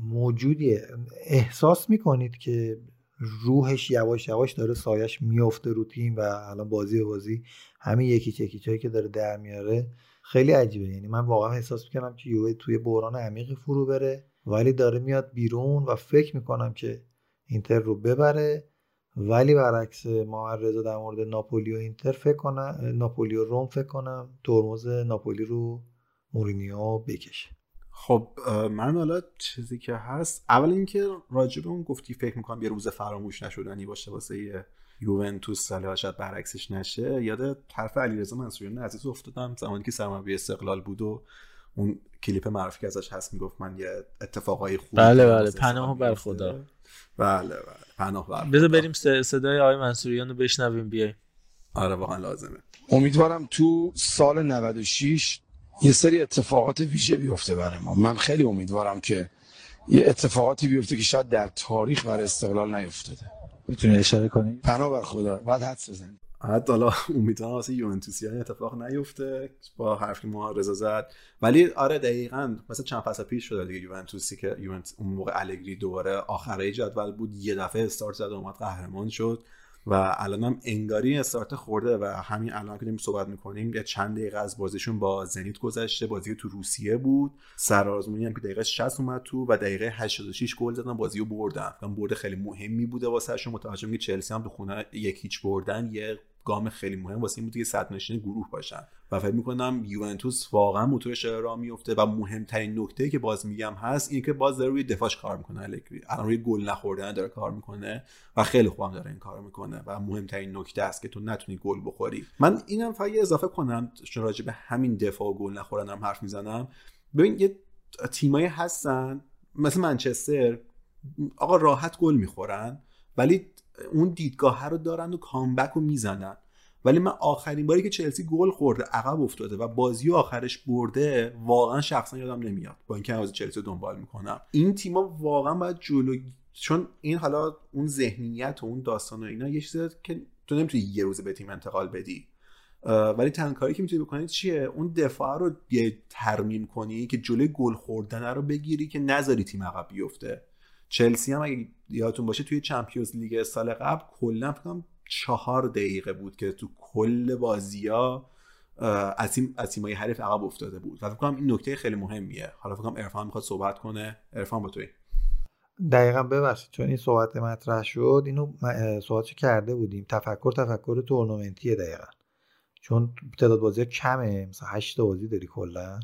موجودیه. احساس می‌کنید که روحش یواش یواش داره سایش میفته رو تیم و الان بازی به بازی همین یکی چکی که داره در میاره خیلی عجیبه. یعنی من واقعا احساس می‌کنم که یووه توی بحران عمیقی فرو بره ولی داره میاد بیرون و فکر می‌کنم که اینتر رو ببره. ولی برعکس ما رضا در مورد ناپولی اینتر فکر کنم ناپولی روم فکر کنم ترمز ناپولی رو مورینیو بکشه. خب من حالا چیزی که هست اول اینکه راجب اون گفتی فکر می‌کنم یه روز فراموش نشدنی باشه واسه یوونتوس سال شاید برعکسش نشه. یاد حرف علیرضا منصوریان عزیز افتادم زمانی که سرمربی استقلال بود و اون کلیپ معرفی که ازش هست می‌گفت من یه اتفاقای خوب بله بله پناه بر خدا. بله بله پناه بر بذار بریم صدای آقای منصوریان رو بشنویم بیایم آره واقعا لازمه. امیدوارم تو سال 96 یه سری اتفاقات ویژه بیفته برای ما. من خیلی امیدوارم که یه اتفاقاتی بیفته که شاید در تاریخ برای استقلال نیفتاده. می‌تونی اشاره کنی؟ پناه بر خدا. بعد حدس بزنی حتی حالا امیدوارم واسه یوونتوسیان اتفاق نیفته با حرفی ما رضا زد. ولی آره دقیقا مثلا چند فصل پیش شده دیگه یوونتوسی که یوونت اون موقع الگری دوباره آخره جدول بود. یه دفعه استارت زد اومد قهرمان شد. و الان هم انگاری استارت خورده و همین الان که داریم صحبت می‌کنیم یه چند دقیقه از بازیشون با زنیت گذشته بازی تو روسیه بود. سرآزمونی هم که دقیقه 60 اومد تو و دقیقه 86 گل زدن بازی رو بردن. برد خیلی مهمی بوده واسهشون. متوجه که چلسی هم تو خونه یک هیچ بردن یه گام خیلی مهم واسه این بود که صد نشین گروه باشن. و فکر می‌کنم یوونتوس واقعا موتورش راه میفته و مهمترین نکته که باز میگم هست اینه که باز داره روی دفاعش کار می‌کنه. الگری الان روی گل نخوردن داره کار می‌کنه و خیلی خوبم داره این کار می‌کنه و مهمترین نکته است که تو نتونی گل بخوری. من اینم فقط اضافه کنم چون راجع به همین دفاع و گل نخوردن هم حرف می‌زنم. ببین یه تیمایی هستن مثل منچستر آقا راحت گل می‌خورن ولی اون دیدگاه رو دارن و کامبک رو می‌زنن. ولی من آخرین باری که چلسی گل خورده عقب افتاده و بازی آخرش برده واقعا شخصا یادم نمیاد. با اینکه از چلسی دنبال می‌کنم. این تیما واقعا باید جلو چون این حالا اون ذهنیت و اون داستان و اینا یه چیزی که تو نمی‌تونی یه روز به تیم انتقال بدی. ولی تنها کاری که می‌تونی بکنی چیه؟ اون دفاع رو یه ترمیم کنی که جلوی گل خوردن رو بگیری که نذاری تیم عقب بیفته. چلسی هم اگه یادتون باشه توی چمپیونز لیگ سال قبل کلا فکر چهار دقیقه بود که تو کل بازیا از تیم از تیمای حریف عقب افتاده بود. و فکر کنم این نکته خیلی مهمیه. حالا فکر کنم عرفان می‌خواد صحبت کنه. عرفان با توی. دقیقا ببخشید چون این صحبت مطرح شد اینو صحبتش کرده بودیم؟ تفکر تفکر تورنمنتیه دقیقا. چون تعداد بازی کمه مثلا هشت بازی داری کلا.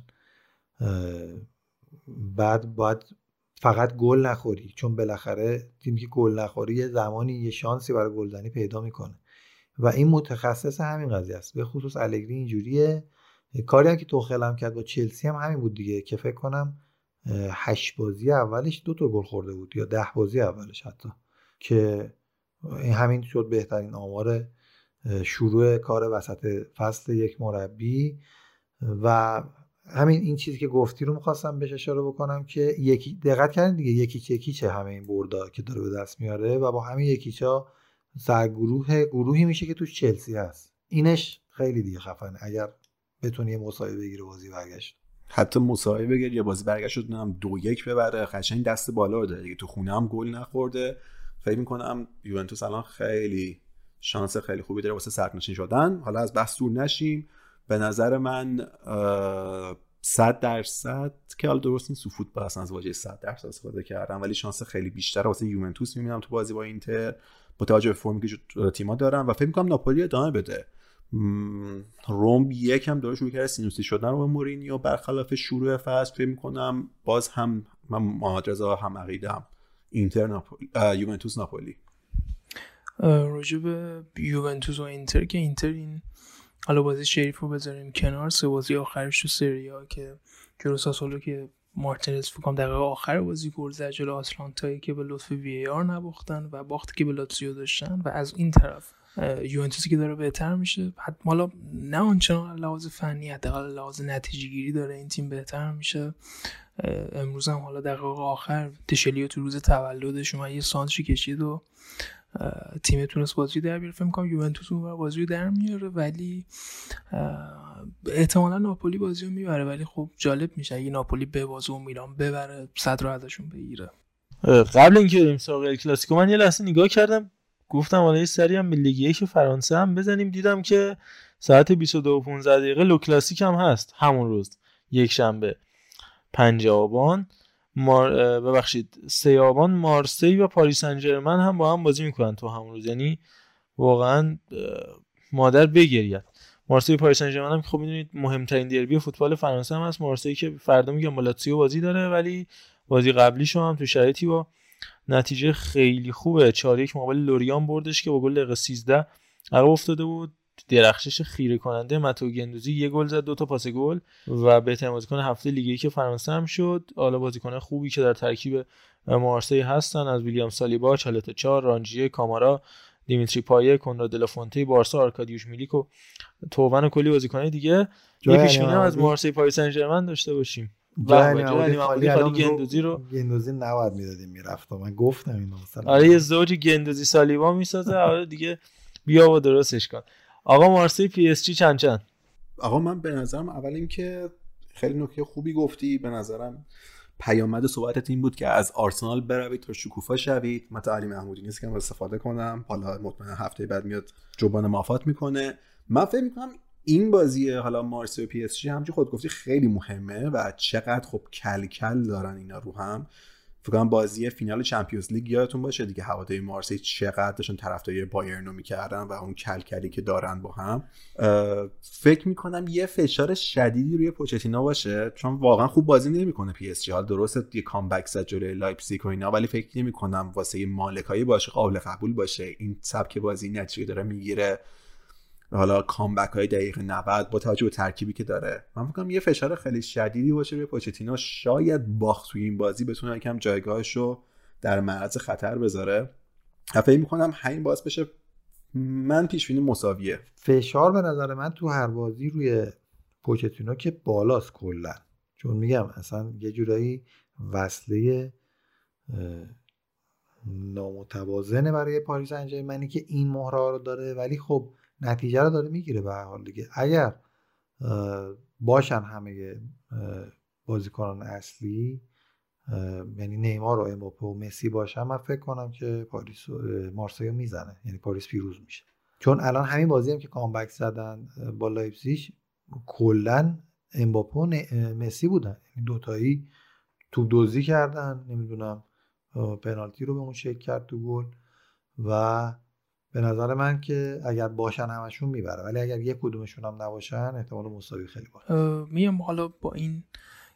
بعد باید فقط گل نخوری. چون بالاخره تیمی که گل نخوری یه زمانی یه شانسی برای گلزنی پیدا می‌کنه. و این متخصص همین قضیه است. به خصوص الگری اینجوریه. کاری هم که توخل هم کرد با چلسی هم همین بود دیگه که فکر کنم هشت بازی اولش دو تا گل خورده بود یا ده بازی اولش حتی که این همین شد بهترین آمار شروع کار وسط فصل یک مربی. و همین این چیزی که گفتی رو می‌خواستم بهش اشاره بکنم که یکی دقت کردین دیگه یکی چه همه این بردا که داره به دست میاره و با همین یکیچا سرگروه گروهی میشه که توش چلسی هست. اینش خیلی دیگه خفنه. اگر بتونی یه مساوی بگیره بازی برگشت. حتی مساوی بگیر یا بازی برگشت شد هم دو یک ببره. قشنگ دست بالا رو داره دیگه. تو خونه هم گل نخورده. فکر می‌کنم یوونتوس الان خیلی شانس خیلی خوبی داره واسه سرنشین شدن. حالا از بحث دور نشیم. به نظر من صد درصد که حالا درست این سو با اصلا از واژه صد درصد استفاده کردم ولی شانس خیلی بیشتر واسه یوونتوس می‌بینم تو بازی با اینتر با توجه به فرمی که تیما دارن و فکر می‌کنم ناپولی ادامه بده. روم یکم داره شروع کرده سینوسی شدن رو به مورینیو برخلاف شروع فصل فکر می‌کنم باز هم من محمد رضا هم عقیدم اینتر ناپولی یوونتوس ناپولی. راجع به یوونتوس و اینتر که اینتر این حالا بازی شریف رو بذاریم کنار. سه بازی آخرش تو سری آ که جلو ساسولو که مارتینز فکر دقیقه آخر بازی گل زد جلو آتلانتایی که به لطف VAR نباختن و باختی که به لاتزیو داشتن و از این طرف یوونتوسی که داره بهتر میشه. حالا نه آنچنان لحاظ فنی حداقل لحاظ نتیجه گیری داره این تیم بهتر میشه. امروز هم حالا دقیقه آخر تشلیو تو روز تولدش اومد یه سانتری کشید و تیم تونست بازی در بیاره. فکر می‌کنم یوونتوس اون بازی در میاره ولی احتمالا ناپولی بازی رو می‌بره. ولی خب جالب میشه اگه ناپولی ببازه و میلان ببره صد رو ازشون بگیره. قبل اینکه بریم سراغ کلاسیکو من یه لحظه نگاه کردم. گفتم حالا یه سری هم لیگ که فرانسه هم بزنیم. دیدم که ساعت 22 و 15 دقیقه لو کلاسیک هم هست. همون روز. یک شنبه. 5 آبان. مار... ببخشید سی آبان مارسی و پاریس سن ژرمن هم با هم بازی می‌کنن تو همون روز. یعنی واقعا مادر بگرید مارسی و پاریس سن ژرمن هم خب می‌دونید مهمترین دربی فوتبال فرانسه هم هست. مارسی که فردا میگم با بازی داره ولی بازی قبلیش هم تو شرایطی با نتیجه خیلی خوبه. 4 1 مقابل لوریان بردش که با گل دقیقه 13 عقب افتاده بود. درخشش خیره کننده متو گندوزی یه گل زد دو تا پاس گل و بهترین بازیکن هفته لیگی که فرانسه هم شد. حالا بازیکن خوبی که در ترکیب مارسی هستن از ویلیام سالیبا چالتا چار رانجیه کامارا دیمیتری پایه کنراد دلافونته بارسا آرکادیوش میلیک و توون و کلی بازیکن دیگه. یه پیش از مارسی پاریس سن داشته باشیم. و گندوزی رو گندوزی نباید می‌دادیم می‌رفت من گفتم اینو مثلا. آره یه زوج گندوزی سالیبا می‌سازه. آره دیگه بیا و درستش کن. آقا مارسی پی اس جی چند چند؟ آقا من به نظرم اول اینکه خیلی نکته خوبی گفتی. به نظرم پیامد صحبتت این بود که از آرسنال بروید تا شکوفا شوید. من علی محمودی نیست که استفاده کنم. حالا مطمئن هفته بعد میاد جبران مافات می‌کنه. من فکر می‌کنم این بازی حالا مارسی و پی اس جی همچون خود گفتی خیلی مهمه و چقدر خب کل کل دارن اینا رو هم. فکر بازی فینال چمپیونز لیگ یادتون باشه دیگه هواداری مارسی چقدر داشتن طرفداری بایرن رو می‌کردن و اون کلکلی که دارن با هم. فکر می‌کنم یه فشار شدیدی روی پوچتینو باشه. چون واقعا خوب بازی نمی‌کنه پی اس جی. حال درسته یه comeback زد جلوی لایپزیگ و اینا ولی فکر نمی‌کنم واسه مالکایی باشه قابل قبول باشه. این سبک بازی نتیجه داره می‌گیره. حالا کامبک های دقیقه 90 با توجه به ترکیبی که داره. من فکر یه فشار خیلی شدیدی باشه روی پوچتینو شاید باخت توی این بازی بتونه یکم جایگاهش رو در معرض خطر بذاره. فکر می‌کنم همین باعث بشه من پیش بینی مساویه. فشار به نظر من تو هر بازی روی پوچتینو که بالاست کلا. چون میگم اصلا یه جورایی وصله نامتوازنه برای پاریس انجرمنی که این مهره رو داره. ولی خب نتیجه رو داره می‌گیره به هر حال دیگه. اگر باشن همه بازیکنان اصلی یعنی نیمار و امباپه و مسی باشن من فکر کنم که پاریس مارسیو می‌زنه. یعنی پاریس پیروز میشه. چون الان همین بازی هم که comeback زدن با لایپزیگ کلا امباپه و مسی بودن. یعنی دوتایی توپ دزدی کردن. نمی‌دونم پنالتی رو به اون شکل کرد تو گل. و به نظر من که اگر باشن همشون می‌بره ولی اگر یک کدومشون هم نباشن احتمال مساوی خیلی بالا. میام حالا با این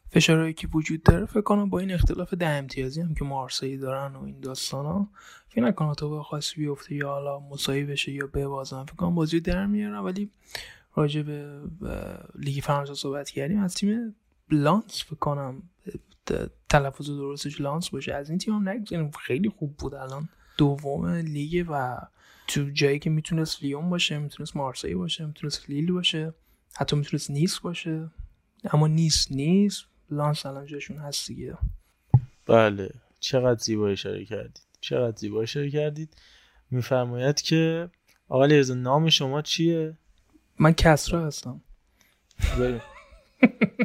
فشارهایی که وجود داره فکر کنم با این اختلاف ده امتیازی هم که مارسی دارن و این داستان ها فکر نکنم تو خاصی بیفته یا حالا مساوی بشه یا ببازن فکر کنم بازی در میارن ولی راجع به لیگ فرانسه صحبت کردیم از تیم لانس فکر کنم تلفظ درستش لانس باشه. از این تیم هم نگذاریم خیلی خوب بود الان دوم لیگ و تو جایی که می‌تونست لیون باشه می‌تونست مارسی باشه می‌تونست لیل باشه حتی می‌تونست نیس باشه. اما نیست نیست لانس الان جاشون هست دیگه. بله. چقدر زیبا اشاره کردید. چقدر زیبا اشاره کردید. میفرماید که آقا لیرزا نام شما چیه؟ من کسرا هستم. بریم.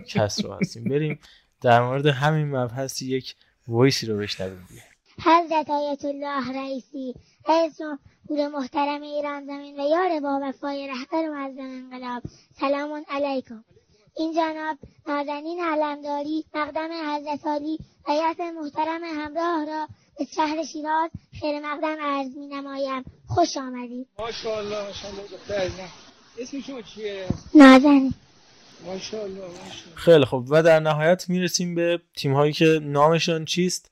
کسرا هستیم. بریم در مورد همین مبحث یک وایسی رو بشنویم. حضرت آیت الله رئیسی رئیس جمهور محترم ایران زمین و یار با وفای رهبر معظم انقلاب سلام علیکم. این جناب نازنین علمداری مقدم حضرت علی و محترم همراه را به شهر شیراز خیر مقدم عرض می نمایم. خوش آمدید. ماشاءالله ماشاءالله اسم شما چیه؟ نازنین. ماشاءالله خیلی خوب. و در نهایت می‌رسیم به تیم هایی که نامشان چیست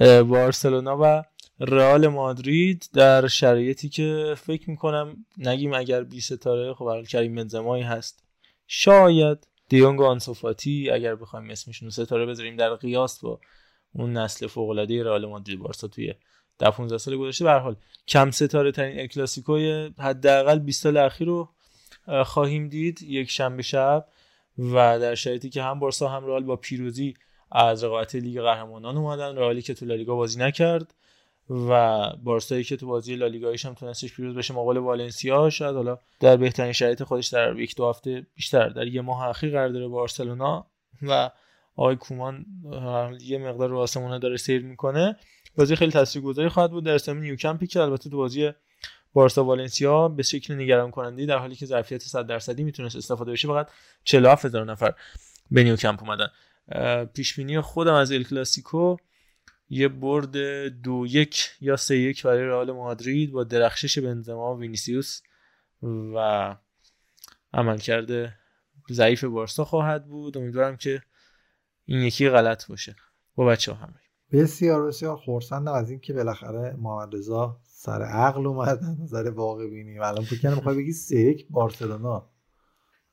بارسلونا و رئال مادرید در شرایطی که فکر می‌کنم نگیم اگر بی ستاره خب کریم بنزمایی هست. شاید دیونگ آنسوفاتی اگر بخوایم اسمشون ستاره بذاریم در قیاس با اون نسل فوق العاده رئال مادرید بارسا توی ده 15 سال گذشته. به حال کم ستاره ترین الکلاسیکوی حداقل 20 سال اخیر رو خواهیم دید یک شنبه شب و در شرایطی که هم بارسا هم رئال با پیروزی از رقابت لیگ قهرمانان اومدن. رئالی که تو لالیگا بازی نکرد. و بارسایی که تو بازی لالیگایش هم تونستش پیروز بشه مقابل والنسیا شاید حالا در بهترین شرایط خودش در یک دو هفته بیشتر در یه ماه اخیر قرار داره بارسلونا و آقای کومان یه مقدار رو آسمونه داره سیر می‌کنه. بازی خیلی تاثیرگذاری خواهد بود در استادیوم نیوکمپی که البته تو بازی بارسا والنسیا به شکل نگران کننده در حالی که ظرفیت 100 درصدی می‌تونست استفاده بشه فقط 47000 نفر به نیوکمپ اومدن. پیش بینی خودم از ال کلاسیکو یه برد دو یک یا سه یک برای رئال مادرید با درخشش بنزما و وینیسیوس و عملکرد ضعیف بارسا خواهد بود. امیدوارم که این یکی غلط باشه. با بچه ها همه بسیار بسیار خورسندم از اینکه بالاخره محمد رضا سر عقل اومد نظر واقع بینی. الان فکر کنم بگی سه یک بارسلونا.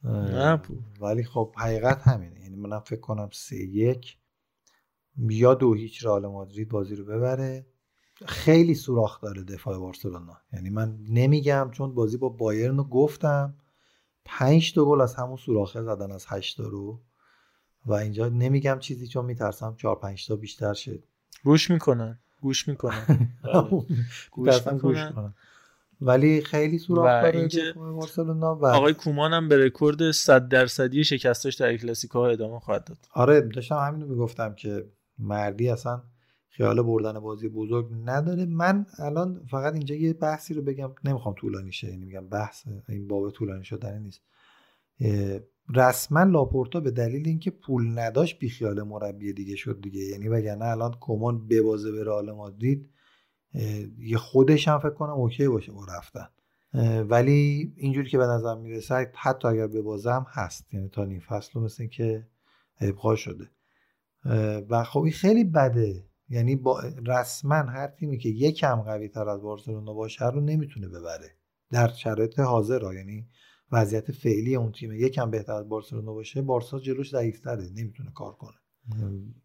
نه ولی خب حقیقت همینه. یعنی منم فکر کنم سه یک. یا دو هیچ رئال مادرید بازی رو ببره. خیلی سوراخ داره دفاع بارسلونا. یعنی من نمیگم چون بازی با بایرن رو گفتم پنج تا گل از همون سوراخه زدن از هشت رو. و اینجا نمیگم چیزی چون میترسم چهار پنج تا بیشتر شد گوش می‌کنن گوش می‌کنن. بله. گوش می‌کنن. ولی خیلی سوراخ داره بارسلونا و آقای کومان هم به رکورد 100 درصدی شکستاش در کلاسیکو ادامه خواهد داد. آره داشتم همینو می‌گفتم که مردی اصلا خیال بردن بازی بزرگ نداره. من الان فقط اینجا یه بحثی رو بگم. نمی‌خوام طولانی شه یعنی میگم بحث این باب طولانی شدنی نیست. رسما لاپورتا به دلیل اینکه پول نداشت بیخیال مربی دیگه شد دیگه. یعنی وگرنه الان کمان ببازه به رئال مادرید یه خودش هم فکر کنم اوکی باشه با رفتن. ولی اینجوری که به نظر می‌رسه حتی اگر ببازم هست. یعنی تا نیم فصل مثل اینکه ابقا شده. و خب خیلی بده. یعنی با رسما هر تیمی که یکم قوی تر از بارسلونا باشه رو نمی‌تونه ببره. در شرایط حاضر یعنی وضعیت فعلی اون تیم یکم بهتر از بارسلونا باشه بارسا جلوش ضعیفتره نمی‌تونه کار کنه.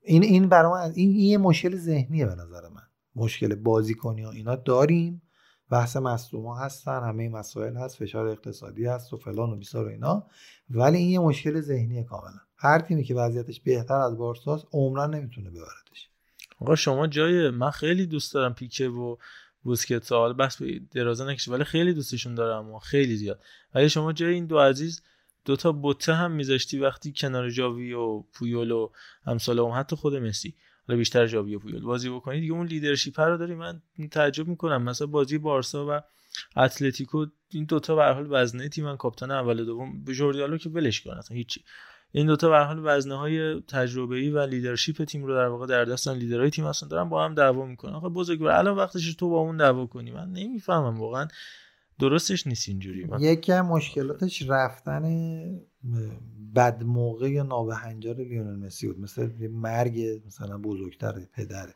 این این برای من این, یه مشکل ذهنیه به نظر من. مشکل بازیکنی ها. اینا داریم. بحث مصدوما هستن همه مسائل هست فشار اقتصادی هست و فلان و بیسار و اینا. ولی این یه مشکل ذهنیه کاملا. هر تیمی که وضعیتش بهتر از بارساست عمرن نمی‌تونه ببردش. آقا شما جای من خیلی دوست دارم پیکه و بوسکتس حالا بس درازه نکشه ولی خیلی دوستشون دارم و خیلی زیاد. ولی شما جای این دو عزیز دوتا بوته هم میذاشتی وقتی کنار جاوی و پویول و همسال هم حتی خود مسی. حالا بیشتر جاوی و پویول. بازی بکنی دیگه اون leadership رو داری. من تعجب می‌کنم. مثلا بازی بارسا و اتلتیکو این دوتا به هر حال وزنه تیم من کاپیتان اول و دوم. جوردی آلبا رو که ولش کن اصلا هیچی. این دوتا به هر حال وزنه های تجربه و leadership تیم رو در واقع در دستن لیدرهای تیم هستن دارن با هم دعوا می‌کنن. آخه بزرگوار الان وقتش تو با اون دعوا کنی. من نمی‌فهمم واقعا درستش نیست اینجوری. من یکی از مشکلاتش رفتن بد موقع یا نابهنجار لیونل مسی بود. مثل مرگ مثلا بزرگتر پدره.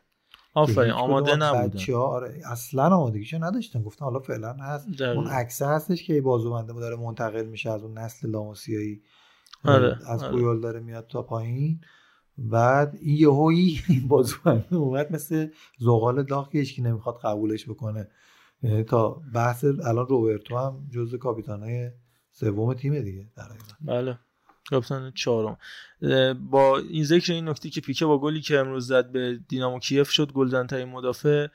آفرین آماده نبودن. ها آره اصلا آمادگیشو نداشتن. گفتن حالا فعلا هست. دقیقا. اون عکس هستش که بازوبنده داره منتقل میشه از اون نسل لاماسیایی آره، از آره. پویول داره میاد تا پایین. بعد این یهویی بازوبنده اومد مثل زغال داغ که هیچکی نمی‌خواد قبولش بکنه. یعنی تا بحث الان روبرتو هم جزو کاپیتانای سوم تیمه دیگه در. بله. کاپیتان چهارم. با این ذکر این نکته که پیکه با گلی که امروز زد به دینامو کیف شد گلزن ترین مدافع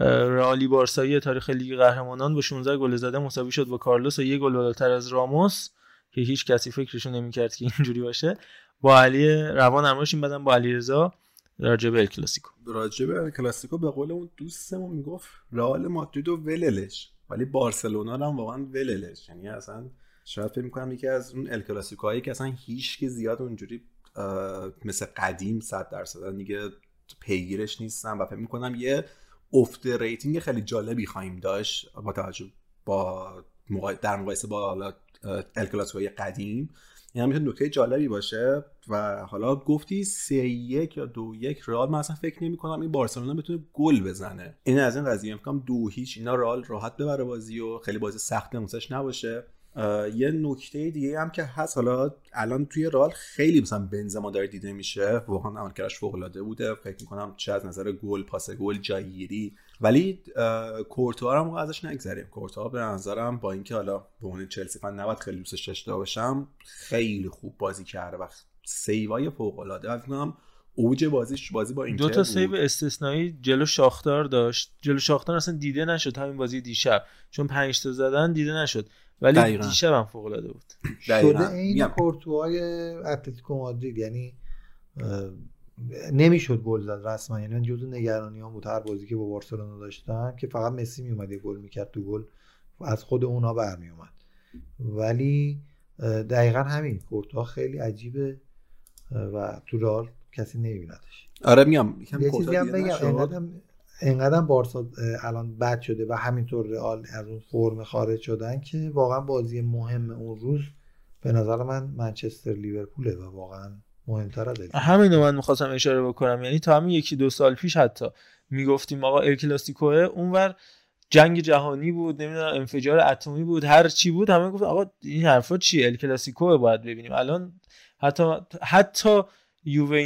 اه، رئالی بارسایی تاریخ لیگ قهرمانان با 16 گل زده مساوی شد با کارلوس و یک گل بالاتر از راموس. که هیچ کسی فکرشو نمی‌کرد که اینجوری باشه. با علی روان همراهشیم بعدم با علی رضا راجع به ال کلاسیکو. راجع به کلاسیکو به قول اون دوستمون می‌گفت رئال مادرید و وللش ولی بارسلونا هم واقعا وللش یعنی اصلا شاید فکر می‌کنم یکی از اون ال کلاسیکوهایی که اصلا هیچ که زیاد اونجوری مثل قدیم صد درصد دیگه پیگیرش نیستم و فکر می‌کنم یه افت rating خیلی جالبی خواهیم داشت با توجه با در مقایسه با حالا اه، ال کلاسیکوهای قدیم. این هم می‌تونه نکته جالبی باشه و حالا گفتی سه یک یا دو یک رئال من اصلا فکر نمی کنم این بارسلونا بتونه گل بزنه. این از این قضیه. میگم دو هیچ اینا رئال راحت ببره بازی و خیلی بازی سخت نموسش نباشه. یه نکته دیگه هم که هست حالا الان توی رئال خیلی مثلا بنزما داره دیده میشه. واقعا عملکردش فوق العاده بوده. فکر می‌کنم چه از نظر گل پاس گل جایگیری. ولی کورتوا هم ازش نگذریم. کورتوا به نظرم با اینکه حالا به عنوان چلسی فن نباید خیلی دوستش داشته باشم خیلی خوب بازی کرده و save ای فوق العاده فکر کنم اوج بازیش بازی با اینتر دو تا. save استثنایی جلو شاختار داشت. جلو شاختار اصلا دیده نشد. همین بازی دیشب. چون پنج تا زدن دیده نشد. ولی دقیقاً. دیشب هم فوق العاده بود دقیقاً. شده این میگم. کورتوای اتلتیکو مادرید یعنی نمی‌شد گل زد رسما یعنی من جزو نگرانی هم بود هر بازی که با بارسلونا داشتن که فقط مسی میومد یه گل می‌کرد تو گل از خود اونا برمی اومد ولی دقیقا همین کورتوا خیلی عجیبه و تو رئال کسی نمیبیندش آره میام یکم یه چیزی هم بگم. انقدر بارسا الان بد شده و همینطور رئال از اون فرم خارج شدن که واقعا بازی مهم اون روز به نظر من منچستر لیورپوله و واقعا مهمتر از همین من می‌خواستم اشاره بکنم. یعنی تا همین یکی دو سال پیش حتی می‌گفتیم آقا ال کلاسیکوه اونور جنگ جهانی بود نمی‌دونم انفجار اتمی بود هر چی بود همه گفت آقا این حرفا چی ال کلاسیکو باید ببینیم. الان حتی حتی یووه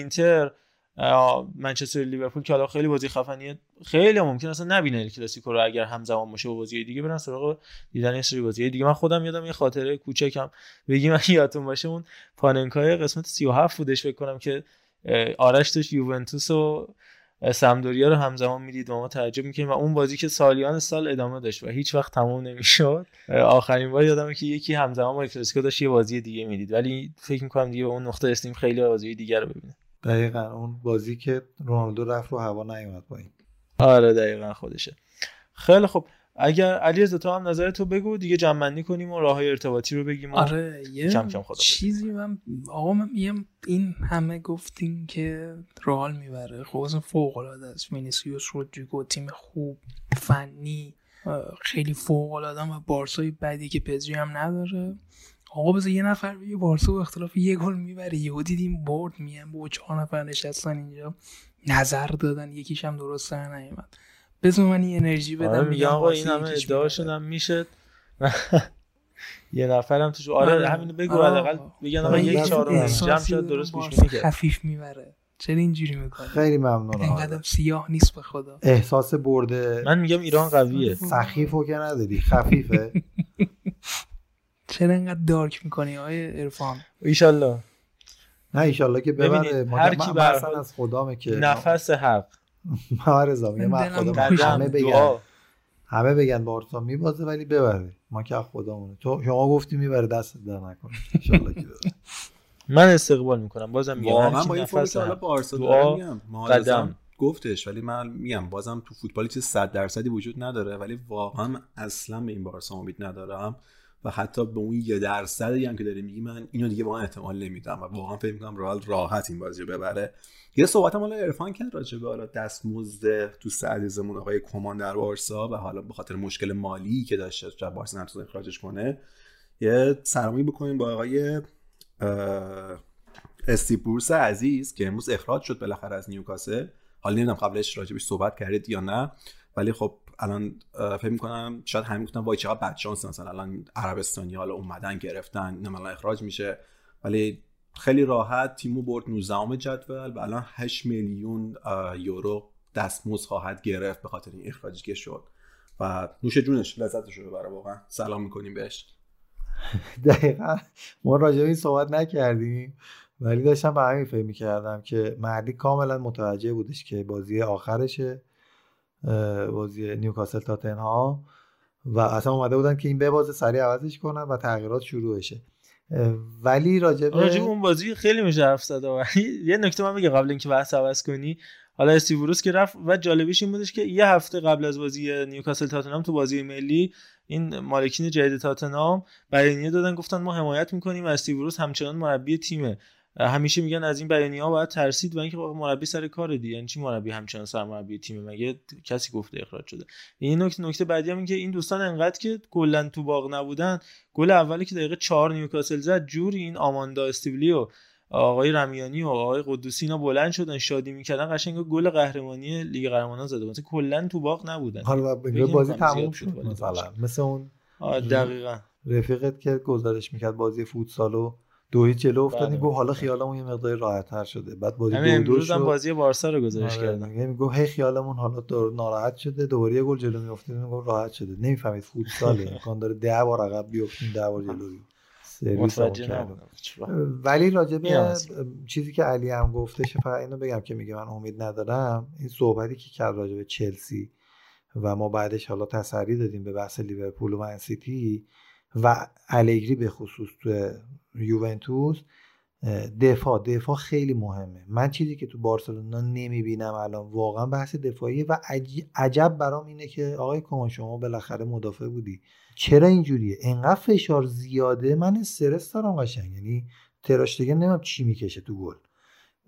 منچستر لیورپول که حالا خیلی بازی خفنیه. خیلی ممکن اصلا نبینه ال کلاسیکو رو اگر همزمان باشه با بازی دیگه برن سراغ دیدن یه سری بازی دیگه. من خودم یادم یه خاطره کوچکم. بگیم اگه یادتون باشه اون پاننکای قسمت 37 بودش. فکر کنم که آرش داشت یوونتوس و سمدوریا رو همزمان می‌دید و ما تعجب می‌کنیم و اون بازی که سالیان سال ادامه داشت و هیچ وقت تموم نمی‌شد. آخرین بار یادمه که یکی همزمان با کلاسیکو داشت یه بازی دیگه می‌دید. ولی فکر می‌کنم دیگه اون نقطه استیم خیلی بازی دیگه رو ببینه. دقیقا اون بازی که رونالدو رفت رو هوا نیومد پایین. آره دقیقا خودشه. خیلی خب اگر علی تو هم نظر تو بگو دیگه جمع کنیم و راه های ارتباطی رو بگیم آره یه کم کم چیزی من آقا من میگم این همه گفتیم که رئال می‌بره. خب فوق العاده است. وینیسیوس رودریگو تیم خوب فنی خیلی فوق العاده و بارسای بدی که پزی هم نداره. آقا بذار یه نفر بگه بارسا با اختلاف یه گل می‌بره یهو دیدیم برد میان با چهار نفر نشستن اینجا. نظر دادن یکیش هم درست نیومد. بذار من این انرژی بدم آره میگم آقا این همه ادعاشون هم میشه. یه نفرم توش آره, آره. همینو بگو حداقل بگن آقا یک چهارم جمع شد درست پیش بینی خفیف می‌بره. چرا اینجوری می‌کنه خیلی ممنونم اینقدر سیاه نیست به خدا. احساس برده من میگم ایران قویه. سخیفو که نداری خفیفه. چرا اینقدر دارک می‌کنی آقای عرفان؟ ایشالله. نه ایشالله که ببره هر کی از خدامه که نفس حق. میگه من خدا همه بگن. همه بگن بارسا میبازه ولی ببره. ما که خدامونه. تو شما گفتی می‌بره دست در نکنه. ان که من استقبال می‌کنم. بازم میگم واقعا با این نفس حالا بارسا دارم قدم. گفتش ولی من میگم بازم تو فوتبالی چیز 100 درصدی وجود نداره ولی واقعا اصلا به این بارسا امید ندارم. و حتی به اون یه درصدی هم که داری میگی من اینو دیگه واقعا احتمال نمیدم و واقعا فکر می‌کنم رئال راحت این بازی رو ببره. یه صحبت هم حالا عرفان کرد راجع به حالا دستمزد تو عزیزمون آقای کمان در بارسا و حالا به خاطر مشکل مالی که داشته جاب بارسا اخراجش کنه یه سرمایه بکنیم با آقای استیپورس عزیز که امروز اخراج شد بالاخره از نیوکاسل. حالا نمی‌دونم قبلش راجبش صحبت کردید یا نه ولی خب الان فکر می‌کنم شاید همین گفتن وای چقدر بد شانس مثلا الان عربستانی حالا اومدن گرفتن نه اخراج میشه. ولی خیلی راحت تیمو برد 19 جدول و الان 8 میلیون یورو دستمزد خواهد گرفت به خاطر این اخراجی که شد. و نوش جونش لذتش رو ببره واقعا. سلام می‌کنیم بهش. دقیقا. ما راجع این صحبت نکردیم ولی داشتم به همین فکر می‌کردم که مردی کاملا متوجه بودش که بازی آخرشه. بازی نیوکاسل تاتنهام. و اصلا اومده بودن که این بازه سریع عوضش کنن و تغییرات شروع بشه ولی راجب راجب اون بازی خیلی میشه حرف زد. یه نکته من بگم قبل اینکه بحث عوض کنی. حالا استیوروس که رفت و جالبیش این بودش که یه هفته قبل از بازی نیوکاسل تاتنهام تو بازی ملی این مالکین جدید تاتنهام بیانیه دادن گفتن ما حمایت می‌کنیم استیوروس همچنان مربی تیمه. همیشه میگن از این بیانی ها باید ترسید و اینکه مربی سر کار دی یعنی چی مربی همچنان مربی تیم مگه کسی گفته اخراج شده؟ این نکته نکته بعدی هم این که این دوستان انقدر که کلا تو باغ نبودن گل اولی که دقیقه 4 نیوکاسل زد جوری این آماندا استیولی و آقای رمیانی و آقای قدوسی اینا بلند شدن شادی می‌کردن قشنگ گل قهرمانی لیگ قهرمانان زده. مثلا کلا تو باغ نبودن. حالا بازی تموم شد مثلا. مثل اون دقیقاً. رفیقت که گزارش می‌کرد بازی فوتسالو. دو هیچ جلو افتادیم بله. گفت حالا خیالمون یه مقدار راحت تر شده. بعد بازی دو دو شد. بازی بارسا رو گزارش آره. کردم. یعنی گفت هی خیالمون حالا دور ناراحت شده. دوباره یه گل جلو میافتیم میگم راحت شده. نمی‌فهمید فوتسال امکان داره 10 بار عقب بیافتیم 10 بار جلو. ولی راجبه چیزی که علی هم گفتش فقط اینو بگم که میگه من امید ندارم. این صحبتی که کرد راجبه چلسی و ما بعدش حالا تسری دادیم به بحث لیورپول و من سیتی و الگری به خصوص تو یوونتوس دفاع. دفاع خیلی مهمه. من چیزی که تو بارسلونا نمی‌بینم الان واقعا بحث دفاعی و عجب برام اینه که آقای کمان شما بالاخره مدافع بودی. چرا اینجوریه؟ انقدر فشار زیاده من استرس دارم قشنگ. یعنی تراشتگن نمیم چی می‌کشه تو گل.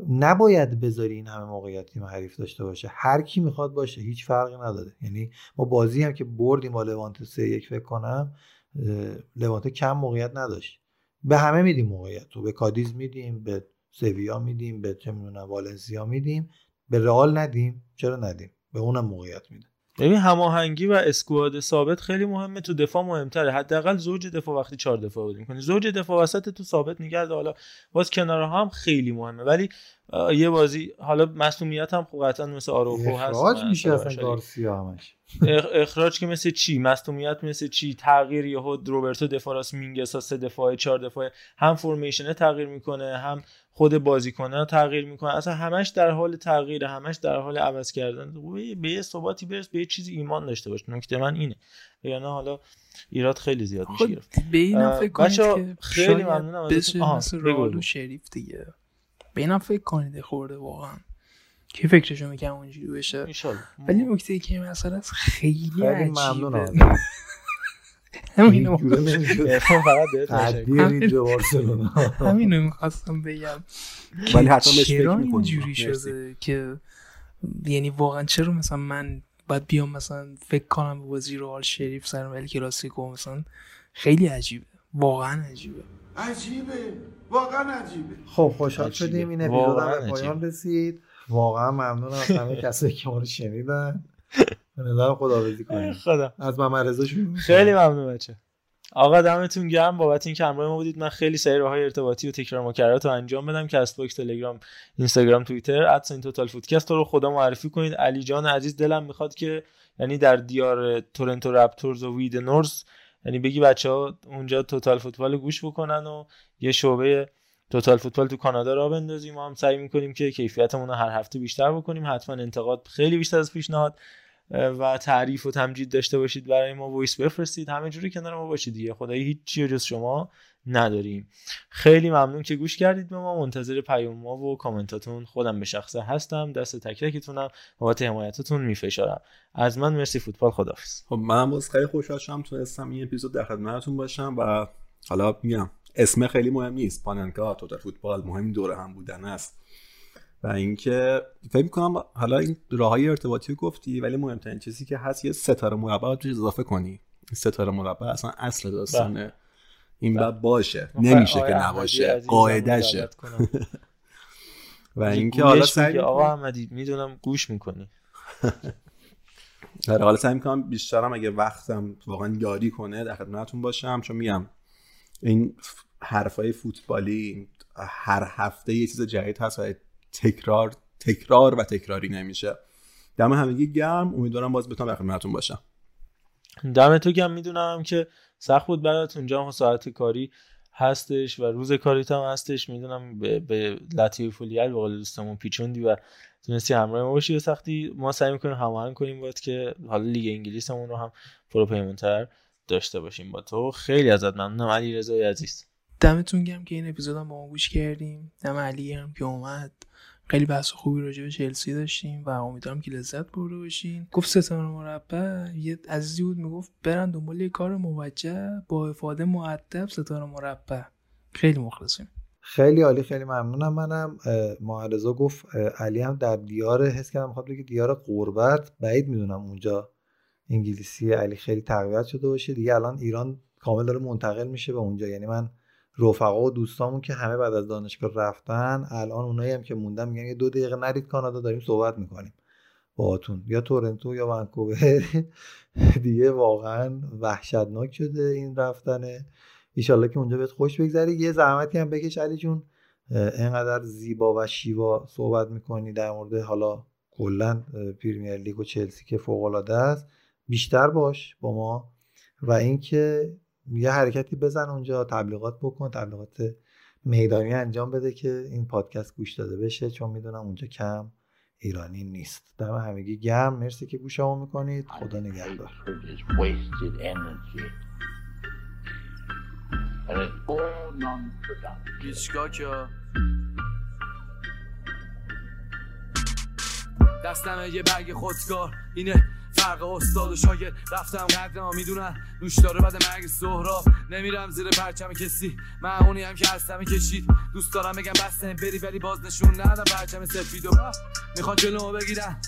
نباید بذاری این همه موقعیت تیم حریف داشته باشه. هر کی می‌خواد باشه هیچ فرقی نداره. یعنی ما بازی هم که بردیم با لوانت سه یک فکر کنم لوانته کم موقعیت نداشت. به همه میدیم موقعیت تو به کادیز میدیم به سویا میدیم به چه والنسیا میدیم. به رئال ندیم. چرا ندیم؟ به اونم موقعیت میده. ببین هماهنگی و اسکواد ثابت خیلی مهمه. تو دفاع مهمتره. حداقل زوج دفاع وقتی چهار دفاع بودیم کنی زوج دفاع وسط تو ثابت نگرد حالا باز کنار هم خیلی مهمه. ولی یه بازی حالا مسئولیت هم خب قطعا مثل آروخو هست. اخراج میشه مثلا اصلا گارسیا همش. اخ- اخراج که مثل چی؟ مصونیت مثل چی؟ تغییر یهو روبرتو دفاراس مینگسا سه دفاعه چهار دفاعه. هم فرمیشن تغییر می‌کنه هم خود بازیکنه تغییر می‌کنه. اصلا همش در حال تغییر همش در حال عوض کردن. به- به یه ثباتی برس به یه چیزی ایمان داشته باش. نکته من اینه. یعنی حالا ایراد خیلی زیاد میشه خب گرفت به فکر کنید خیلی ممنونم بگو، رئال. و شریف دیگه. به اینم فکر کنید خورده واقعا. که فکرشو می‌کنم اونجوری بشه. ولی نکته که است خیلی خیلی عجیبه. ممنونم. همینو بارسلونا. همینو می‌خواستم بگم. ولی حتما چرا. اینجوری. شده که یعنی واقعا چرا مثلا من باید بیام مثلا فکر کنم به بازی رئال شریف سر ال کلاسیکو مثلا خیلی عجیبه. واقعا عجیبه. عجیبه. واقعا عجیبه. خب خوشحال. شدیم. این اپیزود به پایان. رسید. واقعا ممنونم از همه کسایی که ما رو شنیدن. به نظرم خداحافظی کنیم. خدا. از محمد رضا. خیلی ممنون بچه. آقا دمتون گرم. بابت اینکه همراه ما بودید. من خیلی سری راههای ارتباطی و تکرار مکررات رو انجام بدم. کست باکس تلگرام اینستاگرام توییتر at sign توتال فوتکست رو خدا معرفی کنید. علی جان عزیز دلم می‌خواد که یعنی در دیار تورنتو رپتورز و We The North یعنی بگی بچه ها اونجا توتال فوتبال گوش بکنن و یه شعبه توتال فوتبال تو کانادا راه بندازیم. ما هم سعی می‌کنیم که کیفیتمون رو هر هفته بیشتر بکنیم. حتما انتقاد خیلی بیشتر از پیشنهاد. و تعریف و تمجید داشته باشید برای ما voice بفرستید. همه جوری کنار ما باشید دیگه. خدایی هیچ جز شما نداریم. خیلی ممنون که گوش کردید به ما. منتظر پیام ما و کامنتاتون خودم به شخصه هستم. دست تک تکتونم بابت حمایتتون میفشارم. از من مرسی فوتبال. خدافظ خب من باز خیلی خوشحال شدم. تونستم این اپیزود در خدمتتون باشم و حالا میگم اسم خیلی مهم نیست. پاننکا توتال فوتبال مهم دوره هم بودن است. و اینکه فکر می‌کنم حالا این راههای ارتباطی رو گفتی ولی مهمترین چیزی که هست یه ستاره مربع رو اضافه کنی. این ستاره مربع اصلا اصل داستانه. این باید باشه. نمیشه که نباشه. قاعدشه. و اینکه حالا گوش سعی آقا احمدی می‌دونم گوش می‌کنی. آره حالا سعی می‌کنم بیشترم اگه وقتم واقعا یاری کنه در خدمتتون باشم چون میگم این حرفای فوتبالی هر هفته یه چیز جدید هست و تکرار تکرار و تکراری نمیشه. دم همگی گرم. امیدوارم باز بتونم در خدمتتون باشم. دم تو گم می‌دونم که سخت بود برات اونجا هم ساعت کاری هستش و روز کاریت هم هستش. می‌دونم به, به لطیف فولیال به قول دوستمون پیچوندی و تونستی همراه ما باشی. و سختی ما سعی می‌کنیم هماهنگ کنیم باید که حالا لیگ انگلیسمون رو هم پروپیمنتر داشته باشیم. با تو خیلی ازت ممنونم. علی رضای عزیز. دمتون گرم که این اپیزود هم با ما گوش کردیم. دم علی هم که اومد. خیلی بحث خوبی راجع به چلسی داشتیم و امیدوارم که لذت برده باشین. گفت ستاره مربع. یه عزیزی بود می‌گفت برن دنبال یه کار موجه با افاده معدب ستاره مربع. خیلی مخلصیم. خیلی عالی خیلی ممنونم منم. معرضا گفت علی هم در دیار حس کردم می‌خواد بگه دیار قربت. بعید می‌دونم اونجا انگلیسی علی خیلی تقویت شده باشه. دیگه الان ایران کامل داره منتقل میشه به اونجا. یعنی من رفقا و دوستامون که همه بعد از دانشگاه رفتن الان اونایی هم که موندن میگن یه دو دقیقه نرید کانادا داریم صحبت می‌کنیم باهاتون. یا تورنتو یا ونکوور. دیگه واقعا وحشتناک شده این رفتنه. ایشالله که اونجا بهت خوش بگذره. یه زحمتی هم بکش علی جون. اه، اینقدر زیبا و شیوا صحبت می‌کنی در مورد حالا کلا پریمیر لیگ و چلسی که فوق العاده است. بیشتر باش با ما. و اینکه یه حرکتی بزن اونجا تبلیغات بکن تبلیغات میدانی انجام بده که این پادکست گوش داده بشه چون می‌دونم اونجا کم ایرانی نیست. دم همگی گرم. مرسی که گوشمو می‌کنید. خدا نگهدار. دستم یه برگ خودکار. اینه فرق استاد و شاگرد رفتم قدرم می‌دونن. نوش داره بعد مرگ سهراب نمیرم زیر پرچم کسی. من اونی هم که هستم کشید. دوست دارم بگم بسته. بری ولی باز نشون ندم پرچم سفید و می‌خوان جلومو بگیرن.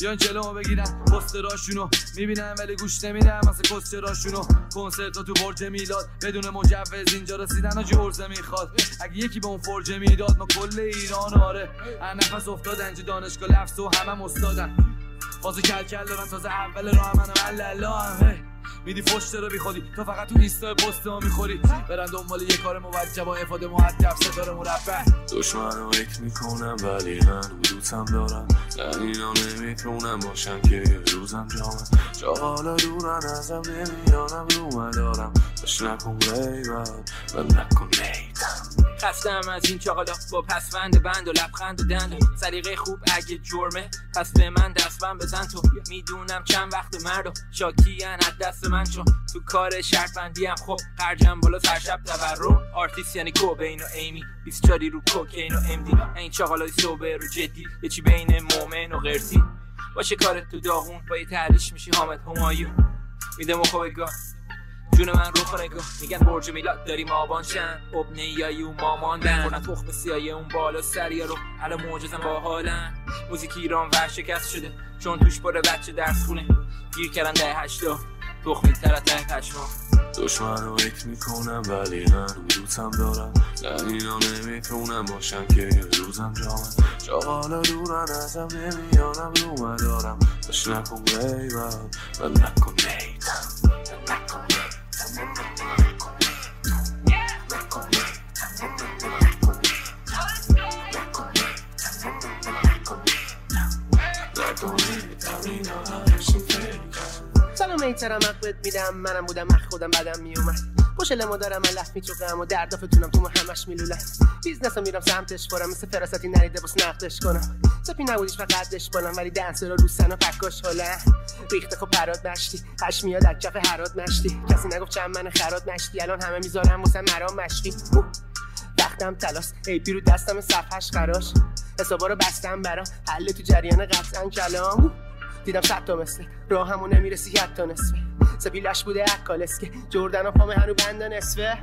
بیان جلومو بگیرن. پستراشونو می‌بینن ولی گوش نمیدن. واسه کسچراشونو کنسرت تو برج میلاد. بدون مجوز اینجا رسیدن و جرزه می‌خواد. اگه یکی به اون فرجه می‌داد ما کل ایران آره. هر نفس افتادن اینجا دانشگاه لفظ و همه استادن بازو کل کل دارن تازه اول راه منم الله هم. میدی فش رو بیخودی تو فقط تو اینستا پست ها می‌خوری. برن دنبال یه کار موجه با افاده مهدف ستاره مربع دشمن رو می‌کنم ولی من دوستم دارم. نه اینا نمی‌تونم باشم که یه روزم جامم. جالا دورن ازم نمیانم رو مدارم داشت نکن غیبت و نکن نیتم. خستم از این چاقالا با پسوند بند و لبخند و دند. سلیقه خوب اگه جرمه پس به من دستبند بزن تو. می‌دونم چند وقت مرد و شاکیان از دست من چون تو کار شرط بندی هم خب خرجم بالا سرشب تورم. آرتیست یعنی کوبین و ایمی؟ 24 رو کوکین و امدی این چاقالای صوبه رو جدی. یه چی بین مومن و غرسی باشه کارت تو داغون با یه تحریش میشی حامد همایون. میده مخوبگاه جون من رو نگاه میگن برج میلاد داریم آبان شن. اب نیایی اون ماماندن خوردن تخم سیایی اون بالا سریا رو الان معجزم با حالن. موزیک ایران ورشکست شده. چون توش پر بچه درس خونه. گیر کردن ده هشتا. تخمی تر ته پشما. دشمن رو حک می‌کنم ولی من دوستم دارم. نه اینا نمی‌تونم باشم که یه روزم جامن جالا دورن ازم نمیانم رو مدارم داشت نکن غیبت و نکن نیتم. نکن. سلام میترم بهت میدم منم بودم من خودم بدم میومد خوشل ما دارم من لف میچوقم و دردافتونم تو همش میلولم. بیزنس میرم سمتش برم مثل فراستی نریده بس نقدش کنم. سپی نبودیش فقطش بالم ولی دنس رو دوستن و پکاش حالا ریخته خب پرات مشتی هش میاد از کف حرات مشتی. کسی نگفت چند من خرات مشتی الان همه می‌ذارم واسه مرام مشتی. وقتم تلاس ای پیرو دستم صفحش خراش. حسابا رو بستم برا حل تو جریان قطعا کلام. دیدم صد تا مثل راه همون نمی‌رسی حتی نصفه. سپیلش بوده اکالس که جردن و پامه هنو بند نصفه.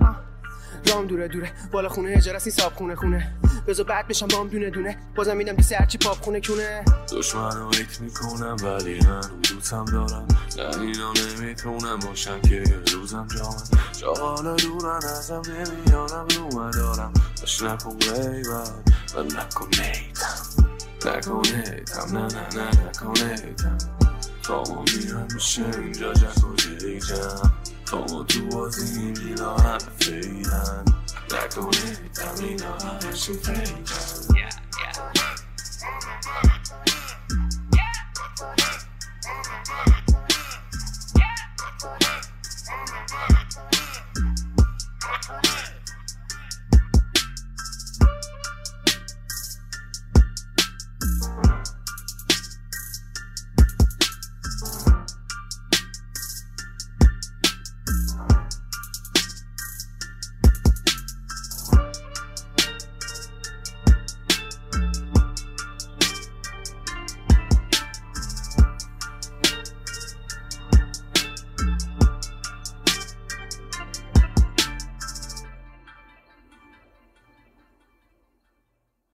رام دوره دوره. بالا خونه اجاره این ساب خونه خونه. بزا بعد بشم بام دونه دونه. بازم میدم دیسه هرچی پاپ خونه کونه. دشمن رو حک می‌کنم ولی من دوستم دارم. نه اینا نمی‌تونم باشم که روزم جامن جالا دورن ازم نمیانم رو مدارم داشت نکن غیبت و نکن نیتم نکن نیتم نه نه نه نکن نیتم تا ما میرم میشه اینجا جک و جیجم تا ما تو بازی این دیلا همه فیلن نکن نیتم اینا همشون فیلن